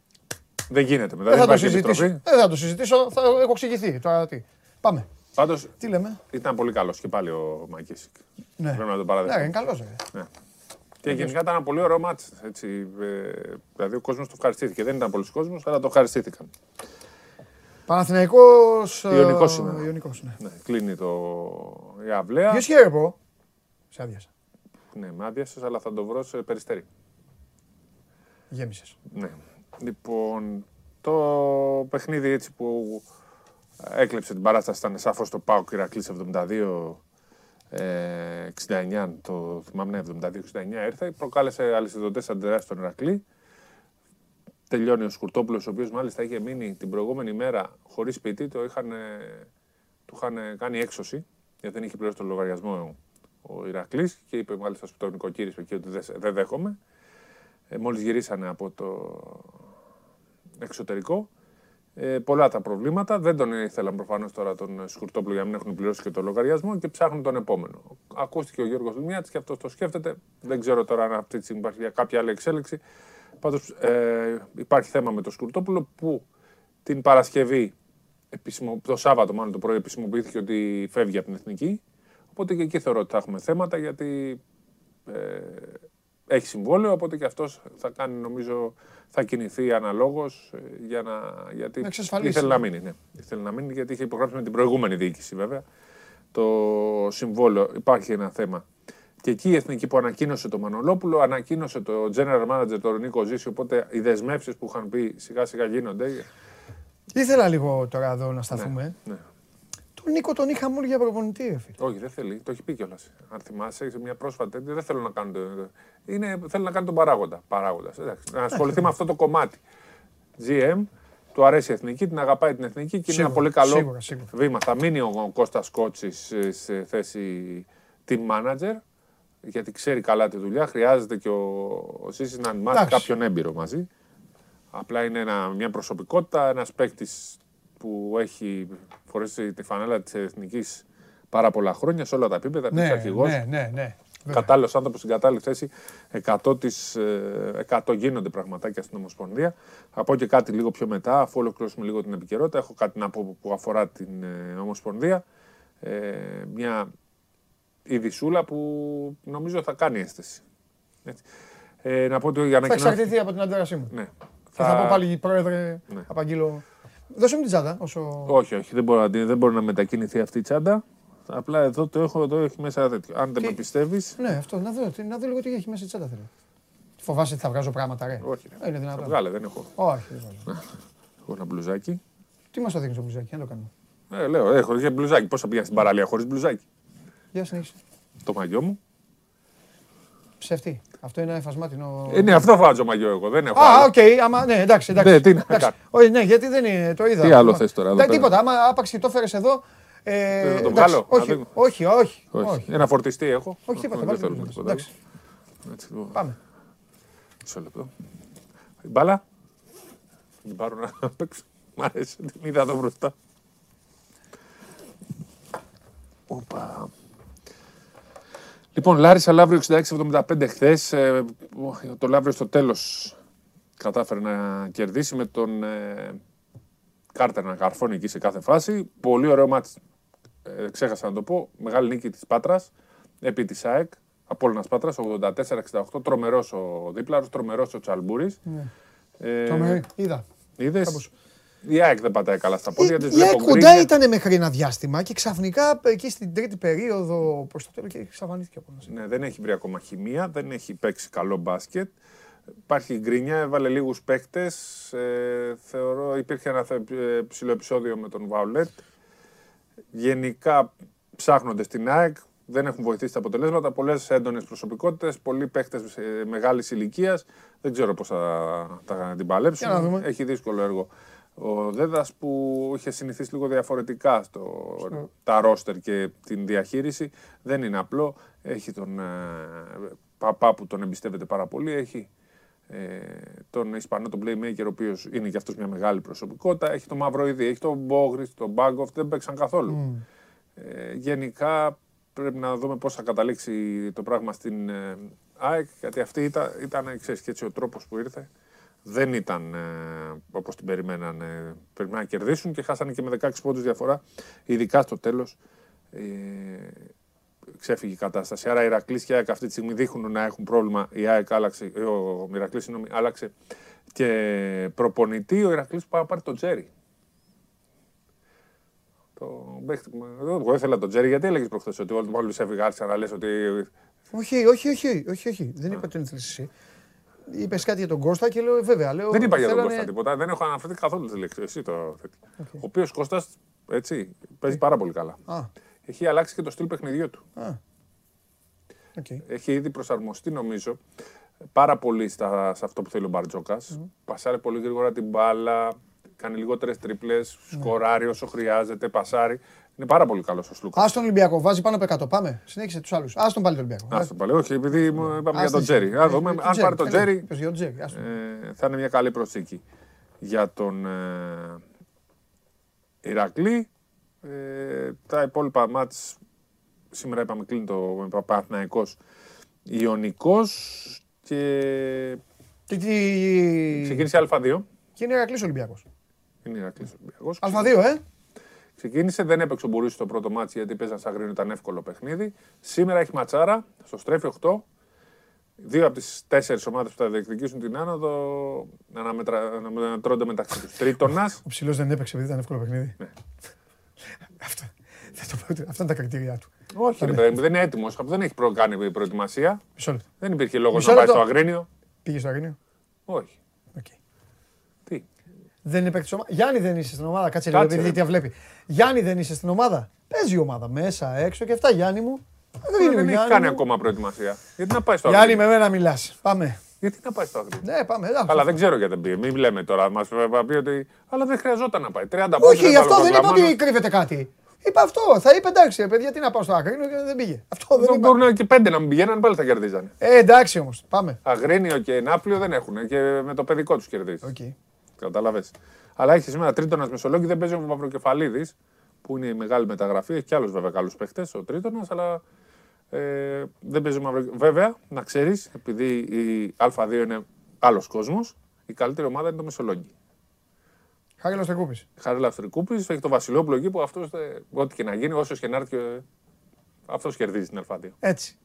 Δεν γίνεται μετά. δεν θα το υπάρχει συζητήσω. επιστροφή. Δεν θα το συζητήσω, θα έχω εξηγηθεί. Τώρα τι. Πάμε. Πάντως Τι λέμε; ήταν πολύ καλός και πάλι ο Μακίσικ. Ναι. Πρέπει να τον Ναι, παραδεχτώ. είναι καλός. Ναι. Και γενικά ήταν ένα πολύ ωραίο μάτς. Έτσι, ε, δηλαδή ο κόσμος το ευχαριστήθηκε. Δεν ήταν πολλοί κόσμος, αλλά το ευχαριστήθηκαν. Παναθηναϊκός... ε, Ιωνικός σήμερα. Ιωνικός, ναι. Ναι, κλείνει το... η αυλαία. Ποιος χαίρε πω; Σε άδειασα. Ναι, με άδειασες, αλλά θα το βρω σε περιστέρι. Γέμισες. Ναι. Λοιπόν, το παιχνίδι έτσι που έκλεψε την παράσταση ήταν σαφώς το ΠΑΟΚ Ηρακλής 72 ε, 69, το θυμάμαι ναι, 72-69 ήρθε, προκάλεσε αλυσιδωτές αντιδράσεις στον Ηρακλή. Τελειώνει ο Σκουρτόπουλος, ο οποίος μάλιστα είχε μείνει την προηγούμενη μέρα χωρίς σπίτι, το είχαν, ε, του είχαν κάνει έξωση, γιατί δεν είχε πληρώσει τον λογαριασμό ο Ηρακλής και είπε μάλιστα στο νοικοκύριο εκεί ότι δεν, σε- δεν δέχομαι. Ε, μόλις γυρίσανε από το εξωτερικό. Ε, πολλά τα προβλήματα. Δεν τον ήθελαν προφανώς τώρα τον Σκουρτόπουλο για να μην έχουν πληρώσει και το λογαριασμό και ψάχνουν τον επόμενο. Ακούστηκε ο Γιώργος Λουμιάτης και αυτός το σκέφτεται. Δεν ξέρω τώρα αν αυτή τη στιγμή υπάρχει κάποια άλλη εξέλιξη. Πάντως ε, υπάρχει θέμα με τον Σκουρτόπουλο που την Παρασκευή, επισημο, το Σάββατο μάλλον το πρωί επισημοποιήθηκε ότι φεύγει από την Εθνική. Οπότε και εκεί θεωρώ ότι θα έχουμε θέματα γιατί ε, έχει συμβόλαιο, οπότε και αυτός θα κάνει νομίζω θα κινηθεί αναλόγως ε, για να, γιατί Να εξασφαλίσει. ήθελε να μείνει. Ναι. Ήθελε να μείνει γιατί είχε υπογράψει με την προηγούμενη διοίκηση βέβαια το συμβόλαιο. Υπάρχει ένα θέμα. Και εκεί η εθνική που ανακοίνωσε το Μανολόπουλο, ανακοίνωσε το general manager τον Νίκο Ζήση, οπότε οι δεσμεύσεις που είχαν πει σιγά σιγά γίνονται. Ήθελα λίγο τώρα εδώ να σταθούμε. Ναι. Τον Νίκο τον είχαμε όλοι για προπονητή, ρε φίλε. Όχι, δεν θέλει. Το έχει πει κιόλας. Αν θυμάσαι, σε μια πρόσφατη τέτοια, δεν θέλω να κάνω. Το... Είναι, θέλει να κάνει τον παράγοντα. Παράγοντας, εντάξει. Να ασχοληθεί με αυτό το κομμάτι. GM, του αρέσει η εθνική, την αγαπάει την εθνική και είναι ένα Σίγουρα, πολύ καλό σίγουρα, σίγουρα. βήμα. Θα μείνει ο Κώστας Κότσης σε θέση team manager, γιατί ξέρει καλά τη δουλειά. Χρειάζεται και ο, ο Σίσης να μάθει Εντάξει. κάποιον έμπειρο μαζί. Απλά είναι ένα, μια προσωπικότητα, ένας παίκτης που έχει φορέσει τη φανέλα της εθνικής πάρα πολλά χρόνια σε όλα τα επίπεδα. Ναι, Ναι, αρχηγός. ναι, ναι, ναι. Βέβαια. Κατάλληλος άνθρωπος στην κατάλληλη θέση. 100, της, ε, 100 γίνονται πραγματάκια στην Ομοσπονδία. Θα πω και κάτι λίγο πιο μετά, αφού ολοκληρώσουμε λίγο την επικαιρότητα. Έχω κάτι να πω που αφορά την ε, Ομοσπονδία. Ε, μια ειδισούλα που νομίζω θα κάνει αίσθηση. Έτσι. Ε, να πω ότι για Θα να εξαρτηθεί από την αντίδρασή μου. Ναι. Και θα πω πάλι, πρόεδρε, Ναι. απαγγείλω. Δώσε μου την τσάντα. Όσο... Όχι, όχι, δεν μπορεί, να, την- δεν μπορεί να μετακινηθεί αυτή η τσάντα. Απλά εδώ το έχω, εδώ έχει μέσα τέτοιο. Αν δεν Τι; με πιστεύει. Ναι, αυτό. Να δω, τι- να δω λίγο τι έχει μέσα η τσάντα. Θέλω. Φοβάσαι ότι θα βγάζω πράγματα, ρε; Όχι, Ε, Είναι θα δυνατόν. βγάλε, δεν έχω. Όχι, δεν βάζω. Έχω ένα μπλουζάκι. Τι μας το δείχνει το μπλουζάκι, να το κάνουμε. Ε, λέω, έχω και μπλουζάκι. Πώς θα πήγα στην παραλία χωρίς μπλουζάκι; Για συνέχισε. Το μαγιό μου. Ψευτή. Αυτό είναι υφασμάτινο. Ε, ναι, αυτό βάζω μαγιό εγώ. Δεν έχω. Α, άλλο. οκ, άμα, ναι, εντάξει, εντάξει. Ναι, τι να εντάξει. κάνω. Όχι, ναι, γιατί δεν είναι, το είδα. Τι άλλο θες τώρα, εδώ Δεν, πέρα; τίποτα, άμα άπαξ και το φέρες εδώ. Ε, Θες να το εντάξει, βγάλω, να όχι, δείχνω. όχι, όχι, Όχι. όχι. Ένα φορτιστή έχω. Όχι, τίποτα, δεν βάλτε θέλουμε το τίποτα. Εντάξει, Έτσι, λοιπόν. πάμε. Μισό λεπτό. Η μπάλα. Την πάρω να παίξω. Μ' αρέσει, την είδα εδώ μπροστά. Οπα. Λοιπόν, Λάρισα Λαύριο 66-75 χθες. το Λαύριο στο τέλος κατάφερε να κερδίσει με τον ε, Κάρτερ να καρφώνει εκεί σε κάθε φάση. Πολύ ωραίο μάτς. Ε, ξέχασα να το πω. Μεγάλη νίκη της Πάτρας επί της ΑΕΚ. Απόλλωνας Πάτρας 84-68. Τρομερός ο Δίπλαρος, τρομερός ο Τσαλμπούρης. Ε, Τρομερή, είδα. Είδες, Κάπως. Η ΑΕΚ δεν πατάει καλά στα πόδια της. Η ΑΕΚ βλέπω κοντά γκρίνια. ήταν μέχρι ένα διάστημα και ξαφνικά εκεί στην τρίτη περίοδο προς το τέλος και εξαφανίστηκε από μας. Ναι, δεν έχει βρει ακόμα χημεία, δεν έχει παίξει καλό μπάσκετ. Υπάρχει γκρινιά, έβαλε λίγους παίκτες. Ε, θεωρώ υπήρχε ένα θε- ε, ψηλό επεισόδιο με τον Βαουλέτ. Γενικά ψάχνονται στην ΑΕΚ, δεν έχουν βοηθήσει τα αποτελέσματα. Πολλές έντονες προσωπικότητες, πολλοί παίκτες ε, μεγάλης ηλικίας. Δεν ξέρω πώς θα, θα την παλέψουν. Για να δούμε. Έχει δύσκολο έργο. Ο Δέδας που είχε συνηθίσει λίγο διαφορετικά στο, τα ρόστερ και την διαχείριση δεν είναι απλό. Έχει τον ε, παπά που τον εμπιστεύεται πάρα πολύ. Έχει ε, τον Ισπανό, τον Playmaker, ο οποίος είναι και αυτό μια μεγάλη προσωπικότητα. Έχει τον Μαυροειδή, έχει τον Μπόγρι, τον Μπάγκοφ, δεν παίξαν καθόλου. Ε, γενικά πρέπει να δούμε πώς θα καταλήξει το πράγμα στην ε, ΑΕΚ, γιατί αυτή ήταν, ήταν ξέρεις, και έτσι ο τρόπος που ήρθε. Δεν ήταν ε, όπως την περιμένανε. Περιμέναν να κερδίσουν και χάσανε και με 16 πόντους διαφορά, ειδικά στο τέλος. Ε, ξέφυγε η κατάσταση. Άρα η Ηρακλής και η ΑΕΚ αυτή τη στιγμή δείχνουν να έχουν πρόβλημα. Η ΑΕΚ άλλαξε, ε, ο Ηρακλής συγγνώμη, άλλαξε και προπονητή. Ο Ηρακλής πάει να πάρει τον Τζέρι. Το παίχτη που- Εγώ ήθελα τον Τζέρι, γιατί έλεγες προχθές ότι όλοι μόλις έφυγα άρχισα να λες ότι. Όχι, όχι, όχι, όχι, όχι. Δεν είπα ότι ήθελες εσύ. Είπες κάτι για τον Κώστα και λέω, «Ε, βέβαια. Λέω, Δεν είπα για τον θέλανε- Κώστα τίποτα. Δεν έχω αναφερθεί καθόλου τη λέξη. Εσύ το θέτεις. Ο οποίος Κώστας έτσι παίζει πάρα πολύ καλά. Α, Έχει αλλάξει και το στυλ παιχνιδιού του. α. Οκ. Έχει ήδη προσαρμοστεί νομίζω πάρα πολύ στα, σε αυτό που θέλει ο Μπαρτζόκας. Πασάρει πολύ γρήγορα την μπάλα, κάνει λιγότερες τρίπλες, σκοράρει όσο χρειάζεται, πασάρει. Είναι πάρα πολύ καλός ο Σλούκας. Α τον Ολυμπιακό, βάζει πάνω από 100. Πάμε. Συνέχισε τους άλλους. Α τον πάλι τον Ολυμπιακό. Α το πάλι, όχι, επειδή μου είπαμε για Ας τον τη- Τζέρι. ε, Α δούμε, τον αν Τζέρι, πάρει τον έλα, Τζέρι, είπες για τον Τζέρι, ας το. ε, θα είναι μια καλή προσθήκη για τον ε, Ηρακλή. Ε, τα υπόλοιπα μάτς σήμερα είπαμε κλείνει το με Παναθηναϊκός Ιωνικός και Τι, τι... Ξεκίνησε Α2. Και είναι Ηρακλής Ολυμπιακός. Είναι Ηρακλής Ολυμπιακός. Α2, ε. Ξεκίνησε, δεν έπαιξε ο Μπουρούση στο πρώτο μάτι γιατί παίζαν σαν γρήγορο, ήταν εύκολο παιχνίδι. Σήμερα έχει ματσάρα, στο στρέφει 8. Δύο από τις τέσσερις ομάδες που θα διεκδικήσουν την άνοδο να αναμετρα- να μετρώνται μεταξύ τους. Τρίτονας. Ο ψηλός δεν έπαιξε επειδή ήταν εύκολο παιχνίδι. Ναι. Αυτό, θα το πω, αυτά είναι τα κριτήριά του. Όχι, ρε παιδί μου, δεν είναι έτοιμος. Δεν έχει προ- κάνει προετοιμασία. Μισό λεπτό. Δεν υπήρχε λόγος Μισό να πάει λεπτό. στο Αγρίνιο. Πήγε στο Αγρίνιο. Όχι. Οκ. Τι. Δεν είναι παίκτης ομάδα. Γιάννη δεν είσαι στην ομάδα. Κάτσε Κάτσε, λίγο, ρε. γιατί τα βλέπει. Γιάννη δεν είσαι στην ομάδα. Παίζει η ομάδα μέσα, έξω και αυτά. Γιάννη μου. Αγρίνιο, δεν έχει Γιάννη κάνει μου. ακόμα προετοιμασία. Γιατί να πάει στο Γιάννη, Αγρίνιο; με μένα μιλάς. Πάμε. Γιατί να πάει στο Αγρίνιο; Ναι, πάμε. εντάξει. Αλλά δεν ξέρω γιατί δεν πήγε. Μην λέμε τώρα. Μας πει ότι. Αλλά δεν χρειαζόταν να πάει. 30 πόντους, Όχι, γι' αυτό δεν είπα έβαλε ο ότι κρύβεται κάτι. Είπα αυτό. Θα είπε εντάξει, ρε παιδιά, τι να πάω στο Αγρίνιο και δεν πήγε. Αυτό δεν Δεν είπα. μπορούν και πέντε να μην πηγαίναν, πάλι θα κερδίζανε. Ε, εντάξει όμως. Πάμε. Αγρίνιο και Ναύπλιο δεν έχουν και με το παιδικό τους κερδίζει. Οκ. Κατάλαβες. Αλλά έχεις σήμερα Τρίτωνας Μεσολόγγι, δεν παίζει ο Μαυροκεφαλίδης, που είναι η μεγάλη μεταγραφή. Έχει κι άλλους βέβαια καλούς παίχτες, ο Τρίτωνας, αλλά ε, δεν παίζει ο Μαυροκεφαλίδης. Βέβαια, να ξέρεις, επειδή η Α2 είναι άλλος κόσμος, η καλύτερη ομάδα είναι το Μεσολόγγι. Χάρη Λαστρικούπη. Χάρη Λαυτρικούπη, έχει το Βασιλόπουλο εκεί που αυτός, ό,τι και να γίνει, όσο και να έρθει, αυτός κερδίζει την Α2. Έτσι.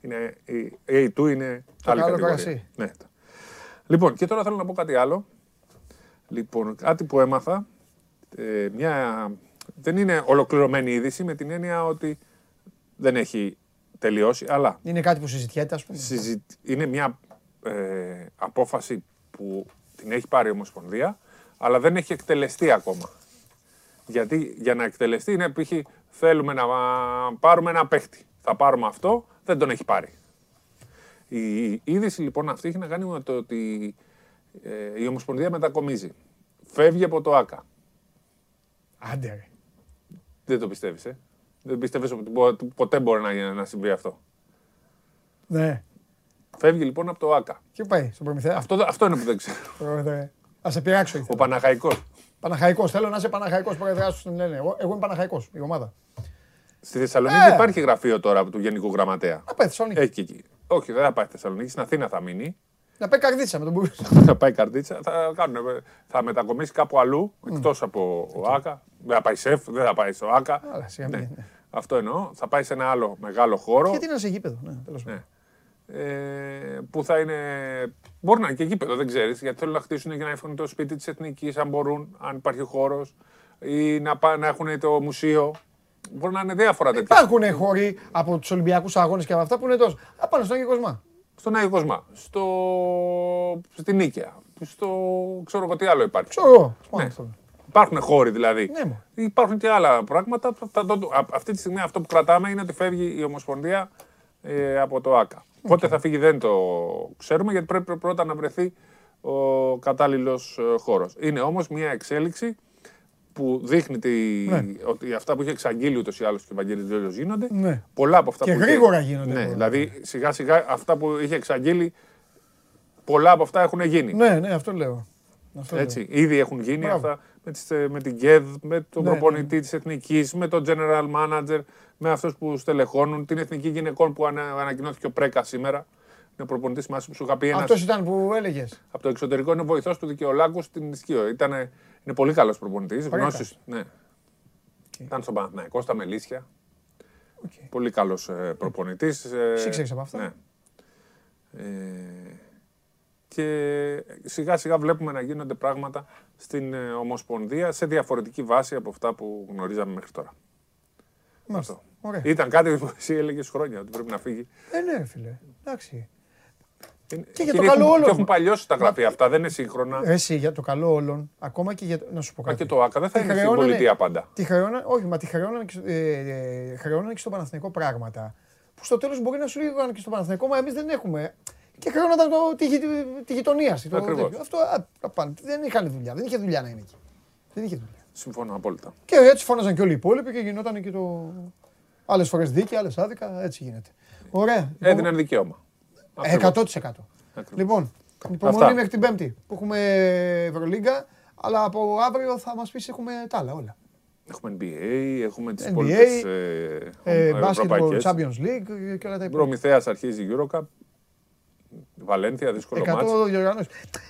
Είναι, η A2 είναι Το άλλη καλό κατηγορία. κρασί. Ναι. Λοιπόν, και τώρα θέλω να πω κάτι άλλο. Λοιπόν, κάτι που έμαθα, ε, μια, δεν είναι ολοκληρωμένη είδηση με την έννοια ότι δεν έχει τελειώσει, αλλά Είναι κάτι που συζητιέται, ας πούμε; συζη- είναι μια ε, απόφαση που την έχει πάρει η Ομοσπονδία, αλλά δεν έχει εκτελεστεί ακόμα. Γιατί για να εκτελεστεί είναι π.χ. θέλουμε να πάρουμε ένα παίχτη. Θα πάρουμε αυτό, δεν τον έχει πάρει. Η είδηση λοιπόν αυτή έχει να κάνει με το ότι ε, η Ομοσπονδία μετακομίζει. Φεύγει από το ΆΚΑ. Άντε, ρε. Δεν το πιστεύεις, ε; Δεν πιστεύεις ότι πο- ποτέ μπορεί να, να συμβεί αυτό; Ναι. Φεύγει λοιπόν από το ΆΚΑ. Και πάει στον Προμηθέα; Αυτό, αυτό είναι που δεν ξέρω. Πρόεδρε. Α σε πειράξω. Ο ήθελα. Παναχαϊκός. Παναχαϊκός. Θέλω να είσαι Παναχαϊκός πρόεδρε. Άσου την λένε. Εγώ, εγώ είμαι Παναχαϊκός, η ομάδα. Στη Θεσσαλονίκη Ε. υπάρχει γραφείο τώρα του Γενικού Γραμματέα. Να πάει Θεσσαλονίκη. Έχει και εκεί. Όχι, δεν θα πάει στη Θεσσαλονίκη, στην Αθήνα θα μείνει. Να πάει καρδίτσα με τον Μπουρούση. θα πάει καρτίτσα, θα, κάνουν, θα μετακομίσει κάπου αλλού, εκτός από ο ΆΚΑ. Δεν θα πάει σεφ, δεν θα πάει στο ΆΚΑ. Άρα, σιγά Ναι. μην, ναι. Αυτό εννοώ. Θα πάει σε ένα άλλο μεγάλο χώρο. Γιατί να σε γήπεδο. Ναι, τέλος πάντων. Ναι. Ε, που θα είναι. Μπορεί να είναι και γήπεδο, δεν ξέρεις. Γιατί θέλουν να χτίσουν για να έχουν το σπίτι της Εθνικής, αν μπορούν, αν υπάρχει χώρος. Ή να, πά, να έχουν το μουσείο. Μπορεί να είναι διάφορα τέτοια. Υπάρχουν χώροι από τους Ολυμπιακούς Αγώνες και από αυτά που είναι τόσο. Α πάνε στον Άγιο Κοσμά. Στον Άγιο Κοσμά. Στο... Στην Νίκαια. Στο... Ξέρω εγώ τι άλλο υπάρχει. Ξέρω εγώ. ας πούμε Ναι. αυτό. Υπάρχουν χώροι δηλαδή. Ναι, μου. Υπάρχουν και άλλα πράγματα. Θα το- α- αυτή τη στιγμή αυτό που κρατάμε είναι ότι φεύγει η Ομοσπονδία ε, από το ΆΚΑ. Πότε θα φύγει δεν το ξέρουμε γιατί πρέπει πρώτα να βρεθεί ο κατάλληλος ε, χώρος. Είναι όμως μια εξέλιξη που δείχνει τη, Ναι. ότι αυτά που είχε εξαγγείλει ούτως ή άλλως και ο Βαγγέλης Βέλος γίνονται. Ναι. Πολλά από αυτά Και που είχε- γρήγορα γίνονται Ναι, πολλά. δηλαδή σιγά σιγά αυτά που είχε εξαγγείλει πολλά από αυτά έχουν γίνει. Ναι, ναι, αυτό λέω. Αυτό λέω. Έτσι, ήδη έχουν γίνει Μπράβο. αυτά με, τις, ε, με την ΚΕΔ, με τον Ναι, προπονητή της Εθνικής, με τον General Manager, με αυτούς που στελεχώνουν, την Εθνική Γυναικών που ανα, ανακοινώθηκε ο Πρέκα σήμερα. Είναι ο προπονητής μας που σου είχα πει ένας, Αυτό ήταν που έλεγες. από το εξωτερικό, είναι βοηθός του Δικαιολάκου στην Ισκείο. Ήτανε, είναι πολύ καλός προπονητής, Πρέκα. γνώσεις, ναι. Ήταν στον Παναθηναϊκό, στα Μελίσια. Πολύ καλός ε, προπονητής. ε, Εσύ ξέρεις από αυτά; Ναι. Ε, και σιγά σιγά βλέπουμε να γίνονται πράγματα στην ε, Ομοσπονδία σε διαφορετική βάση από αυτά που γνωρίζαμε μέχρι τώρα. Μάλιστα. Ωραία. Ήταν κάτι που εσύ έλεγες χρόνια ότι πρέπει να φύγει. Ε, ναι, ρε φίλε. Εντάξει. Είναι- Και για και το έχουν- καλό όλων. Και έχουν παλιώσει τα γραφεία αυτά, δεν είναι σύγχρονα. Εσύ για το καλό όλων, ακόμα και για το. Να σου πω Μα κάτι. και το ΑΚΑ δεν θα Τη είναι στην χρεώνανε- πολιτεία πάντα. Τη χρεώνα, όχι, μα τη χρεώνανε και, στο- ε, ε, χρεώνανε και στο Παναθηναϊκό πράγματα. Που στο τέλος μπορεί να σου λέγανε και στο Παναθηναϊκό, μα εμείς δεν έχουμε. Και χρεώνονταν το, τη, γει- τη γειτονία. το Ακριβώς. τέτοιο. Αυτό α, τα πάνε. δεν είχαν δουλειά. Δεν είχε δουλειά να είναι εκεί. Δεν είχε δουλειά. Συμφωνώ απόλυτα. Και έτσι φώναζαν και όλοι οι υπόλοιποι και γινόταν και το. Άλλες φορές δίκαια, άλλες άδικα. Έτσι γίνεται. Ωραία. Λοιπόν, Έδιναν δικαίωμα. Ακριβώς. 100%. Λοιπόν, υπομονή Αυτά. μέχρι την Πέμπτη που έχουμε Ευρωλίγκα, αλλά από αύριο θα μας πεις έχουμε τα άλλα όλα. Έχουμε NBA, έχουμε τις NBA, υπόλοιπες ε, Ε, ευρωπαϊκές. Basketball Champions League και όλα τα υπόλοιπα. Προμηθέας αρχίζει η Eurocup. Βαλένθια, δύσκολο 100 μάτς. διοργανώσεις.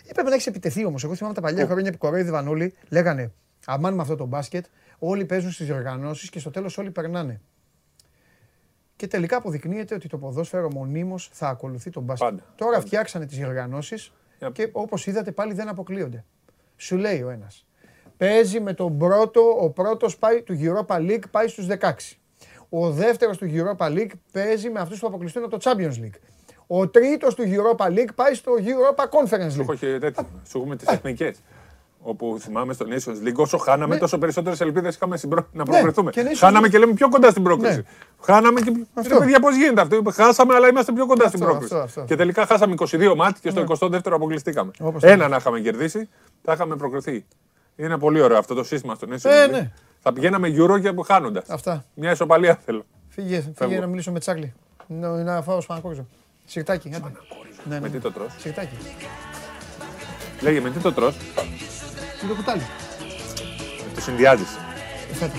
Έπρεπε να έχεις επιτεθεί όμως. Εγώ θυμάμαι τα παλιά χρόνια που κοροϊδεύαν όλοι. Λέγανε Αμάν με αυτό το μπάσκετ. Όλοι παίζουν στις διοργανώσεις και στο τέλος όλοι περνάνε. Και τελικά αποδεικνύεται ότι το ποδόσφαιρο μονίμως θα ακολουθεί τον μπάσκετ. Πάντα, Τώρα πάντα. φτιάξανε τις διοργανώσεις Yep. και όπως είδατε πάλι δεν αποκλείονται. Σου λέει ο ένας. Παίζει με τον πρώτο, ο πρώτος του Europa League πάει στους 16. Ο δεύτερος του Europa League παίζει με αυτούς που αποκλειστούν από το Champions League. Ο τρίτος του Europa League πάει στο Europa Conference Σου έχω League. και τέτοιο. Σου έχουμε τις εθνικέ. Όπου θυμάμαι στο Nations League, όσο χάναμε, Ναι. τόσο περισσότερες ελπίδες είχαμε στην προ- να προκριθούμε. και Nations Χάναμε League. και λέμε πιο κοντά στην πρόκριση. Ναι. Χάναμε και. Αυτό. Ρε παιδιά, πώς γίνεται αυτό; Χάσαμε, αλλά είμαστε πιο κοντά στην Αυτό, πρόκριση. αυτό, αυτό. Και τελικά χάσαμε 22 μάτια και στο 22ο αποκλειστήκαμε. Όπως Ένα να είχαμε κερδίσει, θα είχαμε προκριθεί. Είναι πολύ ωραίο αυτό το σύστημα στο Nations Ε, League. ναι. Θα πηγαίναμε Euro και χάνοντα. Αυτά. Μια ισοπαλία θέλω. Φύγε, φύγε Φεύγω. να μιλήσω με Τσάκλι. Να, να φάω σπανακόριζο. Σιρτάκι, άντε. Ναι, Με ναι. τι το τρως; Σιρτάκι. Λέγε με τι το τρως; Τι το κουτάλι. Το συνδυάζεις. Φέτα.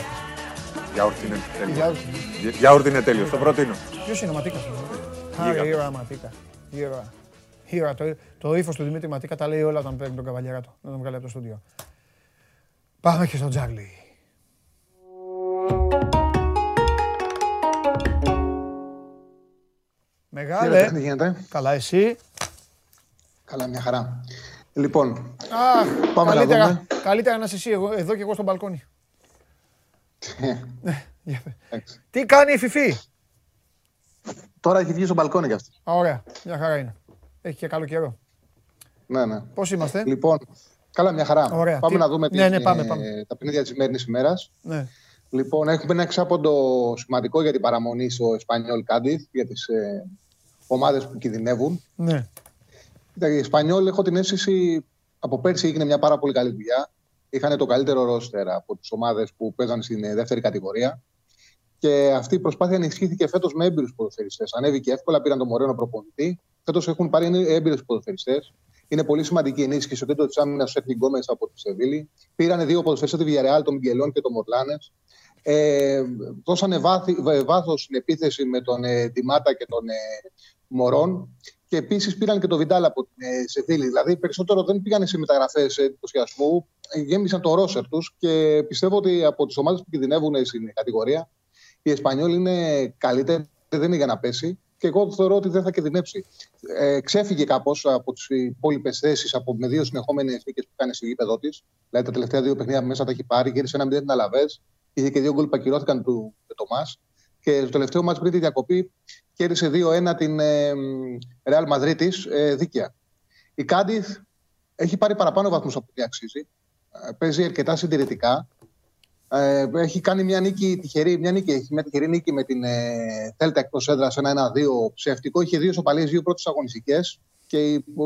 Γιαούρτι είναι τέλειος. Γιαούρτι. Γι- Γιαούρτι είναι τέλειος. Το προτείνω. Ποιος είναι ο Ματίκας; Γίγα. Α, ήρωα Ματίκα. Ήρωα. Ήρωα. Το, το ύφος του Δημήτρη Ματίκα τα λέει όλα όταν παίρνει τον καβαλιαράτο. Να τον βγάλει από το στούντιο. Πάμε και στον Τζάγλι. Μεγάλε. Τι γίνεται. Καλά εσύ. Καλά, μια χαρά. Λοιπόν, Αχ, Πάμε να καλύτερα, δούμε. καλύτερα να είσαι εσύ εγώ, εδώ και εγώ στο μπαλκόνι. Για πε. εντάξει. Τι κάνει η Φιφή; τώρα έχει βγει στο μπαλκόνι κι αυτή. Α, Ωραία, μια χαρά είναι. Έχει και καλό καιρό. Ναι, ναι. Πώς είμαστε; Λοιπόν, καλά, μια χαρά. Ωραία. Πάμε Τι- να δούμε Ναι, την, ναι, πάμε, ε, πάμε. τα παιχνίδια της σημερινής ημέρας. Ναι. Λοιπόν, έχουμε ένα εξάποντο σημαντικό για την παραμονή στο Εσπανιόλ Κάντιθ για τις ε, ομάδες που κινδυνεύουν. ναι. Κοίτα, η Εσπανιόλ έχω την αίσθηση από πέρσι έγινε μια πάρα πολύ καλή δουλειά. Είχαν το καλύτερο ρόστερ από τις ομάδες που παίζαν στην ε, δεύτερη κατηγορία. Και αυτή η προσπάθεια ενισχύθηκε φέτος με έμπειρους ποδοσφαιριστές. Ανέβηκε εύκολα, πήραν τον Μωρένο προπονητή. Φέτος έχουν πάρει έμπειρους ποδοσφαιριστές. Είναι πολύ σημαντική ενίσχυση στο κέντρο της άμυνας του Σέφνη Γκόμες από τη Σεβίλη. Πήραν δύο ποδοσφαιριστές τη Βιαρεάλ, τον Μιγγελόν και τον Μορλάνες. Ε, δώσανε βάθος στην επίθεση με τον ε, Ντιμάτα και τον ε, Μωρόν. Και επίσης πήραν και το Βιντάλ από την ε, Σεβίλη. Δηλαδή, περισσότερο δεν πήγαν σε μεταγραφές ενθουσιασμού, ε, γέμισαν το ρόσερ τους και πιστεύω ότι από τις ομάδες που κινδυνεύουν στην κατηγορία, η Εσπανιόλ είναι καλύτερη, δεν είναι για να πέσει. Και εγώ θεωρώ ότι δεν θα κινδυνεύσει. Ε, ξέφυγε κάπως από τις υπόλοιπες θέσεις με δύο συνεχόμενες νίκες που κάνει στο γήπεδο της. Δηλαδή τα τελευταία δύο παιχνίδια μέσα τα έχει πάρει. Γύρισε ένα 0 την Αλαβές. Είχε και δύο γκολ που ακυρώθηκαν του Τομά. Και στο τελευταίο μάτς πριν τη διακοπή κέρδισε 2-1 την ε, Real Madrid της, ε, δίκαια. Η Κάντιθ έχει πάρει παραπάνω βαθμούς από ό,τι αξίζει. Ε, παίζει αρκετά συντηρητικά. Ε, έχει κάνει μια νίκη τυχερή, μια νίκη, έχει μια τυχερή νίκη με την ε, Θέλτα εκτός έδρας σε ένα 1-2 ψεύτικο. Είχε δύο σοπαλίες, δύο πρώτες αγωνιστικές. Και η- ο,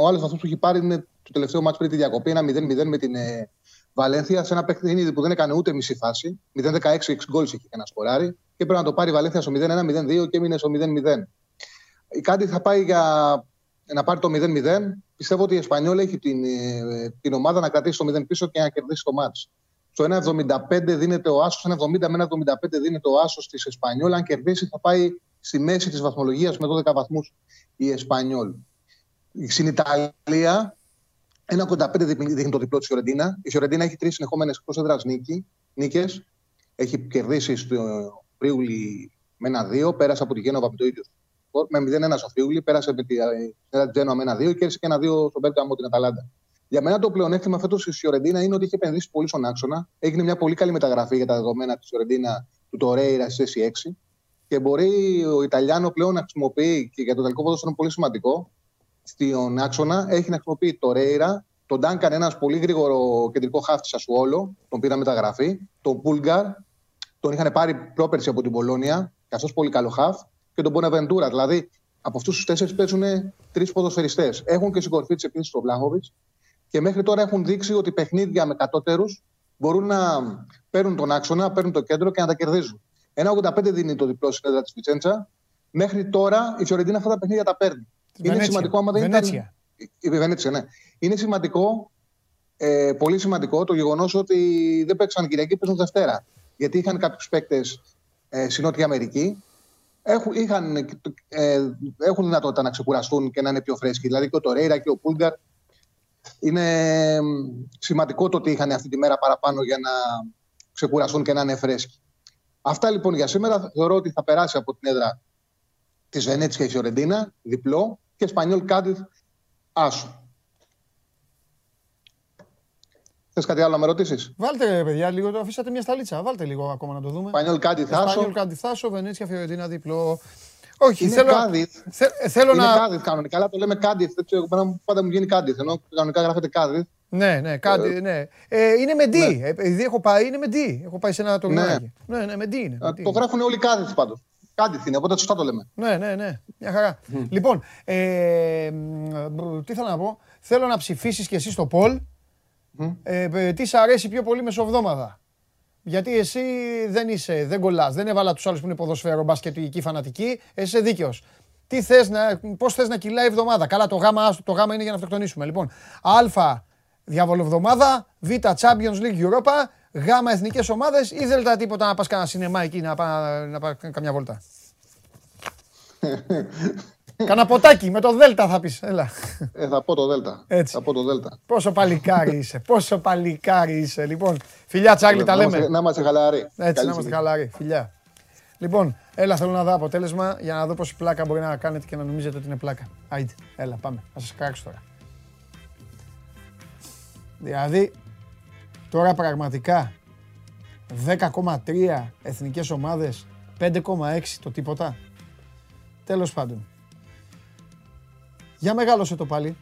ο άλλος βαθμός που έχει πάρει είναι το τελευταίο μάτς πριν τη διακοπή, ένα 0-0 με την ε, Βαλένθια σε ένα παιχνίδι που δεν έκανε ούτε μισή φάση. 0-16 6 γκολς είχε και ένα σκοράρι. Και έπρεπε να το πάρει η Βαλένθια στο 0-1-0-2 και έμεινε στο 0-0. Η Κάντι θα πάει για να πάρει το 0-0. Πιστεύω ότι η Εσπανιόλ έχει την, ε, την ομάδα να κρατήσει το 0 πίσω και να κερδίσει το μάτς. Στο 1,75 δίνεται ο Άσος, 1,70 με 1,75 δίνεται ο Άσος της Εσπανιόλ. Αν κερδίσει, θα πάει στη μέση της βαθμολογίας με 12 βαθμούς η Εσπανιόλ. Στην Ιταλία, 1,85 δείχνει το διπλό της Φιωρεντίνα. Η Φιωρεντίνα έχει τρεις συνεχόμενες εκτό έδρα νίκες. Έχει κερδίσει στο Φρίουλι με 1-2, πέρασε από τη Γένοβα με το ίδιο σκορ. Με 0-1 στο Φρίουλι, πέρασε με τη ε, Τζένο με 1-2 και κέρδισε και 1-2 στον Μπέργκαμο την Αταλάντα. Για μένα το πλεονέκτημα φέτος της Φιωρεντίνα είναι ότι έχει επενδύσει πολύ στον άξονα. Έγινε μια πολύ καλή μεταγραφή για τα δεδομένα της Φιωρεντίνα του Τορέιρα στη θέση 6. Και μπορεί ο Ιταλιάνο πλέον να χρησιμοποιεί και για το τελικό ποδόσφαιρο είναι πολύ σημαντικό. Στον άξονα έχει να χρησιμοποιεί το Ρέιρα, τον Ντάνκαν, ένας πολύ γρήγορο κεντρικό χάφτη Σασουόλο, τον πήρα μεταγραφή, τον Πούλγκαρ, τον είχαν πάρει πρόπερση από την Πολώνια, και αυτό πολύ καλό χαφ, και τον Μπονεβεντούρα. Δηλαδή από αυτούς τους τέσσερις παίζουν τρεις ποδοσφαιριστές. Έχουν και στην κορφή τη επίσης τον Βλάχοβιτς και μέχρι τώρα έχουν δείξει ότι παιχνίδια με κατώτερους μπορούν να παίρνουν τον άξονα, παίρνουν το κέντρο και να τα κερδίζουν. Ένα 85 δίνει το διπλό στην έδρα της Βιτσέντσα. Μέχρι τώρα η Φιωρεντίνα αυτά τα παιχνίδια τα παίρνει. Είναι Βενέτσια. σημαντικό άμα δεν Βενέτσια. ήταν. Η Βενέτσια, ναι. Είναι σημαντικό, ε, πολύ σημαντικό το γεγονός ότι δεν παίξαν Κυριακή, παίζουν Δευτέρα. Γιατί είχαν κάποιους παίκτες ε, στη Νότια Αμερική. έχουν, είχαν, ε, έχουν δυνατότητα να ξεκουραστούν και να είναι πιο φρέσκοι. Δηλαδή και ο Τορέιρα και ο Πούλγκαρ. Είναι σημαντικό το ότι είχαν αυτή τη μέρα παραπάνω για να ξεκουραστούν και να είναι φρέσκοι. Αυτά λοιπόν για σήμερα. Θεωρώ ότι θα περάσει από την έδρα της Βενέτσια η Φιωρεντίνα, διπλό, και Σπανιόλ Κάντιθ άσο. Θες κάτι άλλο να με ρωτήσεις; Βάλτε, παιδιά, λίγο το αφήσατε μια σταλίτσα. Βάλτε λίγο ακόμα να το δούμε. Σπανιόλ Κάντιθ άσο. Σπανιόλ Κάντιθ άσο, Βενέτσια Φιωρεντίνα διπλό. Όχι, Είναι θέλω, Κάντιθ. θε- θέλω Είναι να. Κάντιθ κανονικά, αλλά το λέμε Κάντιθ. Δεν ξέρω, πάντα- πάντα μου βγαίνει Κάντιθ. Ενώ κανονικά γράφεται Κάντιθ. Ναι, ναι, κάτι, ναι. Ε, είναι με D. Ε, Επειδή έχω πάει, είναι με D. Έχω πάει σε ένα τουρνουάκι. Ναι, ναι, με D είναι. με Ε, D. Το γράφουν όλοι Κάντιθ πάντως. Κάντιθ είναι, οπότε σωστά το λέμε. Ναι, ναι, ναι. Μια χαρά. Λοιπόν, ε, μ, τι θέλω να πω; Θέλω να ψηφίσεις και εσύ στο poll. Ε, ε, τι σ' αρέσει πιο πολύ μεσοβδόμαδα; Γιατί εσύ δεν είσαι, δεν κολλάς, δεν έβαλα τους άλλους που είναι ποδοσφαίρο, μπασκετική φανατική, εσύ είσαι δίκαιος. Τι θες να, πώς θες να κυλάει η εβδομάδα; Καλά, το γάμα, άστο, το γάμα είναι για να αυτοκτονήσουμε. Λοιπόν, Α, διαβολοβδομάδα, Β, Champions League Europa, Γ, εθνικές ομάδες ή δεν τίποτα να πας κανένα σινεμά εκεί να πάει να πά, καμιά βόλτα; Κάνα ποτάκι με το Δέλτα θα πεις. Έλα. Ε, θα πω το Δέλτα. Έτσι. Θα πω το Δέλτα. Πόσο παλικάρι είσαι, πόσο παλικάρι είσαι. Λοιπόν, φιλιά Τσάρλι, τα Να είμαστε- λέμε. Να είμαστε χαλαροί. Έτσι, Καλή να είμαστε συνέχεια. χαλαροί. Φιλιά. Λοιπόν, έλα θέλω να δω αποτέλεσμα για να δω πόση πλάκα μπορεί να κάνετε και να νομίζετε ότι είναι πλάκα. Άιντε, έλα πάμε. Θα σας κράξω τώρα. Δηλαδή, τώρα πραγματικά 10,3 εθνικές ομάδες, 5,6 το τίποτα. Τέλος πάντων. Για μεγάλωσε το πάλι.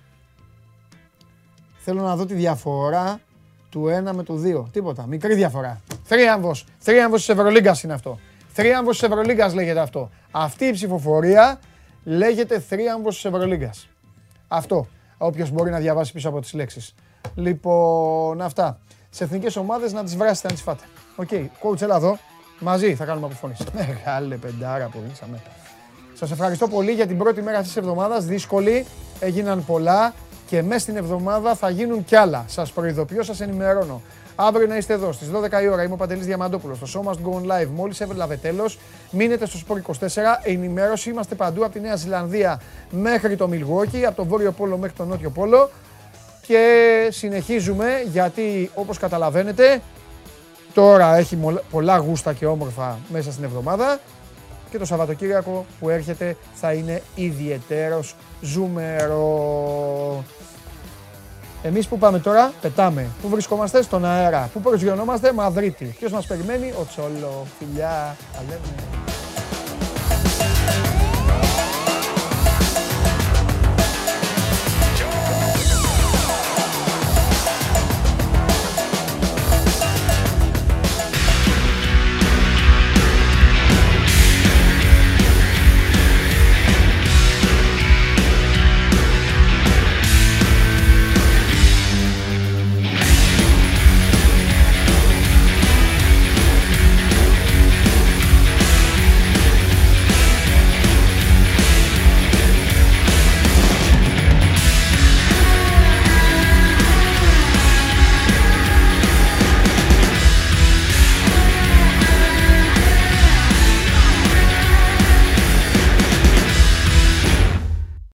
Θέλω να δω τη διαφορά του 1 με του 2. Τίποτα. Μικρή διαφορά. Θρίαμβος. Θρίαμβος της Ευρωλίγκας είναι αυτό. Θρίαμβος της Ευρωλίγκας λέγεται αυτό. Αυτή η ψηφοφορία λέγεται θρίαμβος της Ευρωλίγκας. Αυτό. Όποιος μπορεί να διαβάσει πίσω από τις λέξεις. Λοιπόν, αυτά. Τις εθνικές ομάδες να τις βράσετε, να τις φάτε. Οκ. Coach, έλα εδώ. Μαζί θα κάνουμε αποφώνηση. Μεγάλε πεντάρα που ήσαμε. Σας ευχαριστώ πολύ για την πρώτη μέρα αυτής της εβδομάδας. Δύσκολη, έγιναν πολλά και μέσα στην εβδομάδα θα γίνουν κι άλλα. Σας προειδοποιώ, σας ενημερώνω. Αύριο να είστε εδώ στις 12 η ώρα. Είμαι ο Παντελής Διαμαντόπουλος. Το show must go on live. Μόλις έβλαβε τέλος. Μείνετε στο Sport 24. Ενημέρωση. Είμαστε παντού από τη Νέα Ζηλανδία μέχρι το Μιλγόκι, από το Βόρειο Πόλο μέχρι το Νότιο Πόλο. Και συνεχίζουμε γιατί όπως καταλαβαίνετε τώρα έχει μολ- πολλά γούστα και όμορφα μέσα στην εβδομάδα και το Σαββατοκύριακο που έρχεται θα είναι ιδιαιτέρως ζούμερο. Εμείς που πάμε τώρα, πετάμε. Πού βρισκόμαστε; Στον αέρα. Πού προσγειωνόμαστε, Μαδρίτη. Ποιος μας περιμένει, ο Τσόλο. Φιλιά, τα λέμε.